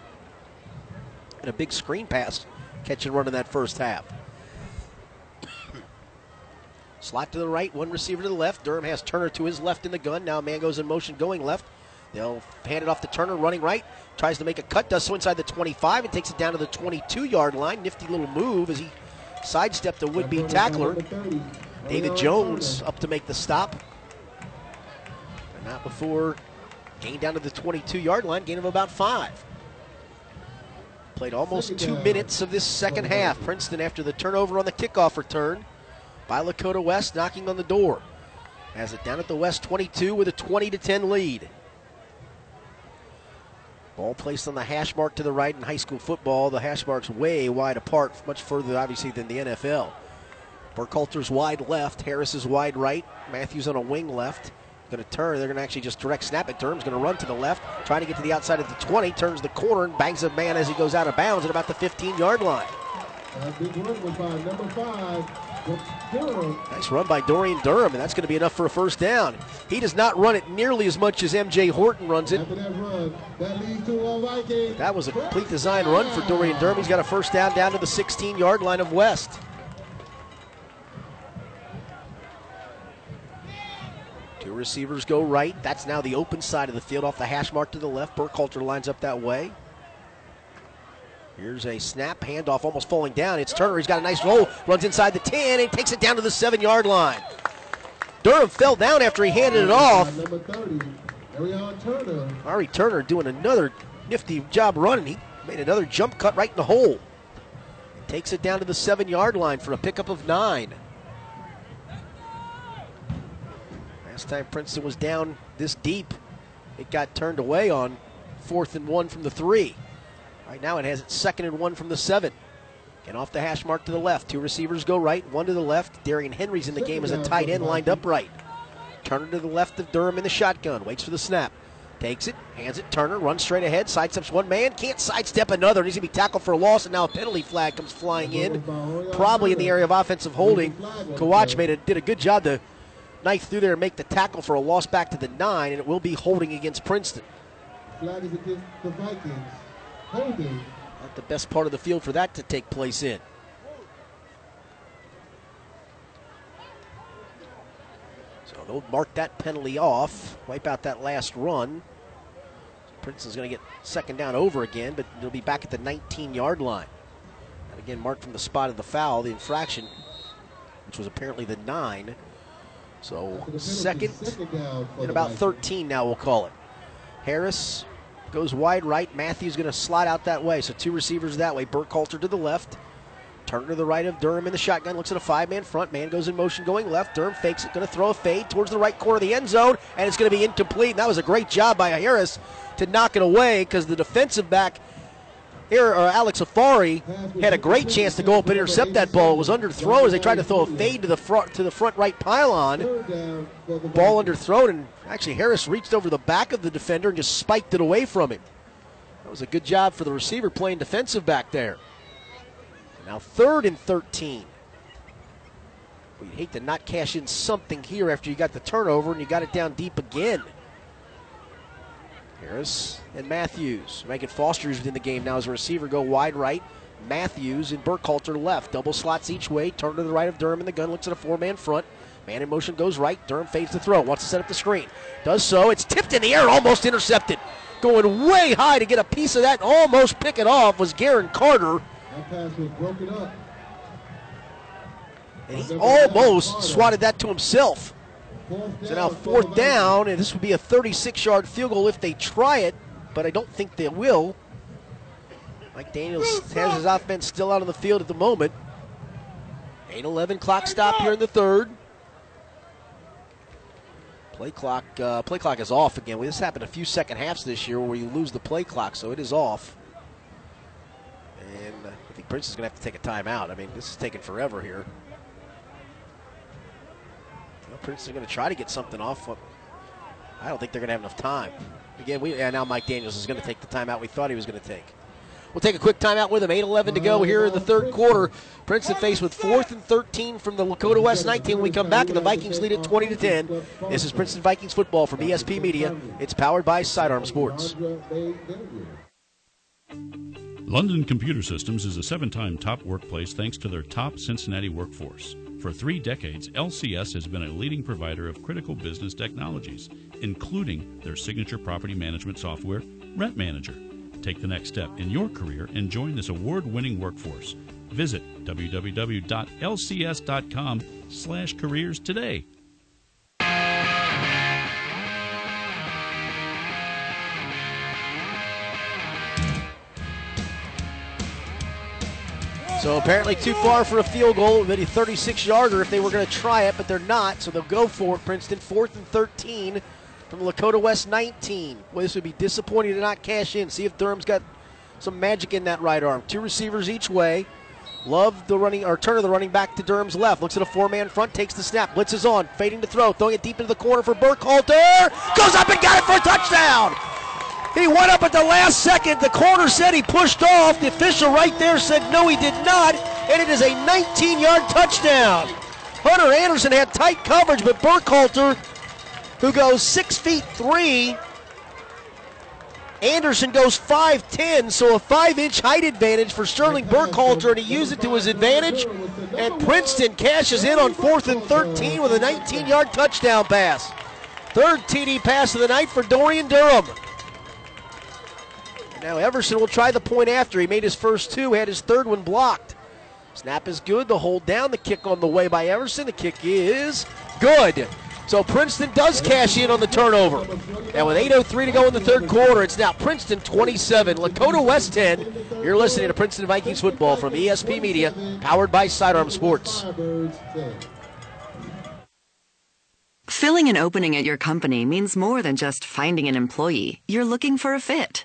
S1: in a big screen pass, catch and run in that first half. Slot to the right, one receiver to the left. Durham has Turner to his left in the gun. Now man goes in motion going left. They'll hand it off to Turner running right. Tries to make a cut, does so inside the 25 and takes it down to the 22 yard line. Nifty little move as he sidestepped a would be tackler. David Jones up to make the stop. But not before gain down to the 22 yard line, gain of about five. Played almost two minutes of this second half. Princeton, after the turnover on the kickoff return by Lakota West, knocking on the door. Has it down at the West 22 with a 20 to 10 lead. Ball placed on the hash mark to the right in high school football. The hash mark's way wide apart, much further obviously than the NFL. Burkhalter's wide left, Harris is wide right, Matthews on a wing left. Going to turn. They're going to actually just direct snap it. Durham's going to run to the left, trying to get to the outside of the 20. Turns the corner and bangs a man as he goes out of bounds at about the 15 yard line.
S7: By number five.
S1: Nice run by Dorian Durham, and that's going to be enough for a first down. He does not run it nearly as much as MJ Horton runs it.
S7: That
S1: was a complete design run for Dorian Durham. He's got a first down down to the 16 yard line of West. Two receivers go right. That's now the open side of the field off the hash mark to the left. Burkhalter lines up that way. Here's a snap, handoff almost falling down. It's Turner. He's got a nice roll, runs inside the 10, and takes it down to the seven yard line. Durham fell down after he handed it off.
S7: Number 30, Arion Turner.
S1: Ari Turner doing another nifty job running. He made another jump cut right in the hole. Takes it down to the seven yard line for a pickup of nine. Last time Princeton was down this deep, it got turned away on fourth and one from the three. Right now it has it second and one from the seven. And off the hash mark to the left. Two receivers go right, one to the left. Darian Henry's in the game as a tight end lined up right. Turner to the left of Durham in the shotgun. Waits for the snap. Takes it, hands it. Turner runs straight ahead, sidesteps one man, can't sidestep another. He's going to be tackled for a loss, and now a penalty flag comes flying in, probably in the area of offensive holding. Kawach made a, did a good job to knife through there and make the tackle for a loss back to the nine, and it will be holding against Princeton.
S7: Flag is against the Vikings.
S1: Not the best part of the field for that to take place in. So they'll mark that penalty off, wipe out that last run. Princeton's going to get second down over again, but they'll be back at the 19 yard line. And again, marked from the spot of the foul, the infraction, which was apparently the nine. So second
S7: Second down
S1: and about 13 now, we'll call it. Harris goes wide right. Matthews going to slide out that way. So two receivers that way. Burkhalter to the left. Turner to the right of Durham in the shotgun. Looks at a five man front. Man goes in motion going left. Durham fakes it. Going to throw a fade towards the right corner of the end zone. And it's going to be incomplete. And that was a great job by Harris to knock it away because the defensive back or uh, Alex Afari had a great chance to go up and intercept that ball. It was underthrown as they tried to throw a fade to the front to the front right pylon. Ball underthrown, and actually Harris reached over the back of the defender and just spiked it away from him. That was a good job for the receiver playing defensive back there. Now third and 13. Well, you hate to not cash in something here after you got the turnover and you got it down deep again. Harris and Matthews. Megan Foster's within the game now as a receiver. Go wide right. Matthews and Burkhalter left. Double slots each way. Turn to the right of Durham and the gun looks at a four man front. Man in motion goes right. Durham fades the throw. Wants to set up the screen. Does so. It's tipped in the air, almost intercepted. Going way high to get a piece of that, almost pick it off was Garen Carter.
S7: That pass was broken up.
S1: And he almost swatted that to himself. So now fourth down, and this would be a 36-yard field goal if they try it, but I don't think they will. Mike Daniels has his offense still out on the field at the moment. 8-11 clock stop here in the third. Play clock, uh, play clock is off again. This happened a few second halves this year where you lose the play clock, so it is off. And uh, I think Prince is going to have to take a timeout. I mean, this is taking forever here. Well, Prince is going to try to get something off. I don't think they're going to have enough time. Again, we now Mike Daniels is going to take the timeout we thought he was going to take. We'll take a quick timeout with him. 8-11 to go here in the third quarter. Princeton faced with fourth and 13 from the Lakota West 19 when we come back, and the Vikings lead at 20 to 10. This is Princeton Vikings football from ESP Media. It's powered by Sidearm Sports.
S11: London Computer Systems is a seven time top workplace thanks to their top Cincinnati workforce. For three decades, LCS has been a leading provider of critical business technologies, including their signature property management software, Rent Manager. Take the next step in your career and join this award-winning workforce. Visit www.lcs.com/careers today.
S1: So apparently too far for a field goal. it Maybe a 36 yarder if they were going to try it, but they're not. So they'll go for it. Princeton fourth and 13 from Lakota West 19. Well, this would be disappointing to not cash in. See if Durham's got some magic in that right arm. Two receivers each way. Love the running or Turner the running back to Durham's left. Looks at a four-man front, takes the snap. Blitz is on, fading to throw, throwing it deep into the corner for Burkhalter. Goes up and got it for a touchdown. He went up at the last second. The corner said he pushed off. The official right there said no, he did not. And it is a 19 yard touchdown. Hunter Anderson had tight coverage, but Burkhalter, who goes six feet three, Anderson goes 5'10, so a five inch height advantage for Sterling Burkhalter, and he used it to his advantage. And Princeton cashes in on fourth and 13 with a 19 yard touchdown pass. Third TD pass of the night for Dorian Durham. Now Everson will try the point after. He made his first two, had his third one blocked. Snap is good. The hold down. The kick on the way by Everson. The kick is good. So Princeton does cash in on the turnover. And with 8.03 to go in the third quarter, it's now Princeton 27, Lakota West 10. You're listening to Princeton Vikings football from ESP Media, powered by Sidearm Sports.
S6: Filling an opening at your company means more than just finding an employee. You're looking for a fit,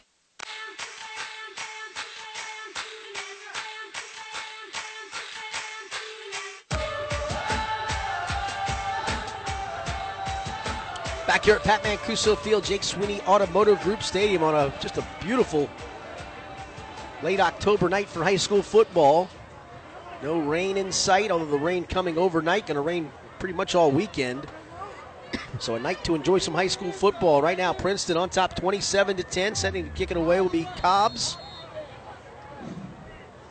S1: Back here at Pat Mancuso Field, Jake Sweeney Automotive Group Stadium on a just a beautiful late October night for high school football. No rain in sight, although the rain coming overnight, going to rain pretty much all weekend. *coughs* So a night to enjoy some high school football. Right now, Princeton on top, 27 to 10. Setting to kick it away will be Cobbs.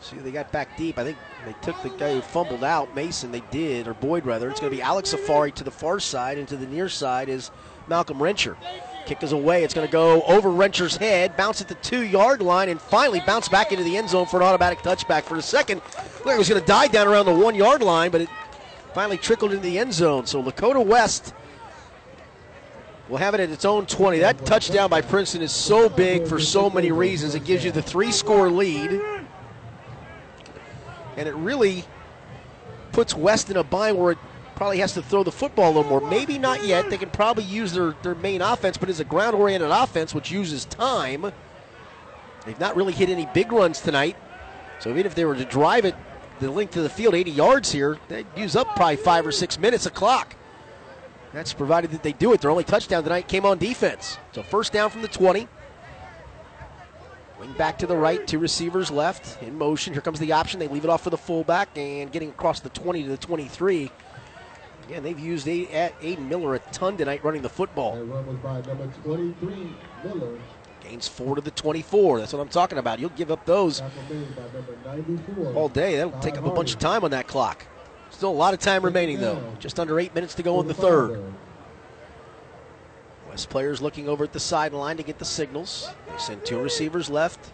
S1: See, they got back deep. I think they took the guy who fumbled out, Mason. They did, or Boyd rather. It's going to be Alex Afari to the far side, and to the near side is Malcolm Rencher. Kick is away. It's going to go over Rencher's head, bounce at the two yard line, and finally bounce back into the end zone for an automatic touchback. For a second, like it was going to die down around the one yard line, but it finally trickled into the end zone. So Lakota West will have it at its own 20. That touchdown by Princeton is so big for so many reasons. It gives you the three score lead, and it really puts West in a bind where it probably has to throw the football a little more. Maybe not yet. They can probably use their, their main offense, but it's a ground oriented offense, which uses time. They've not really hit any big runs tonight. So even if they were to drive it the length of the field, 80 yards here, they'd use up probably five or six minutes of clock. That's provided that they do it. Their only touchdown tonight came on defense. So first down from the 20. Wing back to the right, two receivers left in motion. Here comes the option. They leave it off for the fullback and getting across the 20 to the 23. Again, they've used Aiden Miller a ton tonight running the football.
S7: That run was by number 23, Miller.
S1: Gains four to the 24. That's what I'm talking about. You'll give up those
S7: Tackle made by number 94.
S1: all day. That'll take up a bunch of time on that clock. Still a lot of time remaining, though. Just under eight minutes to go in the third. West players looking over at the sideline to get the signals. They send two receivers left.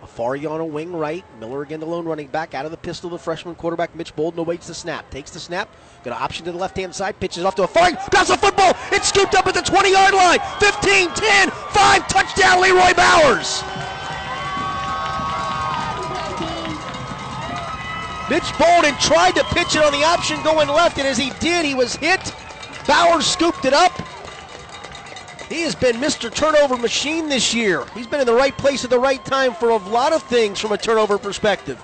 S1: Afari on a wing right. Miller again, the lone running back. Out of the pistol, the freshman quarterback Mitch Bolden awaits the snap. Takes the snap. Got an option to the left hand side. Pitches off to Afari. Grabs the football. It's scooped up at the 20 yard line. 15, 10, 5. Touchdown, Leroy Bowers. Mitch Bolden tried to pitch it on the option going left, and as he did, he was hit. Bowers scooped it up. He has been Mr. Turnover Machine this year. He's been in the right place at the right time for a lot of things from a turnover perspective.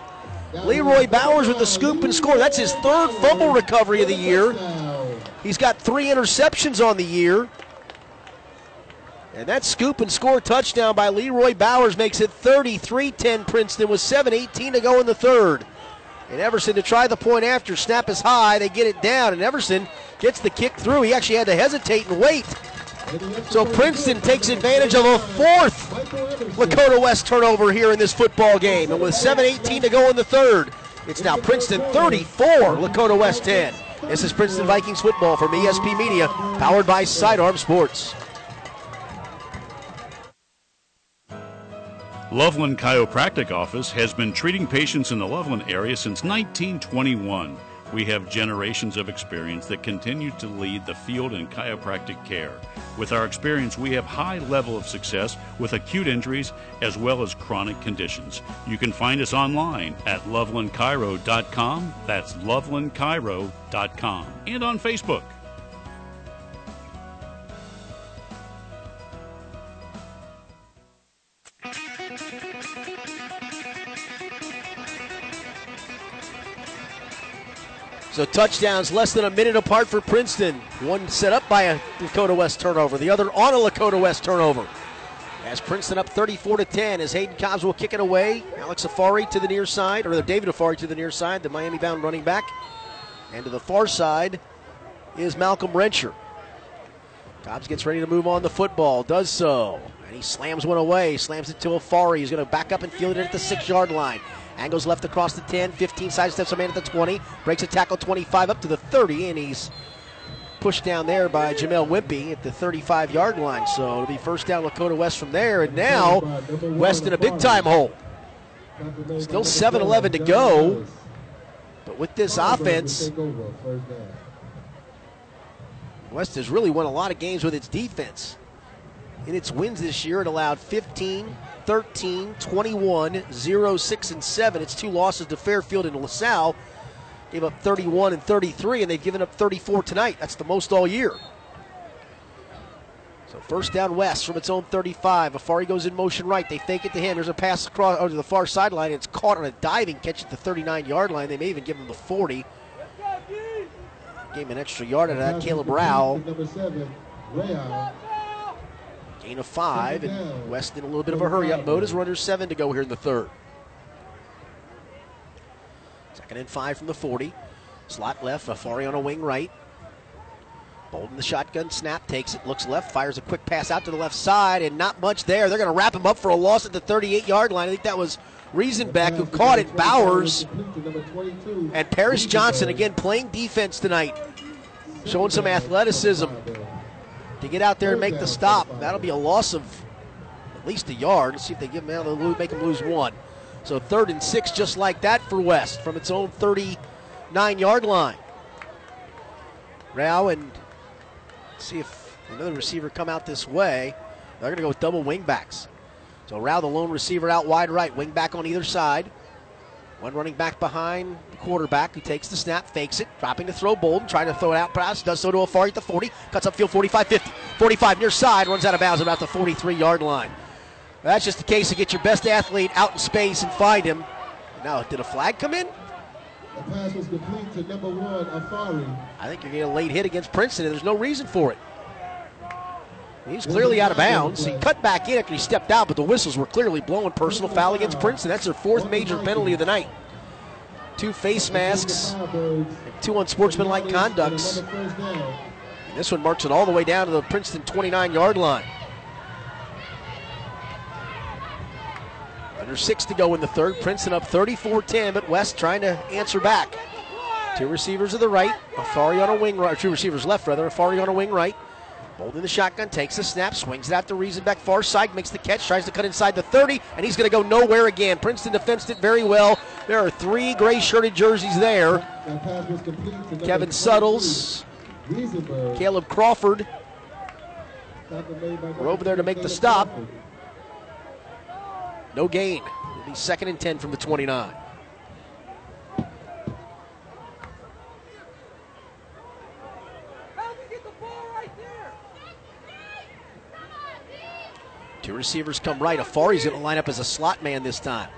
S1: Leroy Bowers with the scoop and score. That's his third fumble recovery of the year. He's got three interceptions on the year. And that scoop and score touchdown by Leroy Bowers makes it 33 10 Princeton with 7 18 to go in the third. And Everson to try the point after. Snap is high. They get it down, and Everson gets the kick through. He actually had to hesitate and wait. So Princeton takes advantage of a fourth Lakota West turnover here in this football game. And with 7.18 to go in the third, it's now Princeton 34, Lakota West 10. This is Princeton Vikings football from ESP Media, powered by Sidearm Sports.
S11: Loveland Chiropractic Office has been treating patients in the Loveland area since 1921. We have generations of experience that continue to lead the field in chiropractic care. With our experience, we have high level of success with acute injuries as well as chronic conditions. You can find us online at lovelandchiro.com. That's lovelandchiro.com. And on Facebook.
S1: So touchdowns less than a minute apart for Princeton. One set up by a Lakota West turnover, the other on a Lakota West turnover. As Princeton up 34 to 10, as Hayden Cobbs will kick it away. Alex Afari to the near side, or David Afari to the near side, the Miami bound running back. And to the far side is Malcolm Rencher. Cobbs gets ready to move on the football, does so. And he slams one away, slams it to Afari. He's going to back up and field it at the six yard line. Angles left across the 10, 15, sidesteps a man at the 20, breaks a tackle 25 up to the 30, and he's pushed down there by Jamel Wimpy at the 35 yard line. So it'll be first down Lakota West from there, and now West in a big time hole. Still 7 11 to go, but with this offense, West has really won a lot of games with its defense. In its wins this year, it allowed 15, 13, 21, 0, 6, and 7. It's two losses to Fairfield and LaSalle. Gave up 31 and 33, and they've given up 34 tonight. That's the most all year. So first down west from its own 35. Afari goes in motion right. They fake it to him. There's a pass across over to the far sideline. It's caught on a diving catch at the 39 yard line. They may even give him the 40. Gave him an extra yard out of that. Caleb Rowell.
S7: Number seven, Rao.
S1: Gain of five, and West in a little bit of a hurry up mode as runners seven to go here in the third. Second and five from the 40. Slot left, Afari on a wing right. Bolden the shotgun snap, takes it, looks left, fires a quick pass out to the left side, and not much there. They're going to wrap him up for a loss at the 38 yard line. I think that was Riesenbeck who caught it. Bowers and Paris Johnson again playing defense tonight, showing some athleticism to get out there and make the stop. That'll be a loss of at least a yard. Let's see if they give them, they'll make them lose one. So third and six, just like that for West from its own 39 yard line. Rao and see if another receiver come out this way. They're going to go with double wing backs. So Rao, the lone receiver, out wide right, wing back on either side. One running back behind quarterback who takes the snap, fakes it, dropping to throw Bolden, trying to throw it out pass, does so to Afari at the 40, cuts upfield 45 50. 45 near side, runs out of bounds about the 43 yard line. That's just the case to get your best athlete out in space and find him. Now, did a flag come in?
S7: The pass was complete to number one, Afari.
S1: I think you're getting a late hit against Princeton, and there's no reason for it. He's clearly out of bounds. He cut back in after he stepped out, but the whistles were clearly blowing personal foul against Princeton. That's their fourth major penalty of the night. Two face masks, two unsportsmanlike conducts. And this one marks it all the way down to the Princeton 29 yard line. Under six to go in the third. Princeton up 34 10, but West trying to answer back. Two receivers to the right, Afari on a wing right, two receivers left rather, Afari on a wing right. Holding the shotgun, takes the snap, swings it out to Riesenbeck, far side, makes the catch, tries to cut inside the 30, and he's going to go nowhere again. Princeton defensed it very well. There are three gray shirted jerseys there. Kevin Suttles, Caleb Crawford We're over there to make the stop. No gain. It'll be second and 10 from the 29. Two receivers come right. Afari's going to line up as a slot man this time.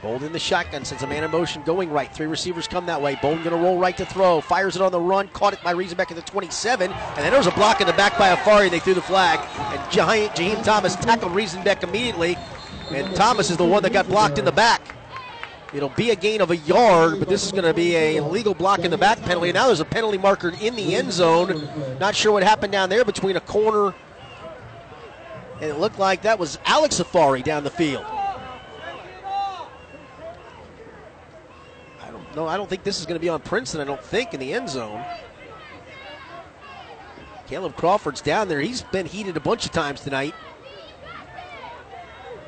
S1: Bolden in the shotgun, sends a man in motion going right. Three receivers come that way. Bolden going to roll right to throw. Fires it on the run. Caught it by Riesenbeck at the 27. And then there was a block in the back by Afari. They threw the flag. And Giant Jaheim Thomas tackled Riesenbeck immediately. And Thomas is the one that got blocked in the back. It'll be a gain of a yard, but this is going to be a legal block in the back penalty. Now there's a penalty marker in the end zone. Not sure what happened down there between a corner and it looked like that was Alex Afari down the field. I don't know. I don't think this is going to be on Princeton. I don't think in the end zone. Caleb Crawford's down there. He's been heated a bunch of times tonight.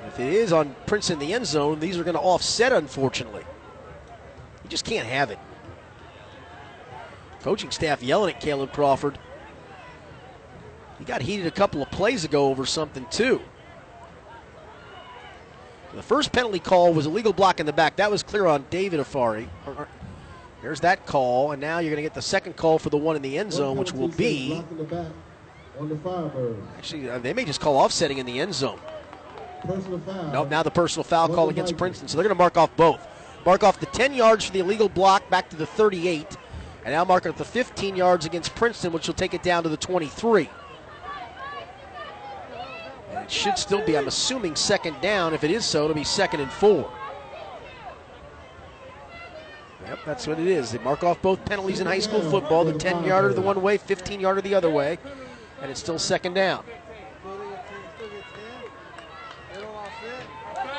S1: If it is on Princeton in the end zone, these are going to offset, unfortunately. You just can't have it. Coaching staff yelling at Caleb Crawford. He got heated a couple of plays ago over something, too. The first penalty call was a legal block in the back. That was clear on David Afari. There's that call, and now you're going to get the second call for the one in the end zone, which will be. Actually, uh, they may just call offsetting in the end zone. Nope, now the personal foul call against Princeton. So they're going to mark off both. Mark off the 10 yards for the illegal block back to the 38, and now mark off the 15 yards against Princeton, which will take it down to the 23. Should still be, I'm assuming, second down. If it is so, it'll be second and four. Yep, that's what it is. They mark off both penalties in high school football the 10 yarder the one way, 15 yarder the other way, and it's still second down.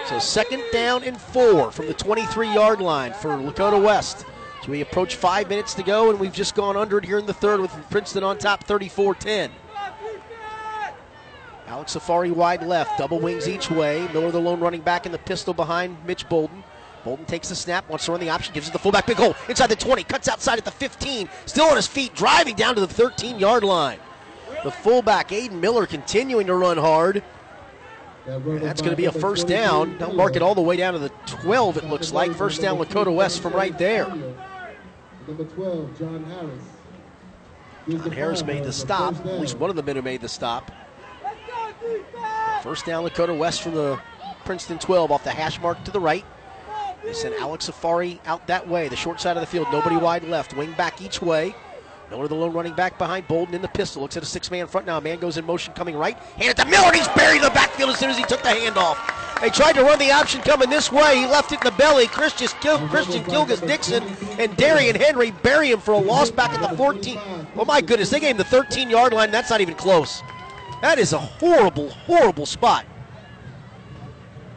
S1: So second down and four from the 23 yard line for Lakota West. So we approach five minutes to go, and we've just gone under it here in the third with Princeton on top 34 10. Alex Afari wide left, double wings each way. Miller the lone running back in the pistol behind Mitch Bolden. Bolden takes the snap, wants to run the option, gives it the fullback big hole inside the 20, cuts outside at the 15, still on his feet, driving down to the 13 yard line. The fullback, Aiden Miller, continuing to run hard. And that's going to be a first down. They'll mark it all the way down to the 12, it looks like. First down, Lakota West from right there.
S7: Number 12, John Harris.
S1: John Harris made the stop. At least one of the men who made the stop. First down, Lakota West from the Princeton 12 off the hash mark to the right. They send Alex Afari out that way, the short side of the field. Nobody wide left. Wing back each way. Miller, the lone running back behind Bolden in the pistol. Looks at a six man front now. A man goes in motion coming right. Hand it to Miller, and he's buried in the backfield as soon as he took the handoff. They tried to run the option coming this way. He left it in the belly. Christian, Gil- Christian Gilgis Dixon and Darian Henry bury him for a loss back at the 14. Oh my goodness, they gave him the 13 yard line. That's not even close. That is a horrible, horrible spot.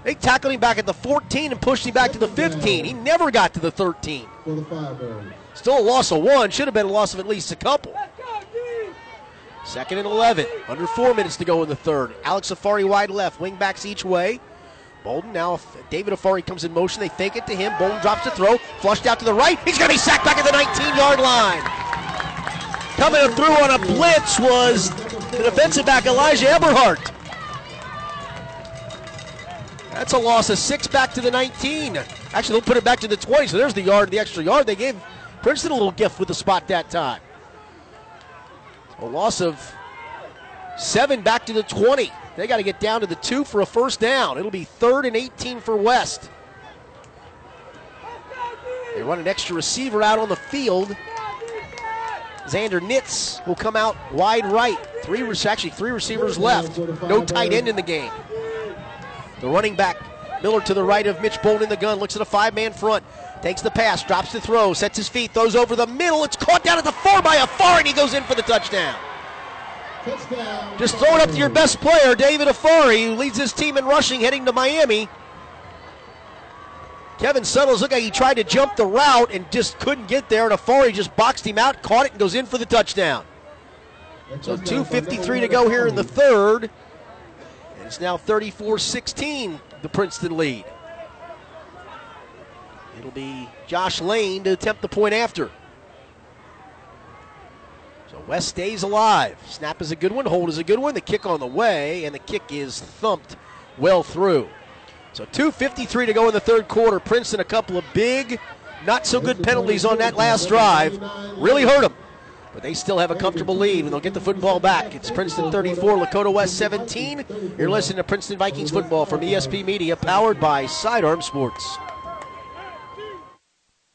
S1: They tackled him back at the 14 and pushed him back to the 15. He never got to the 13.
S7: For the Firebirds.
S1: Still a loss of one. Should have been a loss of at least a couple. Second and 11. Under four minutes to go in the third. Alex Afari wide left. Wing backs each way. Bolden now, David Afari comes in motion. They fake it to him. Bolden drops the throw. Flushed out to the right. He's going to be sacked back at the 19 yard line. Coming through on a blitz was the defensive back Elijah Eberhardt. That's a loss of six back to the 19. Actually, they'll put it back to the 20, so there's the yard, the extra yard. They gave Princeton a little gift with the spot that time. A loss of seven back to the 20. They got to get down to the two for a first down. It'll be third and 18 for West. They run an extra receiver out on the field. Xander Nitz will come out wide right. Three actually three receivers left. No tight end in the game. The running back Miller to the right of Mitch Bolden in the gun. Looks at a five-man front. Takes the pass, drops the throw, sets his feet, throws over the middle. It's caught down at the four by Afari, and he goes in for the touchdown. Just throw it up to your best player, David Afari, who leads his team in rushing heading to Miami. Kevin Suttles looked like he tried to jump the route and just couldn't get there, and Afari just boxed him out, caught it, and goes in for the touchdown. So 2.53 to go here in the third. And it's now 34 16, the Princeton lead. It'll be Josh Lane to attempt the point after. So West stays alive. Snap is a good one, hold is a good one. The kick on the way, and the kick is thumped well through. So 2.53 to go in the third quarter. Princeton, a couple of big, not so good penalties on that last drive. Really hurt them. But they still have a comfortable lead and they'll get the football back. It's Princeton 34, Lakota West 17. You're listening to Princeton Vikings football from ESP Media, powered by Sidearm Sports.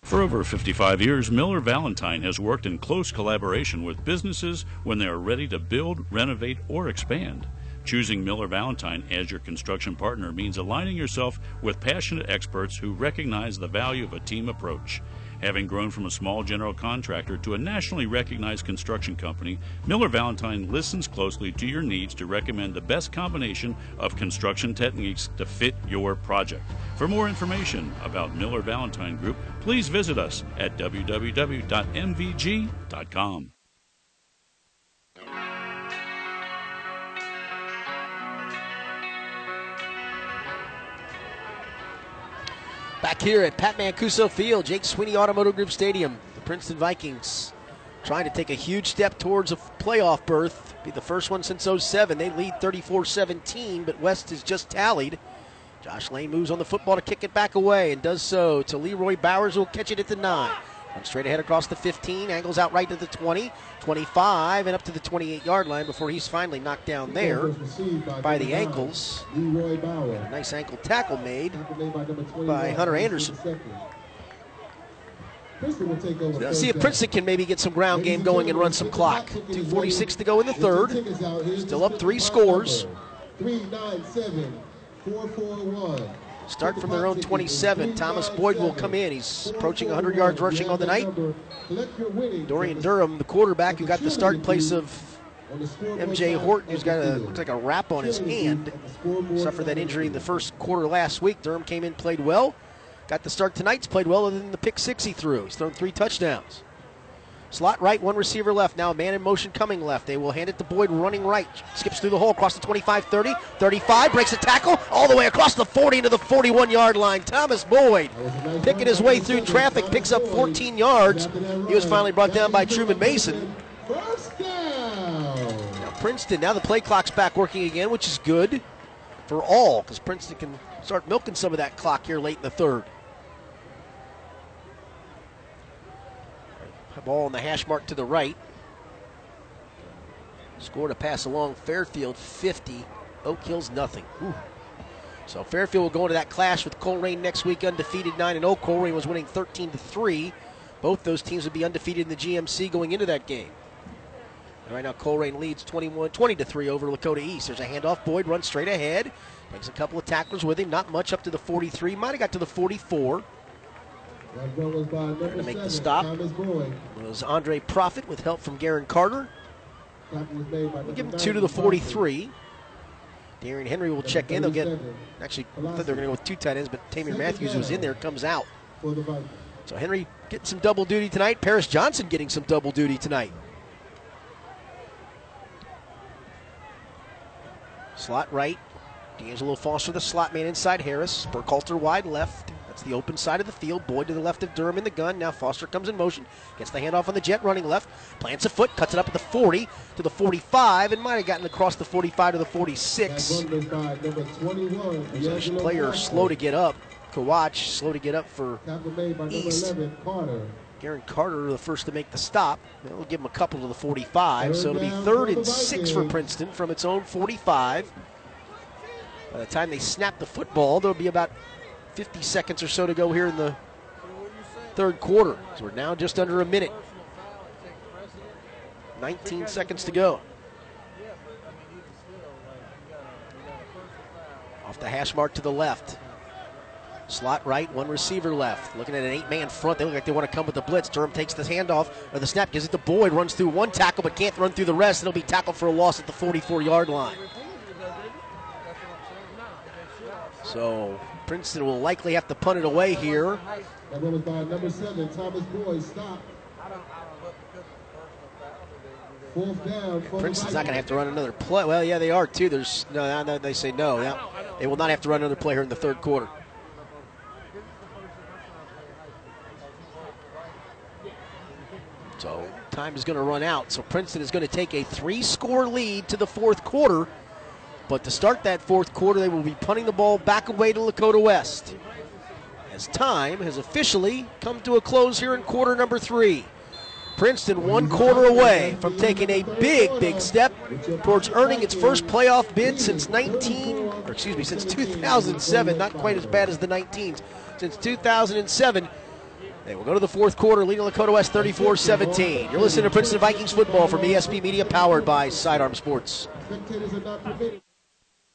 S11: For over 55 years, Miller Valentine has worked in close collaboration with businesses when they are ready to build, renovate, or expand. Choosing Miller Valentine as your construction partner means aligning yourself with passionate experts who recognize the value of a team approach. Having grown from a small general contractor to a nationally recognized construction company, Miller Valentine listens closely to your needs to recommend the best combination of construction techniques to fit your project. For more information about Miller Valentine Group, please visit us at www.mvg.com.
S1: Back here at Pat Mancuso Field, Jake Sweeney Automotive Group Stadium, the Princeton Vikings trying to take a huge step towards a playoff berth. Be the first one since 07. They lead 34 17, but West has just tallied. Josh Lane moves on the football to kick it back away and does so to Leroy Bowers, who will catch it at the 9. Runs straight ahead across the 15, angles out right to the 20, 25, and up to the 28 yard line before he's finally knocked down there by the ankles. A nice ankle tackle made by Hunter Anderson. Now see if Princeton can maybe get some ground game going and run some clock. 2.46 to go in the third. Still up three scores. 397 441. Start from their own 27. Thomas Boyd will come in. He's approaching 100 yards rushing on the night. Dorian Durham, the quarterback, who got the start in place of MJ Horton, who's got a looks like a wrap on his hand. Suffered that injury in the first quarter last week. Durham came in, played well. Got the start tonight's played well other than the pick six he threw. He's thrown three touchdowns. Slot right, one receiver left. Now a man in motion coming left. They will hand it to Boyd running right. Skips through the hole across the 25 30, 35, breaks a tackle all the way across the 40 into the 41 yard line. Thomas Boyd picking his way through traffic, picks up 14 yards. He was finally brought down by Truman Mason. Now Princeton, now the play clock's back working again, which is good for all because Princeton can start milking some of that clock here late in the third. Ball on the hash mark to the right. Scored a pass along Fairfield 50. Oak Hills nothing. Ooh. So Fairfield will go into that clash with Colerain next week, undefeated 9 and 0. Colerain was winning 13 to 3. Both those teams would be undefeated in the GMC going into that game. And right now Colerain leads 21 20 to 3 over Lakota East. There's a handoff. Boyd runs straight ahead. Takes a couple of tacklers with him. Not much up to the 43. Might have got to the 44. Trying to make the stop was Andre Profit with help from Garen Carter. We'll give him two to the 43. Darian Henry will check in. They'll get, actually, I thought they were going to go with two tight ends, but Tamir Matthews, who's in there, comes out. So Henry getting some double duty tonight. Paris Johnson getting some double duty tonight. Slot right. D'Angelo Foster, the slot man inside Harris. Burkhalter wide left. That's the open side of the field. Boyd to the left of Durham in the gun. Now Foster comes in motion. Gets the handoff on the jet running left. Plants a foot. Cuts it up at the 40 to the 45 and might have gotten across the 45 to the 46. Possession player slow to get up. Kawach slow to get up for East.
S7: 11, Carter.
S1: Garen Carter, the first to make the stop. They'll give him a couple to the 45, so it'll be
S7: Third down
S1: third
S7: for
S1: and six for Princeton from its own 45. By the time they snap the football, there'll be about 50 seconds or so to go here in the third quarter. So we're now just under a minute. 19 seconds to go. Off the hash mark to the left. Slot right, one receiver left. Looking at an eight-man front. They look like they want to come with the blitz. Durham takes the handoff or the snap, gives it to Boyd, runs through one tackle but can't run through the rest. It'll be tackled for a loss at the 44-yard line. So Princeton will likely have to punt it away here.
S7: That was by number seven, Thomas Boyd. Stop. Fourth down
S1: Princeton's not going to have to run another play. Well, yeah, they are too. There's no, no they say no. Yeah, they will not have to run another play here in the third quarter. So time is going to run out. So Princeton is going to take a three-score lead to the fourth quarter. But to start that fourth quarter, they will be punting the ball back away to Lakota West. As time has officially come to a close here in quarter number three. Princeton one quarter away from taking a big, big step towards earning its first playoff bid since 19, or excuse me, since 2007. Not quite as bad as the 19s. Since 2007, they will go to the fourth quarter, leading Lakota West 34-17. You're listening to Princeton Vikings football from ESP Media, powered by Sidearm Sports.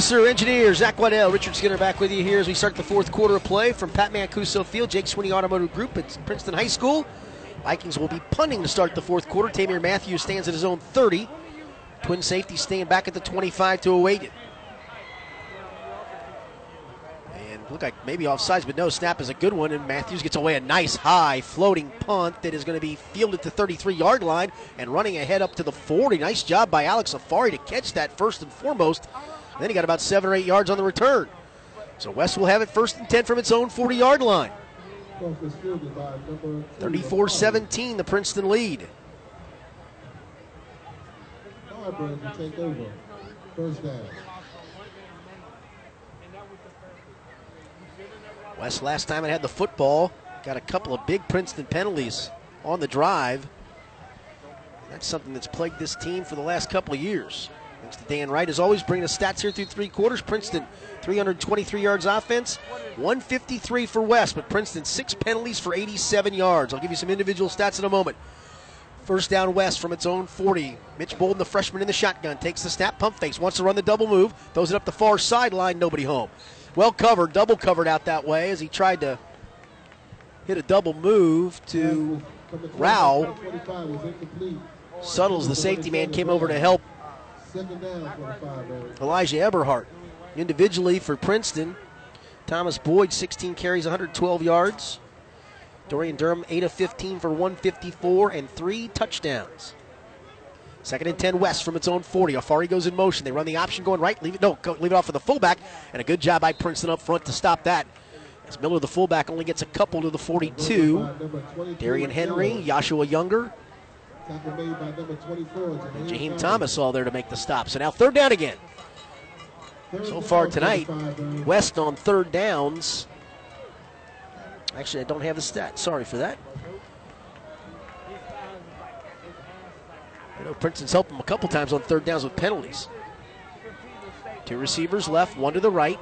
S1: Producer, engineer Zach Waddell, Richard Skinner back with you here as we start the fourth quarter of play from Pat Mancuso Field, Jake Sweeney Automotive Group at Princeton High School. Vikings will be punting to start the fourth quarter. Tamir Matthews stands at his own 30. Twin safety staying back at the 25 to await it. And look like maybe offsides, but no, snap is a good one, and Matthews gets away a nice high floating punt that is going to be fielded to 33 yard line and running ahead up to the 40. Nice job by Alex Afari to catch that first and foremost. Then he got about seven or eight yards on the return. So West will have it first and 10 from its own 40 yard line.
S7: Fourth is fielded by number
S1: 34 17, the Princeton lead.
S7: Take over. First down.
S1: West last time it had the football got a couple of big Princeton penalties on the drive. That's something that's plagued this team for the last couple of years. Thanks to Dan Wright, as always, bringing the stats here through three quarters. Princeton, 323 yards offense, 153 for West, but Princeton, six penalties for 87 yards. I'll give you some individual stats in a moment. First down West from its own 40. Mitch Bolden, the freshman in the shotgun, takes the snap, pump fakes, wants to run the double move, throws it up the far sideline, nobody home. Well covered, double covered out that way as he tried to hit a double move to Rao.
S7: 25.
S1: Suttles, the safety man, came over to help
S7: Second down for the Firebirds.
S1: Elijah Eberhardt. Individually for Princeton, Thomas Boyd, 16 carries, 112 yards. Dorian Durham, 8 of 15 for 154 and three touchdowns. Second and 10 West from its own 40. Afari goes in motion. They run the option going right. Leave it, no, go, leave it off for the fullback. And a good job by Princeton up front to stop that. As Miller, the fullback, only gets a couple to the 42.
S7: By number 22,
S1: Darian Henry, Joshua Younger,
S7: Tackle made by number 24.
S1: and Jaheim Thomas all there to make the stop. So now third down again.
S7: Third
S1: So far tonight, West on third downs. Actually, I don't have the stat. Sorry for that. I know Princeton's helped them a couple times on third downs with penalties. Two receivers left, one to the right.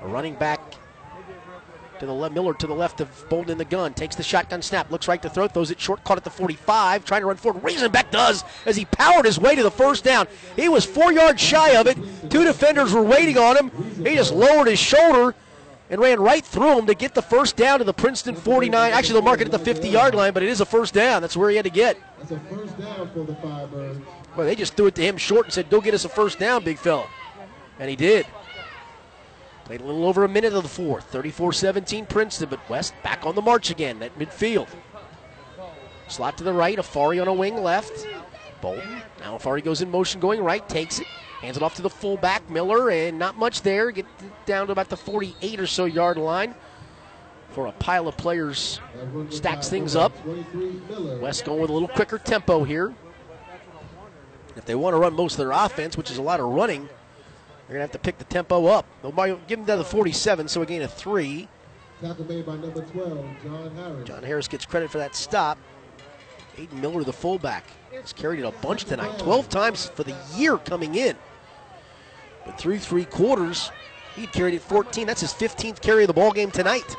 S1: A running back to the left, Miller to the left of Bolden in the gun. Takes the shotgun snap, looks right to throw, throws it short, caught at the 45, trying to run forward. Riesenbeck does as he powered his way to the first down. He was four yards shy of it. Two defenders were waiting on him. He just lowered his shoulder and ran right through him to get the first down to the Princeton 49. Actually, they'll mark it at the 50 yard line, but it is a first down. That's where he had to get.
S7: That's a first down for the Firebirds.
S1: Well, they just threw it to him short and said, Go get us a first down, big fella. And he did. Played a little over a minute of the fourth. 34 17 Princeton, but West back on the march again at midfield. Slot to the right, Afari on a wing left. Bolden. Now Afari goes in motion going right, takes it, hands it off to the fullback, Miller, and not much there. Get down to about the 48 or so yard line for a pile of players. Stacks things up. West going with a little quicker tempo here. If they want to run most of their offense, which is a lot of running, they're going to have to pick the tempo up. They'll give them to the 47, so a gain of three.
S7: Tackle made by number 12, John Harris.
S1: John Harris gets credit for that stop. Aiden Miller, the fullback, has carried it a bunch tonight. 12 times for the year coming in. But through three quarters, he carried it 14. That's his 15th carry of the ball game tonight.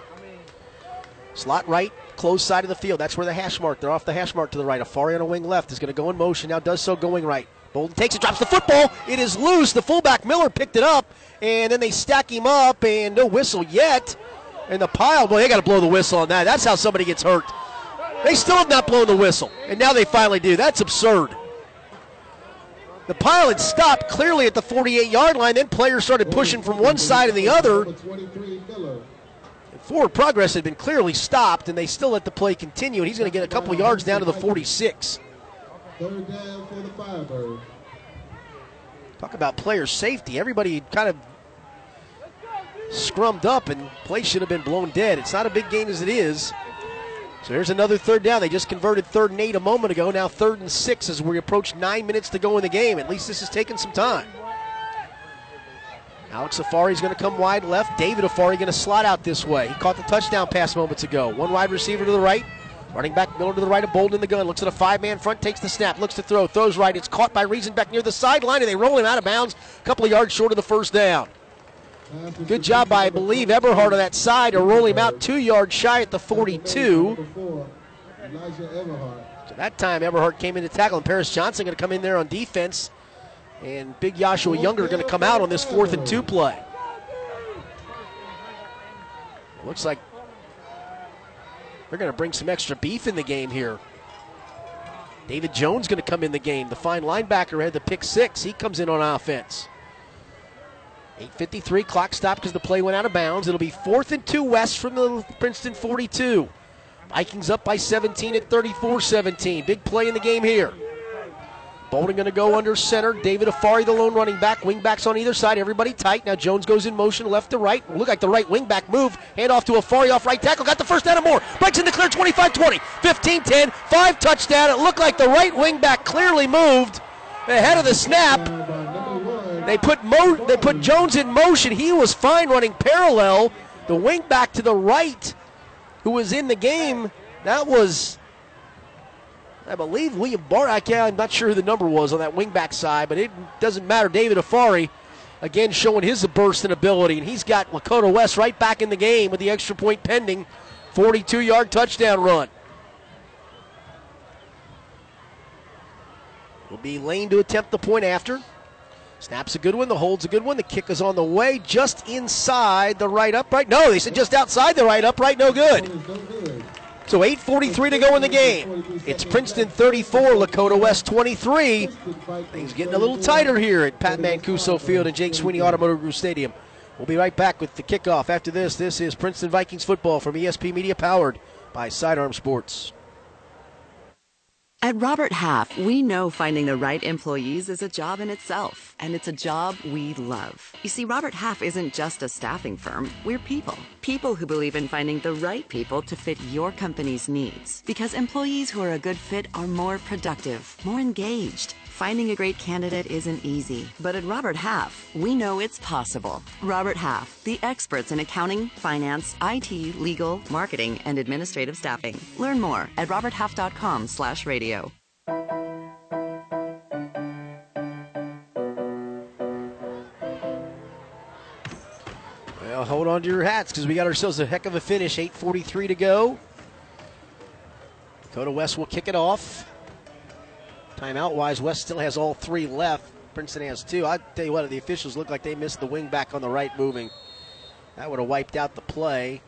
S1: Slot right, close side of the field. That's where the hash mark. They're off the hash mark to the right. A Afari on a wing left is going to go in motion. Now does so going right. Bolden takes it, drops the football. It is loose. The fullback Miller picked it up, and then they stack him up, and no whistle yet. And the pile, boy, they got to blow the whistle on that. That's how somebody gets hurt. They still have not blown the whistle, and now they finally do. That's absurd. The pile had stopped clearly at the 48 yard line, then players started pushing from one side to the other. Forward progress had been clearly stopped, and they still let the play continue, and he's going to get a couple yards down to the 46.
S7: Third down for the Firebirds.
S1: Talk about player safety. Everybody kind of scrummed up, and play should have been blown dead. It's not a big gain as it is. So here's another third down. They just converted third and eight a moment ago. Now third and six as we approach nine minutes to go in the game. At least this is taking some time. Alex Afari is going to come wide left. David Afari going to slot out this way. He caught the touchdown pass moments ago. One wide receiver to the right. Running back Miller to the right of Bolden in the gun. Looks at a five man front, takes the snap, looks to throw, throws right. It's caught by Riesenbeck near the sideline, and they roll him out of bounds a couple of yards short of the first down. Good job by, I believe, Eberhardt on that side to roll him out two yards shy at the 42. So that time, Eberhardt came in to tackle, and Paris Johnson going to come in there on defense. And big Joshua Younger going to come out on this fourth and two play. Looks like they're going to bring some extra beef in the game here. David Jones going to come in the game. The fine linebacker had the pick six. He comes in on offense. 8.53, clock stopped because the play went out of bounds. It'll be fourth and two west from the Princeton 42. Vikings up by 17 at 34 17. Big play in the game here. Bolden going to go under center. David Afari, the lone running back. Wingbacks on either side. Everybody tight. Now Jones goes in motion left to right. Look like the right wingback move. Hand off to Afari off right tackle. Got the first down and more. Breaks in the clear 25 20. 15 10. Five touchdown. It looked like the right wingback clearly moved ahead of the snap. They put Mo- they put Jones in motion. He was fine running parallel. The wing back to the right, who was in the game, that was, I believe, William Barak, yeah, I'm not sure who the number was on that wingback side, but it doesn't matter. David Afari, again, showing his burst and ability, and he's got Lakota West right back in the game with the extra point pending. 42 yard touchdown run. Will be Lane to attempt the point after. Snaps a good one. The hold's a good one. The kick is on the way, just inside the right upright. No, they said just outside the right upright. No good. So 8:43 to go in the game. It's Princeton 34, Lakota West 23. Things getting a little tighter here at Pat Mancuso Field and Jake Sweeney Automotive Group Stadium. We'll be right back with the kickoff after this. This is Princeton Vikings football from ESP Media, powered by Sidearm Sports.
S6: At Robert Half, we know finding the right employees is a job in itself, and it's a job we love. You see, Robert Half isn't just a staffing firm, we're people. People who believe in finding the right people to fit your company's needs. Because employees who are a good fit are more productive, more engaged. Finding a great candidate isn't easy, but at Robert Half, we know it's possible. Robert Half, the experts in accounting, finance, IT, legal, marketing, and administrative staffing. Learn more at roberthalf.com/radio.
S1: Well, hold on to your hats because we got ourselves a heck of a finish. 8:43 to go. Lakota West will kick it off. Timeout wise, West still has all three left. Princeton has two. I tell you what, the officials look like they missed the wing back on the right moving. That would have wiped out the play,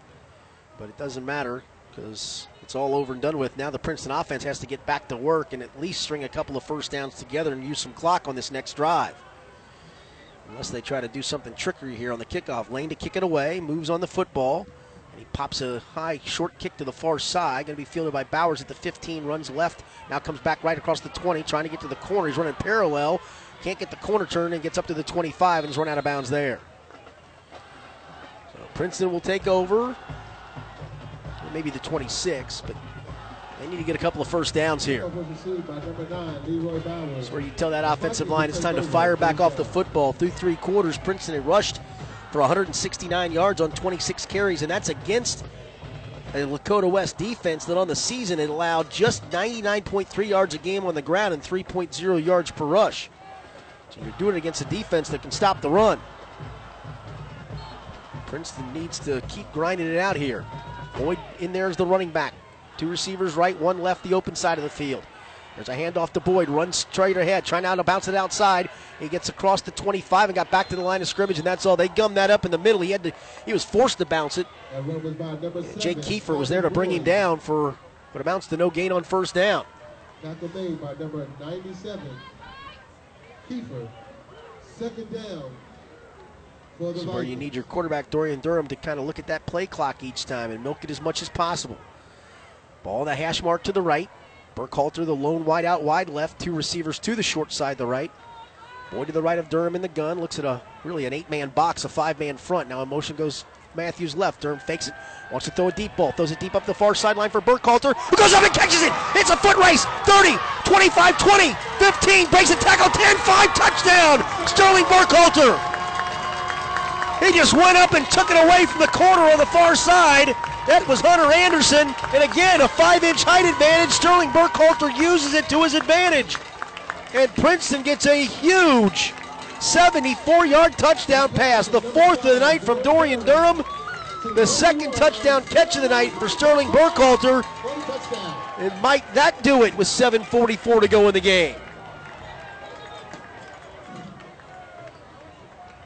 S1: but it doesn't matter because it's all over and done with. Now the Princeton offense has to get back to work and at least string a couple of first downs together and use some clock on this next drive. Unless they try to do something trickery here on the kickoff. Lane to kick it away, moves on the football. And he pops a high short kick to the far side. Going to be fielded by Bowers at the 15, runs left. Now comes back right across the 20, trying to get to the corner. He's running parallel. Can't get the corner turn and gets up to the 25 and is run out of bounds there. So Princeton will take over. Maybe the 26, but they need to get a couple of first downs here. That's where you tell that offensive line it's time to fire back off the football. Through three quarters, Princeton had rushed for 169 yards on 26 carries, and that's against a Lakota West defense that on the season it allowed just 99.3 yards a game on the ground and 3.0 yards per rush. So you're doing it against a defense that can stop the run. Princeton needs to keep grinding it out here. Boyd in there is the running back. Two receivers right, one left, the open side of the field. There's a handoff to Boyd, runs straight ahead, trying now to bounce it outside. He gets across the 25 and got back to the line of scrimmage, and that's all. They gummed that up in the middle. He had to, he was forced to bounce it. Jake Kiefer was there to bring him down for what amounts to no gain on first down.
S7: Tackle made by number 97, Kiefer. Second down. For the
S1: This is where you need your quarterback Dorian Durham to kind of look at that play clock each time and milk it as much as possible. Ball the hash mark to the right. Burkhalter, the lone wide out wide left. Two receivers to the short side, the right. Boyd to the right of Durham in the gun. Looks at a really an eight man box, a five man front. Now in motion goes Matthews left. Durham fakes it. Wants to throw a deep ball. Throws it deep up the far sideline for Burkhalter, who goes up and catches it. It's a foot race. 30, 25, 20, 15. Breaks a tackle. 10, 5. Touchdown. Sterling Burkhalter. He just went up and took it away from the corner on the far side. That was Hunter Anderson. And again, a five inch height advantage. Sterling Burkhalter uses it to his advantage. And Princeton gets a huge 74 yard touchdown pass, the fourth of the night from Dorian Durham. The second touchdown catch of the night for Sterling Burkhalter. And might that do it with 7.44 to go in the game?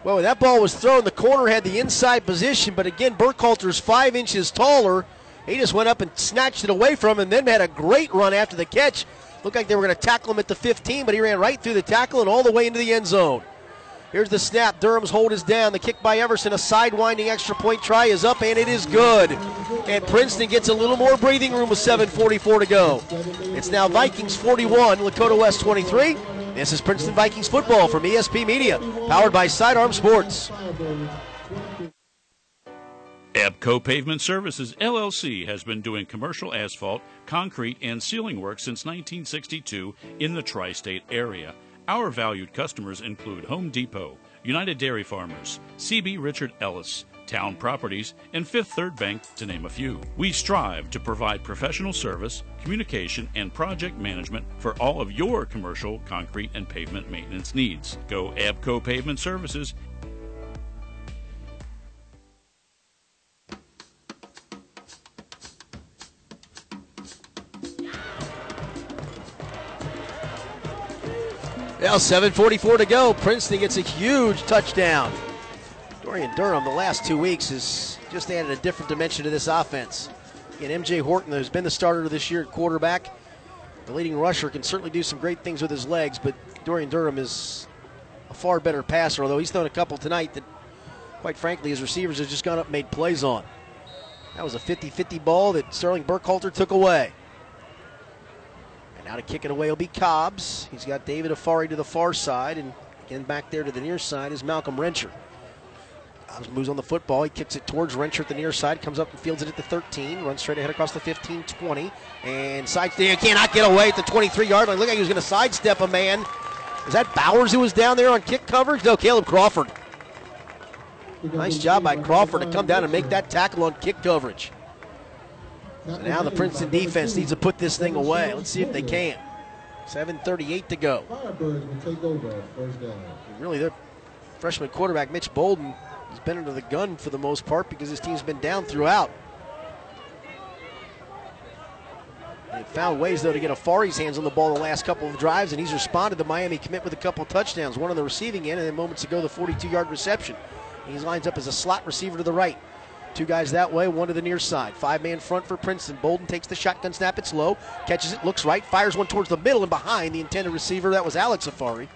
S1: Well, that ball was thrown, the corner had the inside position, but again, Burkhalter's five inches taller. He just went up and snatched it away from him, and then had a great run after the catch. Looked like they were going to tackle him at the 15, but he ran right through the tackle and all the way into the end zone. Here's the snap. Durham's hold is down. The kick by Everson, a sidewinding extra point try is up, and it is good. And Princeton gets a little more breathing room with 7.44 to go. It's now Vikings 41, Lakota West 23. This is Princeton Vikings football from ESP Media, powered by Sidearm Sports.
S11: Abco Pavement Services LLC has been doing commercial asphalt, concrete, and sealing work since 1962 in the tri state area. Our valued customers include Home Depot, United Dairy Farmers, CB Richard Ellis, Town Properties, and Fifth Third Bank, to name a few. We strive to provide professional service, communication, and project management for all of your commercial, concrete, and pavement maintenance needs. Go Abco Pavement Services
S1: Well, 7.44 to go. Princeton gets a huge touchdown. Dorian Durham, the last two weeks, has just added a different dimension to this offense. Again, MJ Horton, who's been the starter this year at quarterback, the leading rusher, can certainly do some great things with his legs, but Dorian Durham is a far better passer, although he's thrown a couple tonight that, quite frankly, his receivers have just gone up and made plays on. That was a 50 50 ball that Sterling Burkhalter took away. And now to kick it away will be Cobbs. He's got David Afari to the far side, and again back there to the near side is Malcolm Rencher. Moves on the football. He kicks it towards Rencher at the near side, comes up and fields it at the 13, runs straight ahead across the 15 20, and side he cannot get away at the 23 yard line. Look like he was going to sidestep a man. Is that Bowers who was down there on kick coverage? No, Caleb Crawford. Nice job by Crawford to come down and make that tackle on kick coverage. So now the Princeton defense needs to put this thing away. Let's see if they can. 7.38 to go.
S7: Firebirds will take over first down.
S1: Really, their freshman quarterback, Mitch Bolden, has been under the gun for the most part because his team's been down throughout. They found ways, though, to get Afari's hands on the ball the last couple of drives, and he's responded to Miami commit with a couple touchdowns, one on the receiving end, and then moments ago, the 42 yard reception. He lines up as a slot receiver to the right. Two guys that way, one to the near side. Five man front for Princeton. Bolden takes the shotgun snap. It's low. Catches it, looks right, fires one towards the middle and behind the intended receiver. That was Alex Afari.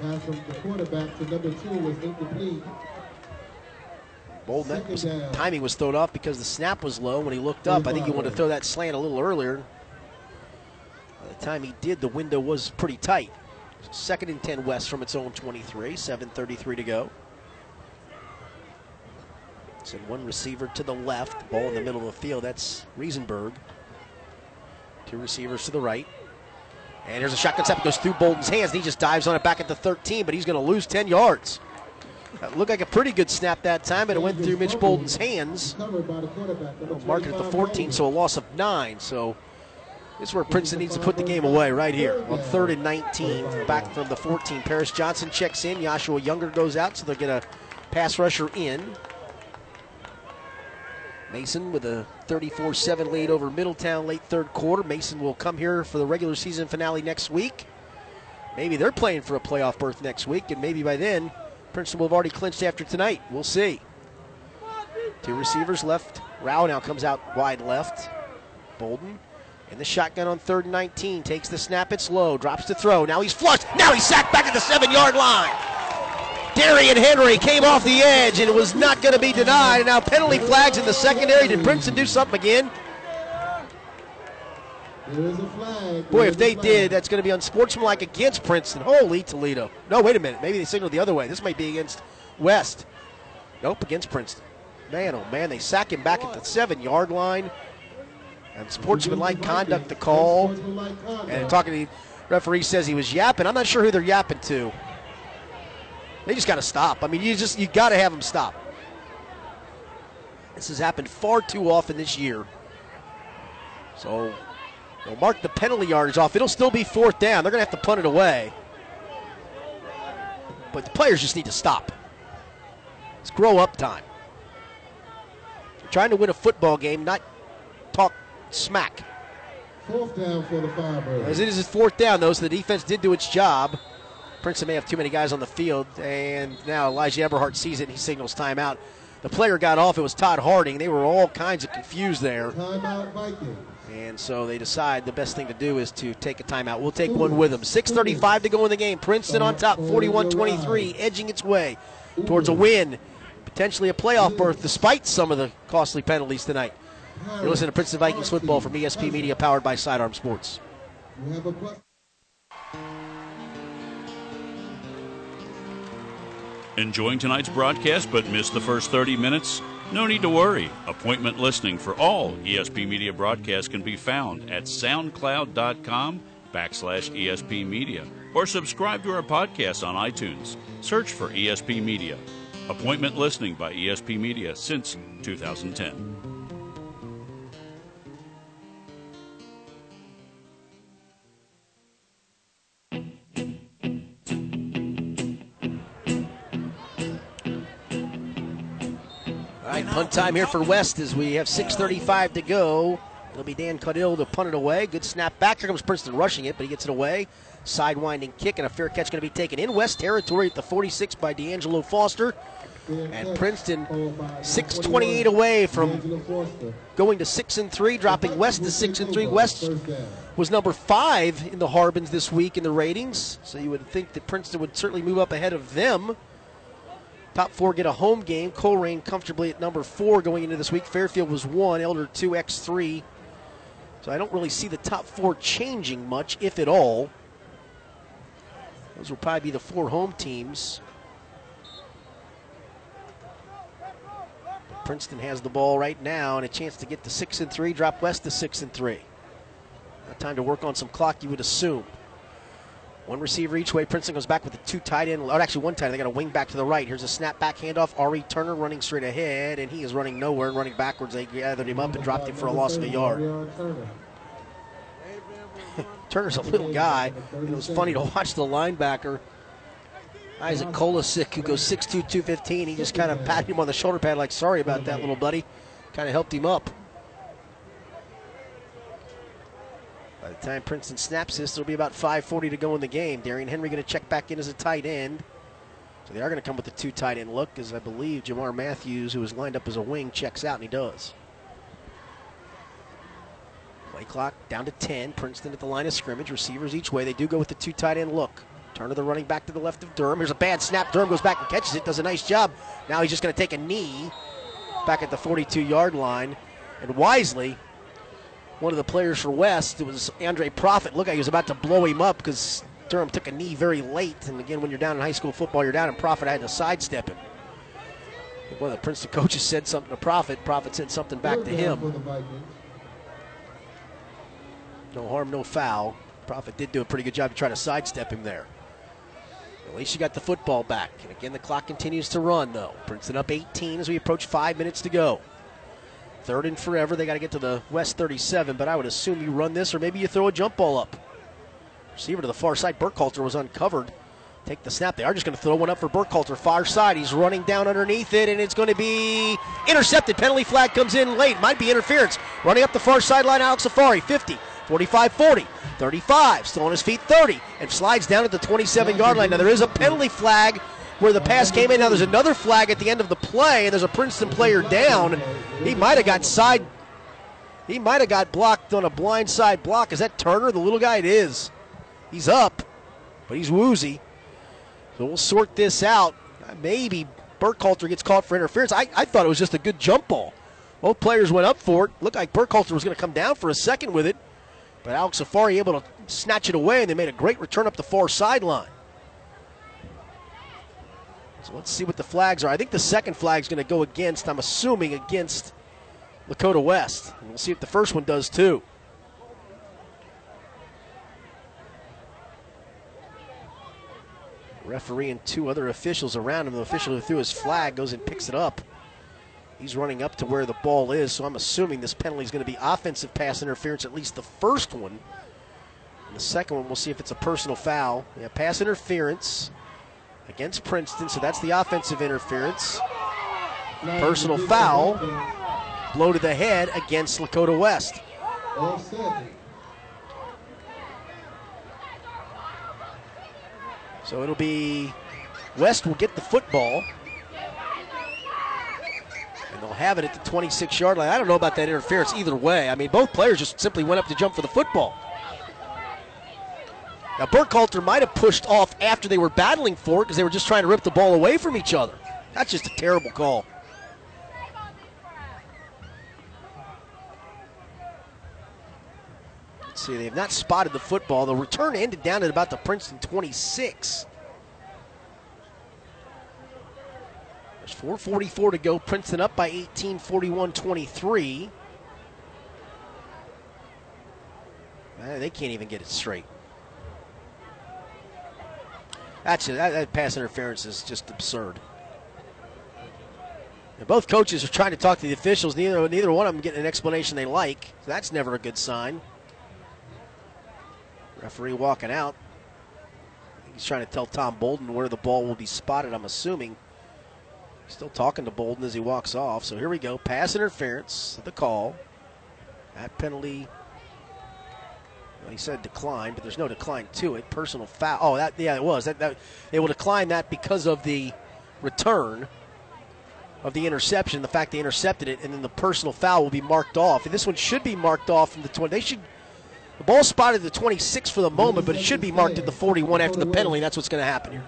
S7: Pass from the quarterback to number two was incomplete.
S1: Bolden, that was, timing was thrown off because the snap was low when he looked up. I think he wanted to throw that slant a little earlier. By the time he did, the window was pretty tight. Second and 10 West from its own 23, 7.33 to go. Send one receiver to the left, ball in the middle of the field. That's Riesenbeck. Two receivers to the right. And here's a shotgun snap. It goes through Bolden's hands, and he just dives on it back at the 13, but he's going to lose 10 yards. That looked like a pretty good snap that time, but it went through Mitch Bolden's hands.
S7: Covered by the quarterback. number
S1: Mark it at the 14, so a loss of nine. So this is where Princeton needs to put the game away right here on third and 19, back from the 14. Paris Johnson checks in. Joshua Younger goes out, so they're going to pass rusher in. Mason with a 34 7 lead over Middletown late third quarter. Mason will come here for the regular season finale next week. Maybe they're playing for a playoff berth next week, and maybe by then Princeton will have already clinched after tonight. We'll see. Two receivers left. Rao now comes out wide left. Bolden in the shotgun on third and 19. Takes the snap. It's low. Drops to throw. Now he's flushed. Now he's sacked back at the seven yard line. Darian Henry came off the edge and it was not going to be denied. And now penalty flags in the secondary. Did Princeton do something again?
S7: There is a flag.
S1: Boy,
S7: There
S1: if they did, that's going to be unsportsmanlike against Princeton. Holy Toledo. No, wait a minute. Maybe they signaled the other way. This might be against West. Nope, against Princeton. Man, oh man, they sack him back at the seven yard line. And sportsmanlike conduct the call. And talking to the referee says he was yapping. I'm not sure who they're yapping to. They just got to stop. I mean, you just you got to have them stop. This has happened far too often this year. So they'll mark the penalty yardage off. It'll still be fourth down. They're going to have to punt it away. But the players just need to stop. It's grow up time. You're trying to win a football game, not talk smack.
S7: Fourth down for the Firebirds.
S1: As it is fourth down, though, so the defense did do its job. Princeton may have too many guys on the field, and now Elijah Eberhardt sees it and he signals timeout. The player got off. It was Todd Harding. They were all kinds of confused there. And so they decide the best thing to do is to take a timeout. We'll take one with them. 6.35 to go in the game. Princeton on top, 41 23, edging its way towards a win, potentially a playoff berth, despite some of the costly penalties tonight. You're listening to Princeton Vikings football from ESP Media, powered by Sidearm Sports.
S11: Enjoying tonight's broadcast but missed the first 30 minutes? No need to worry. Appointment listening for all ESP Media broadcasts can be found at soundcloud.com backslash ESP Media or subscribe to our podcast on iTunes. Search for ESP Media. Appointment listening by ESP Media since 2010.
S1: Punt time here for West as we have 6.35 to go. It'll be Dan Caudill to punt it away. Good snap back. Here comes Princeton rushing it, but he gets it away. Sidewinding kick, and a fair catch going to be taken in West territory at the 46 by D'Angelo Foster. And Princeton 6:28 away from going to six and three, dropping West to six and three. West was number five in the Harbins this week in the ratings, so you would think that Princeton would certainly move up ahead of them. Top four get a home game. Colerain comfortably at number four going into this week. Fairfield was one, Elder two, X three. So I don't really see the top four changing much, if at all. Those will probably be the four home teams. Princeton has the ball right now and a chance to get to six and three, drop West to six and three. Time to work on some clock, you would assume. One receiver each way. Princeton goes back with the two tight end. Actually, one tight end. They got a wing back to the right. Here's a snap back handoff. Ari Turner running straight ahead, and he is running nowhere and running backwards. They gathered him up and dropped him for a loss of a yard. *laughs* Turner's a little guy. It was funny to watch the linebacker, Isaac Kolasic, who goes 6'2", 215. He just kind of *laughs* patted him on the shoulder pad like, sorry about that, little buddy. Kind of helped him up. By the time Princeton snaps this, there'll be about 5.40 to go in the game. Darian Henry going to check back in as a tight end. So they are going to come with the two tight end look, as I believe Jamar Matthews, who was lined up as a wing, checks out, and he does. Play clock down to 10. Princeton at the line of scrimmage. Receivers each way. They do go with the two tight end look. Turner the running back to the left of Durham. Here's a bad snap. Durham goes back and catches it. Does a nice job. Now he's just going to take a knee back at the 42 yard line. And wisely, one of the players for West, it was Andre Profit, looked like he was about to blow him up because Durham took a knee very late. And again, when you're down in high school football, you're down, and Profit had to sidestep him. One of the Princeton *laughs* coaches said something to Profit. Profit said something back to him. No harm, no foul. Profit did do a pretty good job to try to sidestep him there. At least you got the football back. And again, the clock continues to run, though. Princeton up 18 as we approach five minutes to go. Third and forever. They got to get to the West 37, but I would assume you run this or maybe you throw a jump ball up. Receiver to the far side. Burkhalter was uncovered. Take the snap. They are just going to throw one up for Burkhalter. Far side. He's running down underneath it, and it's going to be intercepted. Penalty flag comes in late. Might be interference. Running up the far sideline, Alex Afari. 50, 45 40, 35, still on his feet 30, and slides down at the 27 yard line. Now, there is a penalty flag where the pass came in. Now, there's another flag at the end of the play, and there's a Princeton player down. He might have got side. He might have got blocked on a blind side block. Is that Turner, the little guy? It is. He's up, but he's woozy. So we'll sort this out. Maybe Burkhalter gets caught for interference. I, I thought it was just a good jump ball. Both players went up for it. Looked like Burkhalter was going to come down for a second with it. But Alex Afari able to snatch it away, and they made a great return up the far sideline. So let's see what the flags are. I think the second flag is going to go against, I'm assuming, against Lakota West. And we'll see if the first one does too. Referee and two other officials around him. The official who threw his flag goes and picks it up. He's running up to where the ball is, so I'm assuming this penalty is going to be offensive pass interference, at least the first one. And the second one, we'll see if it's a personal foul. Yeah, pass interference against Princeton, so that's the offensive interference. Personal foul, blow to the head against Lakota West. So it'll be West will get the football. And they'll have it at the 26 yard line. I don't know about that interference either way. I mean, both players just simply went up to jump for the football. Now, Burkhalter might have pushed off after they were battling for it because they were just trying to rip the ball away from each other. That's just a terrible call. Let's see, they have not spotted the football. The return ended down at about the Princeton 26. There's 4.44 to go. Princeton up by 18, 41 23. They can't even get it straight. It. That, that pass interference is just absurd. Both coaches are trying to talk to the officials. Neither neither one of them getting an explanation they like. So that's never a good sign. Referee walking out. He's trying to tell Tom Bolden where the ball will be spotted. I'm assuming. Still talking to Bolden as he walks off. So here we go. Pass interference. The call. That penalty he said decline, but there's no decline to it. Personal foul. Oh, that yeah, it was. That, that they will decline that because of the return of the interception, the fact they intercepted it, and then the personal foul will be marked off. And this one should be marked off from the 20. They should. The ball spotted the 26 for the moment, but it should be marked at the 41 after the penalty. That's what's going to happen here.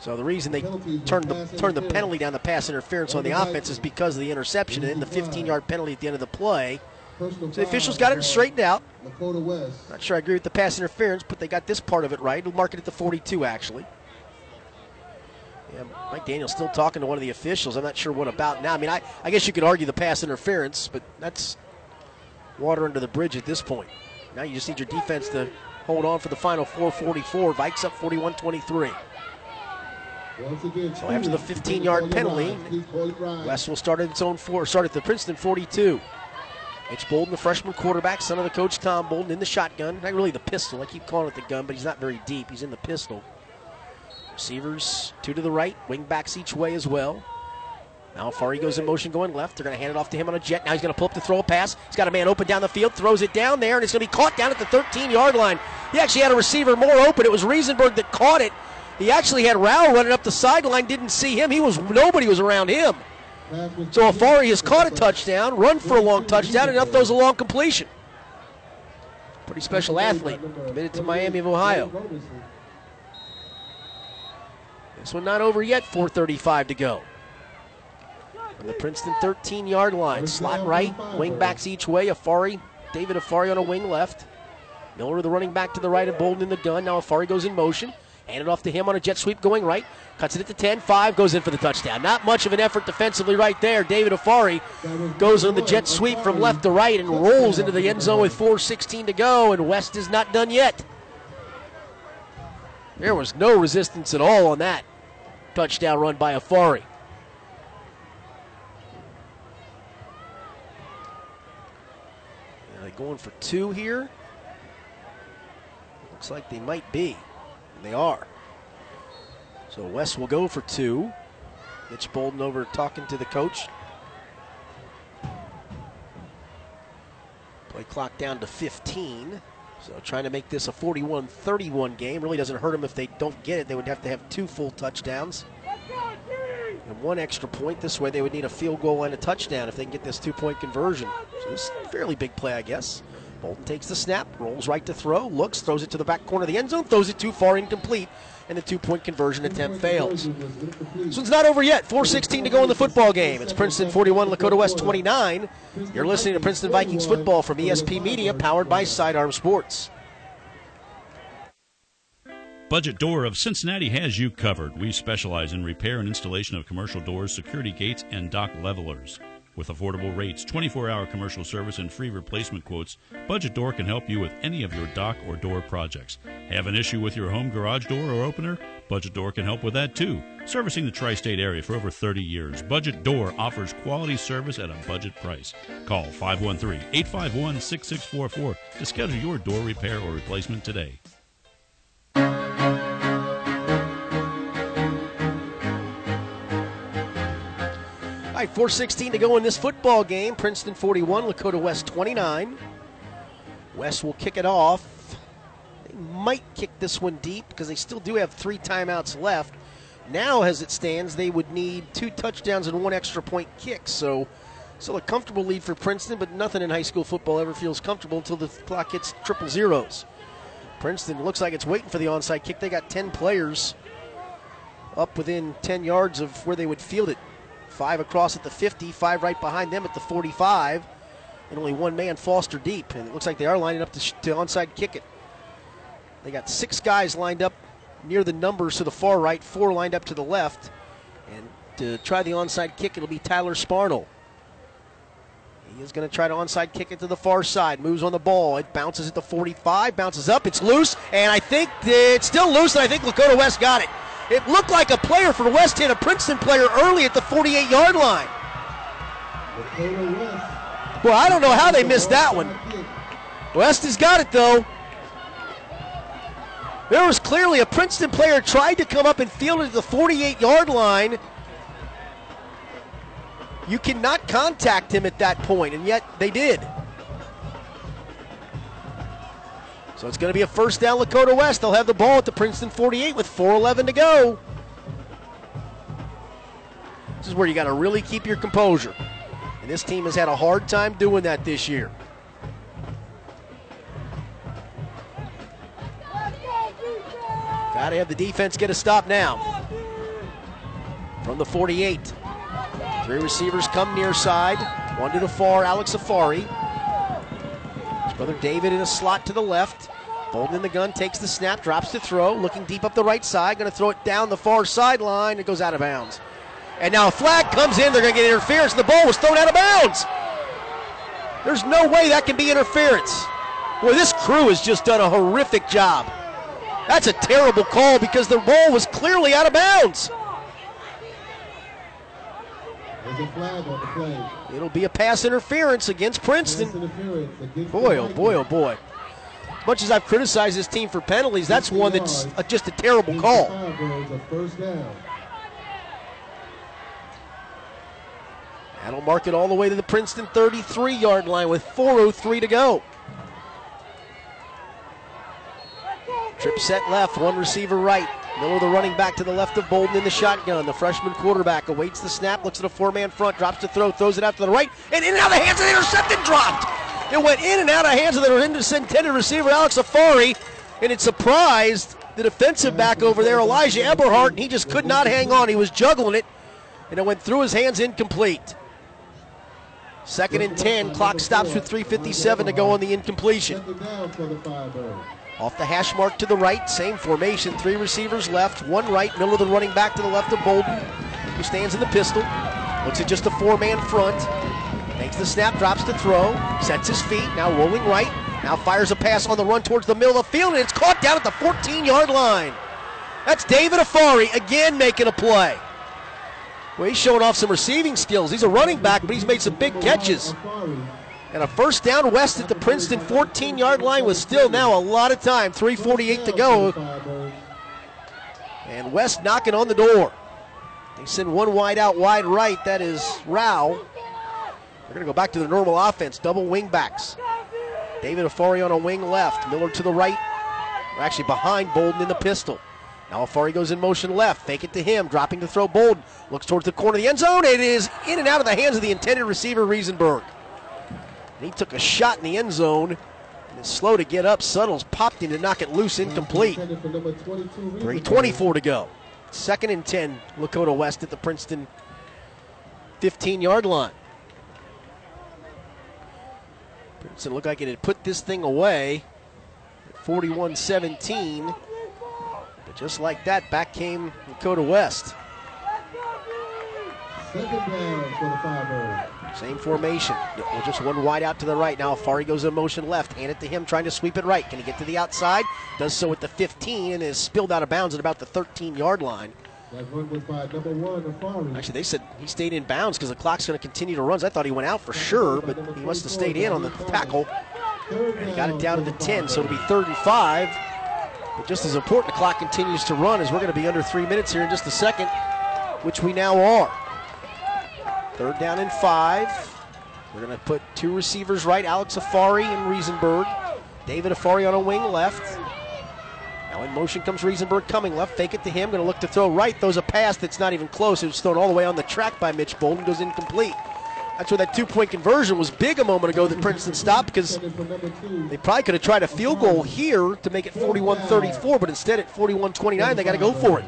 S1: So the reason they turned the turned the penalty down the pass interference on the offense is because of the interception and then the 15-yard penalty at the end of the play. So the officials got it straightened out. Not sure I agree with the pass interference, but they got this part of it right. We'll mark it at the 42, actually. Yeah, Mike Daniels still talking to one of the officials. I'm not sure what about now. I mean, I, I guess you could argue the pass interference, but that's water under the bridge at this point. Now you just need your defense to hold on for the final 444. Vikes up 41 23. So after the 15 yard penalty, West will start at its own four, start at the Princeton 42. Mitch Bolden, the freshman quarterback, son of the coach Tom Bolden, in the shotgun. Not really the pistol. I keep calling it the gun, but he's not very deep. He's in the pistol. Receivers, two to the right, wing backs each way as well. Now far he goes in motion going left. They're going to hand it off to him on a jet. Now he's going to pull up to throw a pass. He's got a man open down the field, throws it down there, and it's going to be caught down at the 13 yard line. He actually had a receiver more open. It was Riesenbeck that caught it. He actually had Rao running up the sideline, didn't see him. He was nobody was around him. So Afari has caught a touchdown, run for a long touchdown, and now throws a long completion. Pretty special athlete, committed to Miami of Ohio. This one not over yet, 4.35 to go. From the Princeton 13 yard line, slot right, wing backs each way. Afari, David Afari on a wing left. Miller, the running back to the right, and Bolden in the gun. Now Afari goes in motion. Hand it off to him on a jet sweep going right. Cuts it at the 10 5, goes in for the touchdown. Not much of an effort defensively right there. David Afari goes on the jet sweep from left to right and rolls into the end zone with 4.16 to go, and West is not done yet. There was no resistance at all on that touchdown run by Afari. Are they going for two here? Looks like they might be. They are. So West will go for two. Mitch Bolden over talking to the coach. Play clock down to 15. So trying to make this a 41 31 game. Really doesn't hurt them if they don't get it. They would have to have two full touchdowns and one extra point. This way they would need a field goal and a touchdown if they can get this two point conversion. So it's a fairly big play, I guess. Bolden takes the snap, rolls right to throw, looks, throws it to the back corner of the end zone, throws it too far incomplete, and the two point conversion attempt fails. This one's not over yet. 4.16 to go in the football game. It's Princeton 41, Lakota West 29. You're listening to Princeton Vikings football from ESP Media, powered by Sidearm Sports.
S11: Budget Door of Cincinnati has you covered. We specialize in repair and installation of commercial doors, security gates, and dock levelers. With affordable rates, 24 hour commercial service, and free replacement quotes, Budget Door can help you with any of your dock or door projects. Have an issue with your home garage door or opener? Budget Door can help with that too. Servicing the tri state area for over 30 years, Budget Door offers quality service at a budget price. Call 513 851 6644 to schedule your door repair or replacement today.
S1: All right, 4.16 to go in this football game. Princeton 41, Lakota West 29. West will kick it off. They might kick this one deep because they still do have three timeouts left. Now, as it stands, they would need two touchdowns and one extra point kick. So, still a comfortable lead for Princeton, but nothing in high school football ever feels comfortable until the clock hits triple zeros. Princeton looks like it's waiting for the onside kick. They got 10 players up within 10 yards of where they would field it. Five across at the 50, five right behind them at the 45, and only one man Foster deep. And it looks like they are lining up to, sh- to onside kick it. They got six guys lined up near the numbers to the far right, four lined up to the left. And to try the onside kick, it'll be Tyler Sparnell. He is going to try to onside kick it to the far side. Moves on the ball. It bounces at the 45, bounces up. It's loose, and I think it's still loose, and I think Lakota West got it. It looked like a player for West hit a Princeton player early at the 48 yard line. Well, I don't know how they missed that one. West has got it, though. There was clearly a Princeton player tried to come up and field it at the 48 yard line. You cannot contact him at that point, and yet they did. So it's going to be a first down Lakota West. They'll have the ball at the Princeton 48 with 4.11 to go. This is where you got to really keep your composure. And this team has had a hard time doing that this year. Got to have the defense get a stop now. From the 48. Three receivers come near side. One to the far, Alex Afari. Brother David in a slot to the left. Bolden in the gun, takes the snap, drops to throw, looking deep up the right side, going to throw it down the far sideline. It goes out of bounds. And now a flag comes in. They're going to get interference, the ball was thrown out of bounds. There's no way that can be interference. Boy, this crew has just done a horrific job. That's a terrible call because the ball was clearly out of bounds.
S7: There's a flag on the play.
S1: It'll be a pass interference against Princeton. Boy, oh boy, oh boy. Much as I've criticized this team for penalties, that's one that's uh, just a terrible call. That'll mark it all the way to the Princeton 33 yard line with 4.03 to go. Trip set left, one receiver right. Miller, the running back to the left of Bolden in the shotgun. The freshman quarterback awaits the snap, looks at a four man front, drops to throw, throws it out to the right, and in and out of the hands of the intercepted, dropped. It went in and out of hands of the intended receiver, Alex Afari, and it surprised the defensive back over there, Elijah Eberhardt, and he just could not hang on. He was juggling it, and it went through his hands incomplete. Second and 10, clock stops with 3.57 to go on the incompletion. Off the hash mark to the right, same formation. Three receivers left, one right. Miller, the running back to the left of Bolden, who stands in the pistol. Looks at just a four man front. Makes the snap, drops to throw, sets his feet, now rolling right. Now fires a pass on the run towards the middle of the field, and it's caught down at the 14 yard line. That's David Afari again making a play. Well, he's showing off some receiving skills. He's a running back, but he's made some big catches. And a first down west at the Princeton 14 yard line with still now a lot of time. 3.48 to go. And West knocking on the door. They send one wide out, wide right. That is Rao. They're going to go back to the normal offense. Double wing backs. David Afari on a wing left. Miller to the right. We're actually behind Bolden in the pistol. Now Afari goes in motion left. Fake it to him. Dropping to throw Bolden. Looks towards the corner of the end zone. It is in and out of the hands of the intended receiver, Riesenbeck. And he took a shot in the end zone. And it's slow to get up. Suttles popped him to knock it loose, incomplete. 3.24 to go. Second and 10, Lakota West at the Princeton 15 yard line. Princeton looked like it had put this thing away at 41 17. But just like that, back came Lakota West.
S7: Second down for the five
S1: same formation. Just one wide out to the right. Now Afari goes in motion left. Hand it to him, trying to sweep it right. Can he get to the outside? Does so at the 15 and is spilled out of bounds at about the 13 yard line. Number one, Actually, they said he stayed in bounds because the clock's going to continue to run. I thought he went out for sure, but he must have stayed in on the tackle. And he got it down to the 10, so it'll be third and five. But just as important, the clock continues to run as we're going to be under three minutes here in just a second, which we now are. Third down and five. We're going to put two receivers right, Alex Afari and Riesenbeck. David Afari on a wing left. Now in motion comes Riesenbeck coming left. Fake it to him. Going to look to throw right. Throws a pass that's not even close. It was thrown all the way on the track by Mitch Bolden. Goes incomplete. That's where that two point conversion was big a moment ago that Princeton stopped because they probably could have tried a field goal here to make it 41 34, but instead at 41 29, they got to go for it.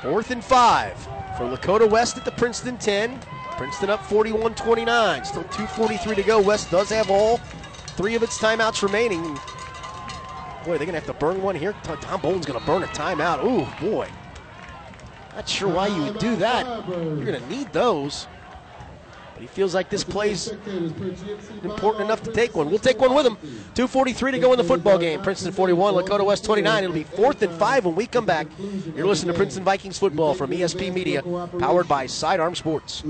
S1: Fourth and five for Lakota West at the Princeton 10. Princeton up 41 29. Still 2.43 to go. West does have all three of its timeouts remaining. Boy, they're going to have to burn one here. Tom Bolden's going to burn a timeout. Ooh, boy. Not sure why you would do that. You're going to need those. But he feels like this play's important enough to take one. We'll take one with him. 2.43 to go in the football game. Princeton 41, Lakota West 29. It'll be fourth and five when we come back. You're listening to Princeton Vikings football from ESP Media, powered by Sidearm Sports.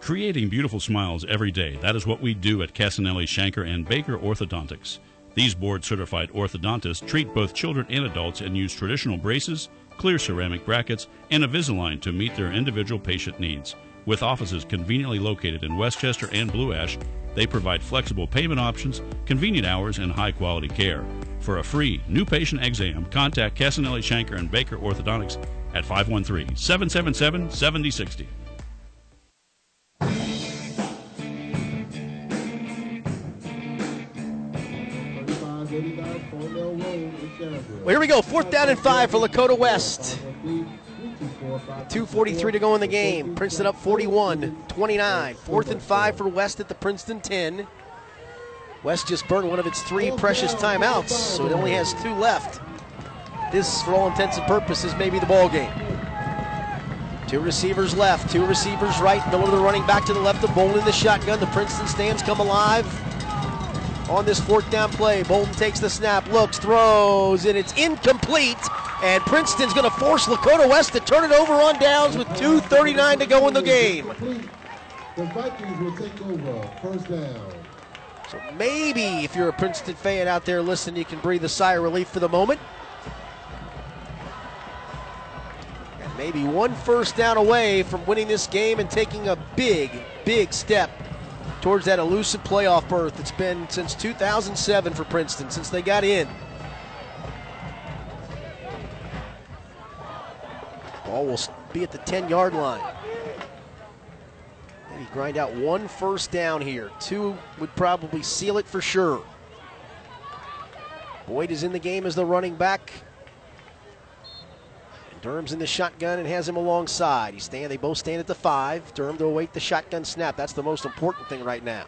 S11: Creating beautiful smiles every day. That is what we do at Casanelli, Shanker, and Baker Orthodontics. These board certified orthodontists treat both children and adults and use traditional braces clear ceramic brackets, and Invisalign to meet their individual patient needs. With offices conveniently located in Westchester and Blue Ash, they provide flexible payment options, convenient hours, and high quality care. For a free new patient exam, contact Casanelli Shanker and Baker Orthodontics at 513 777 7060.
S1: Well, here we go. Fourth down and five for Lakota West. 2.43 to go in the game. Princeton up 41 29. Fourth and five for West at the Princeton 10. West just burned one of its three precious timeouts, so it only has two left. This, for all intents and purposes, may be the ball game. Two receivers left, two receivers right. Miller, the running back to the left of in the shotgun. The Princeton stands come alive on this fourth down play. Bolden takes the snap, looks, throws, and it's incomplete. And Princeton's going to force Lakota West to turn it over on downs with 2.39 to go in the game.
S7: The Vikings will take over. First down.
S1: So maybe if you're a Princeton fan out there listening, you can breathe a sigh of relief for the moment. And maybe one first down away from winning this game and taking a big, big step towards that elusive playoff berth. It's been since 2007 for Princeton, since they got in. Ball will be at the 10 yard line. Maybe grind out one first down here. Two would probably seal it for sure. Boyd is in the game as the running back. Durham's in the shotgun and has him alongside. He stand, they both stand at the five. Durham to await the shotgun snap. That's the most important thing right now.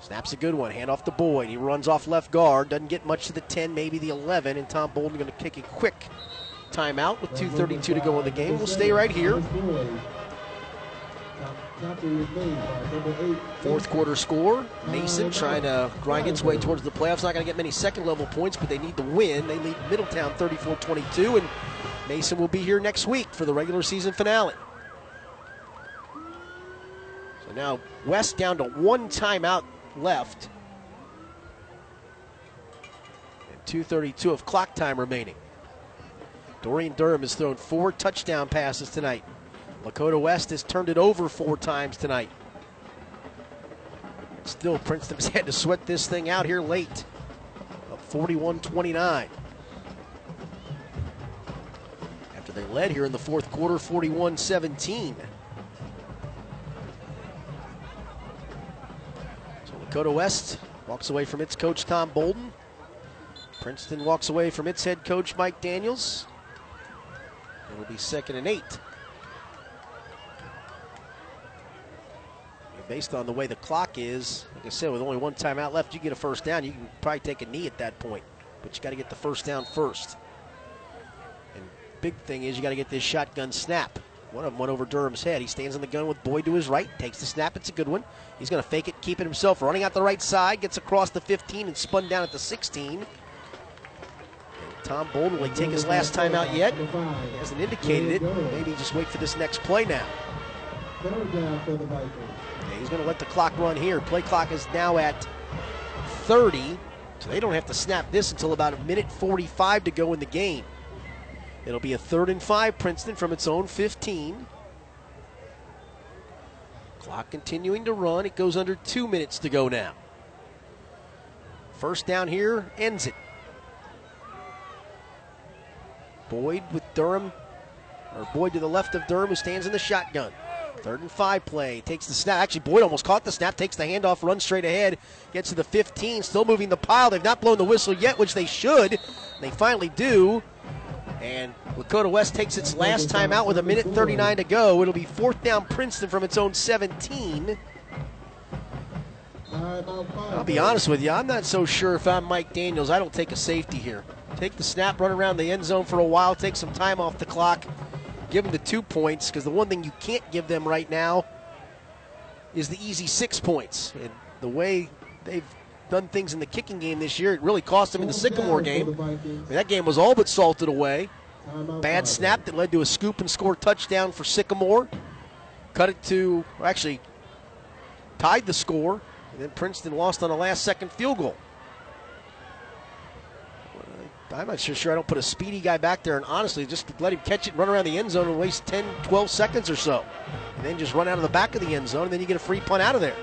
S1: Snaps a good one. Hand off to Boyd. He runs off left guard. Doesn't get much to the 10, maybe the 11. And Tom Bolden going to kick a quick timeout with 2.32 to go in the game. We'll stay right here. Fourth quarter score. Mason uh, trying to grind its way towards the playoffs. Not going to get many second level points, but they need to win. They lead Middletown 34 22, and Mason will be here next week for the regular season finale. So now West down to one timeout left. And 2.32 of clock time remaining. Dorian Durham has thrown four touchdown passes tonight. Lakota West has turned it over four times tonight. Still, Princeton's had to sweat this thing out here late. Up 41 29. After they led here in the fourth quarter, 41 17. So Lakota West walks away from its coach, Tom Bolden. Princeton walks away from its head coach, Mike Daniels. It'll be second and eight. Based on the way the clock is, like I said, with only one timeout left, you get a first down. You can probably take a knee at that point, but you got to get the first down first. And big thing is you got to get this shotgun snap. One of them went over Durham's head. He stands on the gun with Boyd to his right, takes the snap. It's a good one. He's going to fake it, keep it himself, running out the right side, gets across the 15 and spun down at the 16. And Tom Bolden, will he take his last time out yet? He hasn't indicated it. Maybe just wait for this next play now.
S7: Third down for the Vikings.
S1: Yeah, he's going to let the clock run here. Play clock is now at 30, so they don't have to snap this until about a minute 45 to go in the game. It'll be a third and five, Princeton from its own 15. Clock continuing to run. It goes under two minutes to go now. First down here ends it. Boyd with Durham, or Boyd to the left of Durham, who stands in the shotgun. Third and five play. Takes the snap. Actually, Boyd almost caught the snap. Takes the handoff, runs straight ahead. Gets to the 15. Still moving the pile. They've not blown the whistle yet, which they should. They finally do. And Lakota West takes its last time out with a minute 39 to go. It'll be fourth down Princeton from its own 17. I'll be honest with you. I'm not so sure if I'm Mike Daniels. I don't take a safety here. Take the snap, run around the end zone for a while, take some time off the clock, give them the two points because the one thing you can't give them right now is the easy six points. And the way they've done things in the kicking game this year, it really cost them in the Sycamore game. I mean, that game was all but salted away. Bad snap that led to a scoop and score touchdown for Sycamore. Cut it to, actually, tied the score. And then Princeton lost on a last second field goal. I'm not sure, sure I don't put a speedy guy back there and honestly just let him catch it, run around the end zone and waste 10, 12 seconds or so. And then just run out of the back of the end zone and then you get a free punt out of there.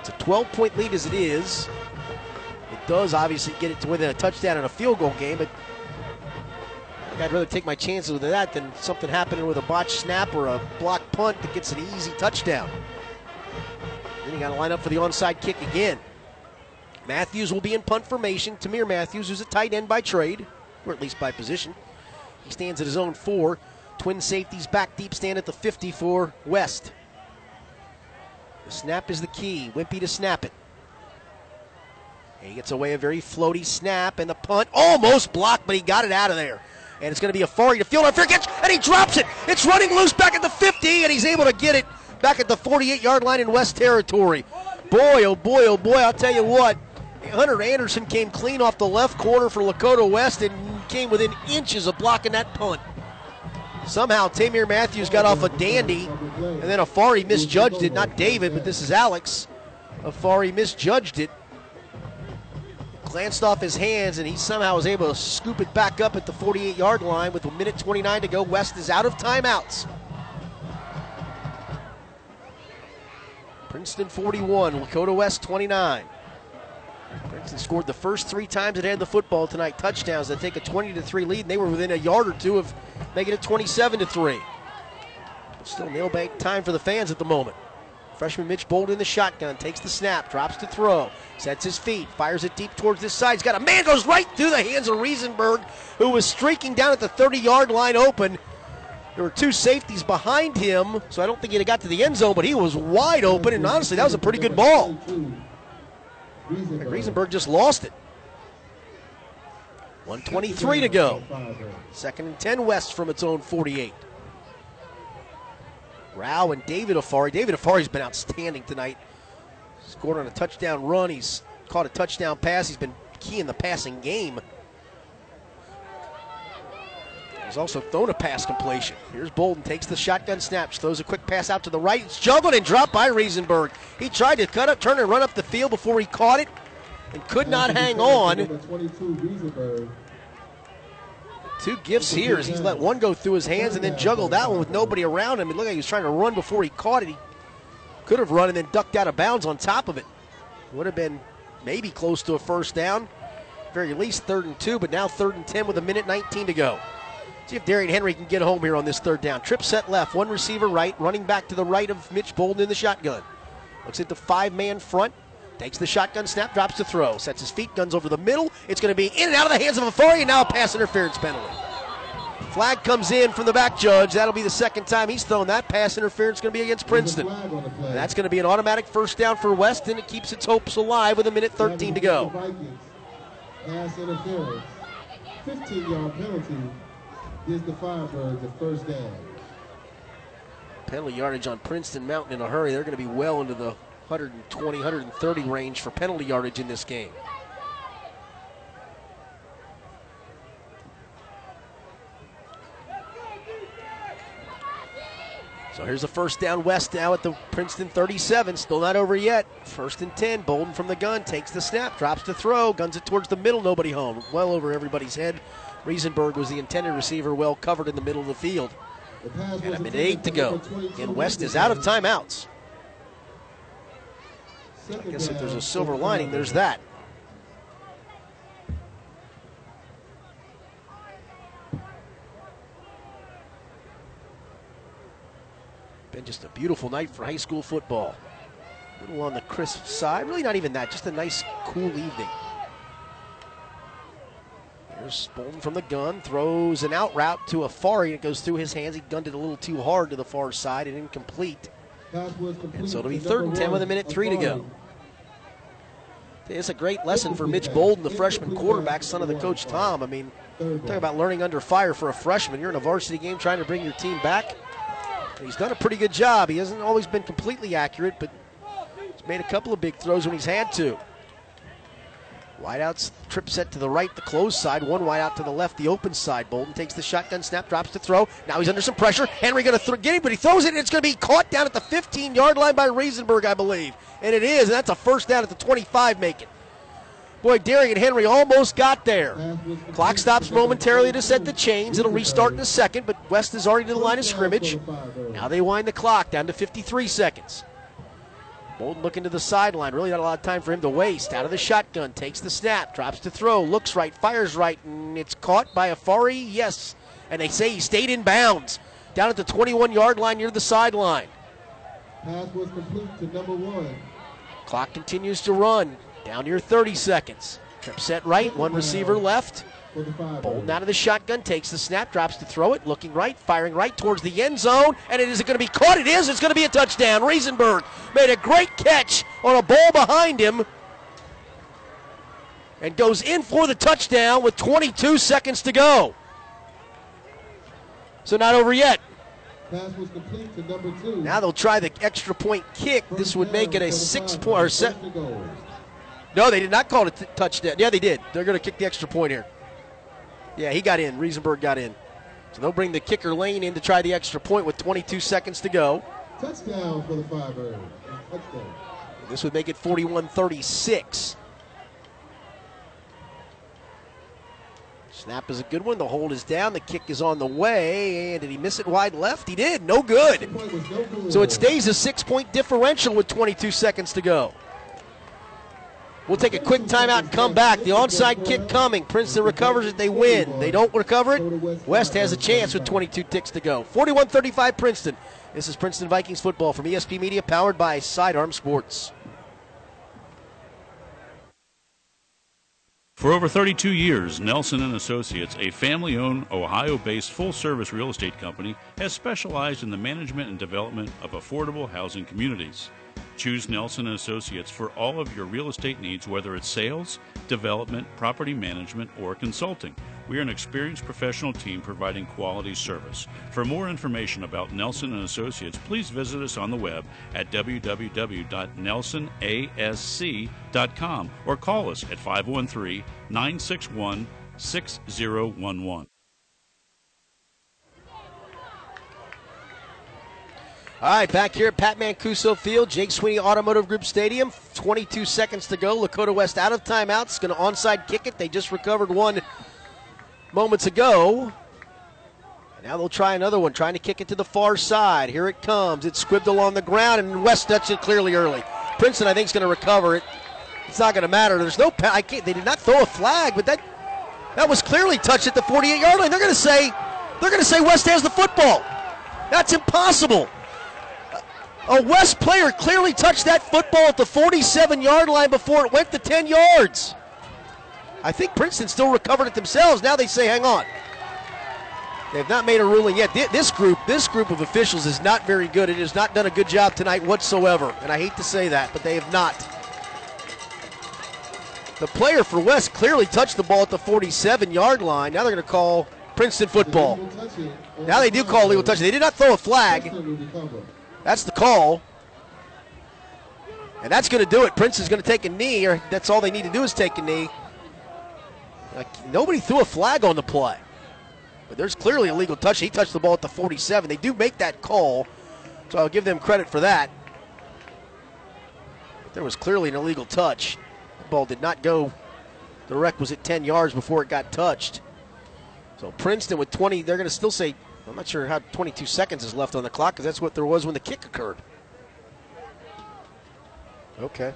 S1: It's a 12 point lead as it is. It does obviously get it to within a touchdown and a field goal game, but I'd rather take my chances with that than something happening with a botched snap or a block punt that gets an easy touchdown. Then you got to line up for the onside kick again. Matthews will be in punt formation. Tamir Matthews, who's a tight end by trade, or at least by position. He stands at his own four. Twin safeties back deep stand at the 54 West. The snap is the key. Wimpy to snap it. And he gets away a very floaty snap, and the punt almost blocked, but he got it out of there. And it's going to be Afari to field fair catch, and he drops it. It's running loose back at the 50, and he's able to get it back at the 48 yard line in West Territory. Boy, oh boy, oh boy, I'll tell you what. Hunter Anderson came clean off the left corner for Lakota West and came within inches of blocking that punt. Somehow Tamir Matthews got off a dandy, and then Afari misjudged it. Not David, but this is Alex. Afari misjudged it. Glanced off his hands, and he somehow was able to scoop it back up at the 48 yard line with a minute 29 to go. West is out of timeouts. Princeton 41, Lakota West 29. Princeton scored the first three times it had the football tonight, touchdowns. that take a 20 to 3 lead, and they were within a yard or two of making it 27 to 3. But still nail bank time for the fans at the moment. Freshman Mitch Bolden in the shotgun, takes the snap, drops to throw, sets his feet, fires it deep towards this side. He's got a man, goes right through the hands of Riesenbeck, who was streaking down at the 30 yard line open. There were two safeties behind him, so I don't think he'd have got to the end zone, but he was wide open, and honestly, that was a pretty good ball. Riesenbeck just lost it. 123 to go. Second and 10 West from its own 48. Rao and David Afari. David Afari's been outstanding tonight. Scored on a touchdown run. He's caught a touchdown pass. He's been key in the passing game. He's also thrown a pass completion. Here's Bolden, takes the shotgun snap, throws a quick pass out to the right. It's juggled and dropped by Riesenbeck. He tried to cut up, turn and run up the field before he caught it and could not hang on. Two gifts here is he's let one go through his hands and then juggled that one with nobody around him. It looked like he was trying to run before he caught it. He could have run and then ducked out of bounds on top of it. Would have been maybe close to a first down. Very least third and two, but now third and 10 with a minute 19 to go. See if Darian Henry can get home here on this third down. Trip set left, one receiver right, running back to the right of Mitch Bolden in the shotgun. Looks at the five man front, takes the shotgun snap, drops to throw, sets his feet, guns over the middle. It's going to be in and out of the hands of Afari, and now a pass interference penalty. Flag comes in from the back judge. That'll be the second time he's thrown that pass interference. Going to be against Princeton. That's going to be an automatic first down for West, and it keeps its hopes alive with a minute 13 to go.
S7: Pass interference. 15 yard penalty gives the Firebirds a first down.
S1: Penalty yardage on Princeton Mountain in a hurry. They're going to be well into the 120, 130 range for penalty yardage in this game. So here's the first down west now at the Princeton 37. Still not over yet. First and 10. Bolden from the gun takes the snap, drops to throw, guns it towards the middle. Nobody home. Well over everybody's head. Riesenbeck was the intended receiver, well covered in the middle of the field. And a minute eight to go. And West is out of timeouts. I guess if there's a silver lining, there's that. Been just a beautiful night for high school football. A little on the crisp side. Really not even that, just a nice, cool evening. Here's Bolden from the gun, throws an out route to Afari. It goes through his hands. He gunned it a little too hard to the far side and incomplete. And so it'll be third and 10 with a minute three to go. It's a great lesson for Mitch Bolden, the freshman quarterback, son of the coach Tom. I mean, talk about learning under fire for a freshman. You're in a varsity game trying to bring your team back. He's done a pretty good job. He hasn't always been completely accurate, but he's made a couple of big throws when he's had to. Wideouts trip set to the right, the closed side. One wide out to the left, the open side. Bolden takes the shotgun snap, drops to throw. Now he's under some pressure. Henry going to th- get him, but he throws it, and it's going to be caught down at the 15 yard line by Riesenbeck, I believe. And it is, and that's a first down at the 25 making. Boy, Darian Henry almost got there. Clock stops momentarily to set the chains. It'll restart in a second, but West is already to the line of scrimmage. Now they wind the clock down to 53 seconds. Bolden looking to the sideline. Really not a lot of time for him to waste. Out of the shotgun, takes the snap, drops to throw, looks right, fires right, and it's caught by Afari. Yes. And they say he stayed in bounds. Down at the 21 yard line near the sideline.
S7: Pass was complete to number one.
S1: Clock continues to run. Down near 30 seconds. Trip set right, one receiver left. Bolden out of the shotgun, takes the snap, drops to throw it, looking right, firing right towards the end zone, and it is going to be caught. It is. It's going to be a touchdown. Riesenbeck made a great catch on a ball behind him and goes in for the touchdown with 22 seconds to go. So not over yet.
S7: Pass was complete to number two.
S1: Now they'll try the extra point kick. This would make it a six point or seven. No, they did not call it a t- touchdown. Yeah, they did. They're going to kick the extra point here. Yeah, he got in. Riesenbeck got in. So they'll bring the kicker lane in to try the extra point with 22 seconds to go.
S7: Touchdown for the Firebirds. Touchdown.
S1: This would make it 41 36. Snap is a good one. The hold is down. The kick is on the way. And did he miss it wide left? He did. No good. So it stays a six point differential with 22 seconds to go. We'll take a quick timeout and come back. The onside kick coming. Princeton recovers it. They win. They don't recover it. West has a chance with 22 ticks to go. 41 35 Princeton. This is Princeton Vikings football from ESP Media, powered by Sidearm Sports.
S11: For over 32 years, Nelson and Associates, a family-owned Ohio-based full-service real estate company, has specialized in the management and development of affordable housing communities. Choose Nelson Associates for all of your real estate needs whether it's sales, development, property management, or consulting. We are an experienced professional team providing quality service. For more information about Nelson Associates, please visit us on the web at www.nelsonasc.com or call us at 513-961-6011.
S1: All right, back here at Pat Mancuso Field, Jake Sweeney Automotive Group Stadium. 22 seconds to go. Lakota West out of timeouts. Going to onside kick it. They just recovered one moments ago. now they'll try another one, trying to kick it to the far side. Here it comes. It's squibbed along the ground, and West touched it clearly early. Princeton, I think, is going to recover it. It's not going to matter. There's no. I can't. They did not throw a flag, but that that was clearly touched at the 48 yard line. They're going to say they're going to say West has the football. That's impossible. A West player clearly touched that football at the 47 yard line before it went to 10 yards. I think Princeton still recovered it themselves. Now they say, hang on. They've not made a ruling yet. This group, this group of officials is not very good. It has not done a good job tonight whatsoever. And I hate to say that, but they have not. The player for West clearly touched the ball at the 47 yard line. Now they're going to call Princeton football. Now they do call legal touch. They did not throw a flag. That's the call. And that's going to do it. Prince is going to take a knee, or that's all they need to do is take a knee. Like, nobody threw a flag on the play. But there's clearly a legal touch. He touched the ball at the 47. They do make that call, so I'll give them credit for that. But there was clearly an illegal touch. The ball did not go the requisite 10 yards before it got touched. So Princeton with 20, they're going to still say I'm not sure how 22 seconds is left on the clock because that's what there was when the kick occurred. Okay.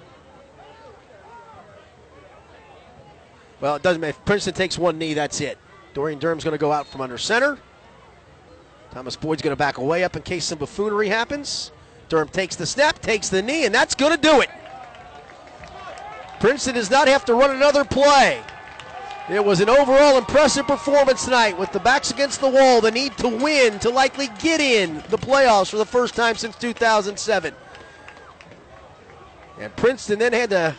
S1: Well, it doesn't matter. If Princeton takes one knee, that's it. Dorian Durham's going to go out from under center. Thomas Boyd's going to back away up in case some buffoonery happens. Durham takes the snap, takes the knee, and that's going to do it. Princeton does not have to run another play. It was an overall impressive performance tonight with the backs against the wall, the need to win to likely get in the playoffs for the first time since 2007. And Princeton then had to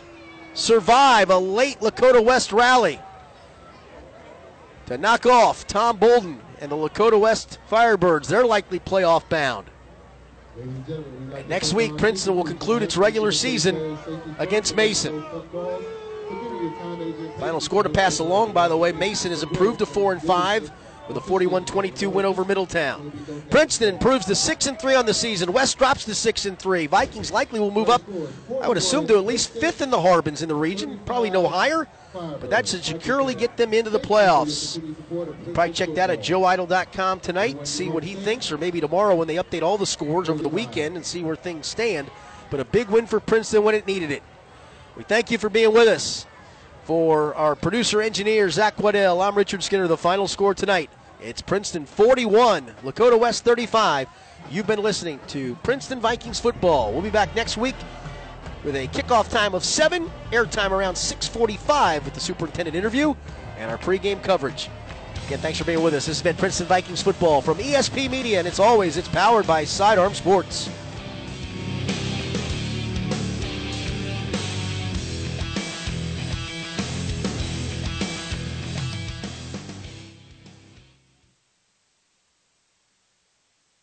S1: survive a late Lakota West rally to knock off Tom Bolden and the Lakota West Firebirds. They're likely playoff bound. Next week, Princeton will conclude its regular season against Mason. Final score to pass along, by the way, Mason has improved to 4 and 5 with a 41-22 win over Middletown. Princeton improves to 6 and 3 on the season. West drops to 6 and 3. Vikings likely will move up, I would assume, to at least 5th in the Harbins in the region, probably no higher. But that should securely get them into the playoffs. you Probably check that at joeeitel.com tonight and see what he thinks, or maybe tomorrow when they update all the scores over the weekend and see where things stand. But a big win for Princeton when it needed it. We thank you for being with us. For our producer engineer, Zach Waddell, I'm Richard Skinner. The final score tonight it's Princeton 41, Lakota West 35. You've been listening to Princeton Vikings football. We'll be back next week with a kickoff time of 7, airtime around 645 with the superintendent interview and our pregame coverage. Again, thanks for being with us. This has been Princeton Vikings football from ESP Media, and it's always it's powered by Sidearm Sports.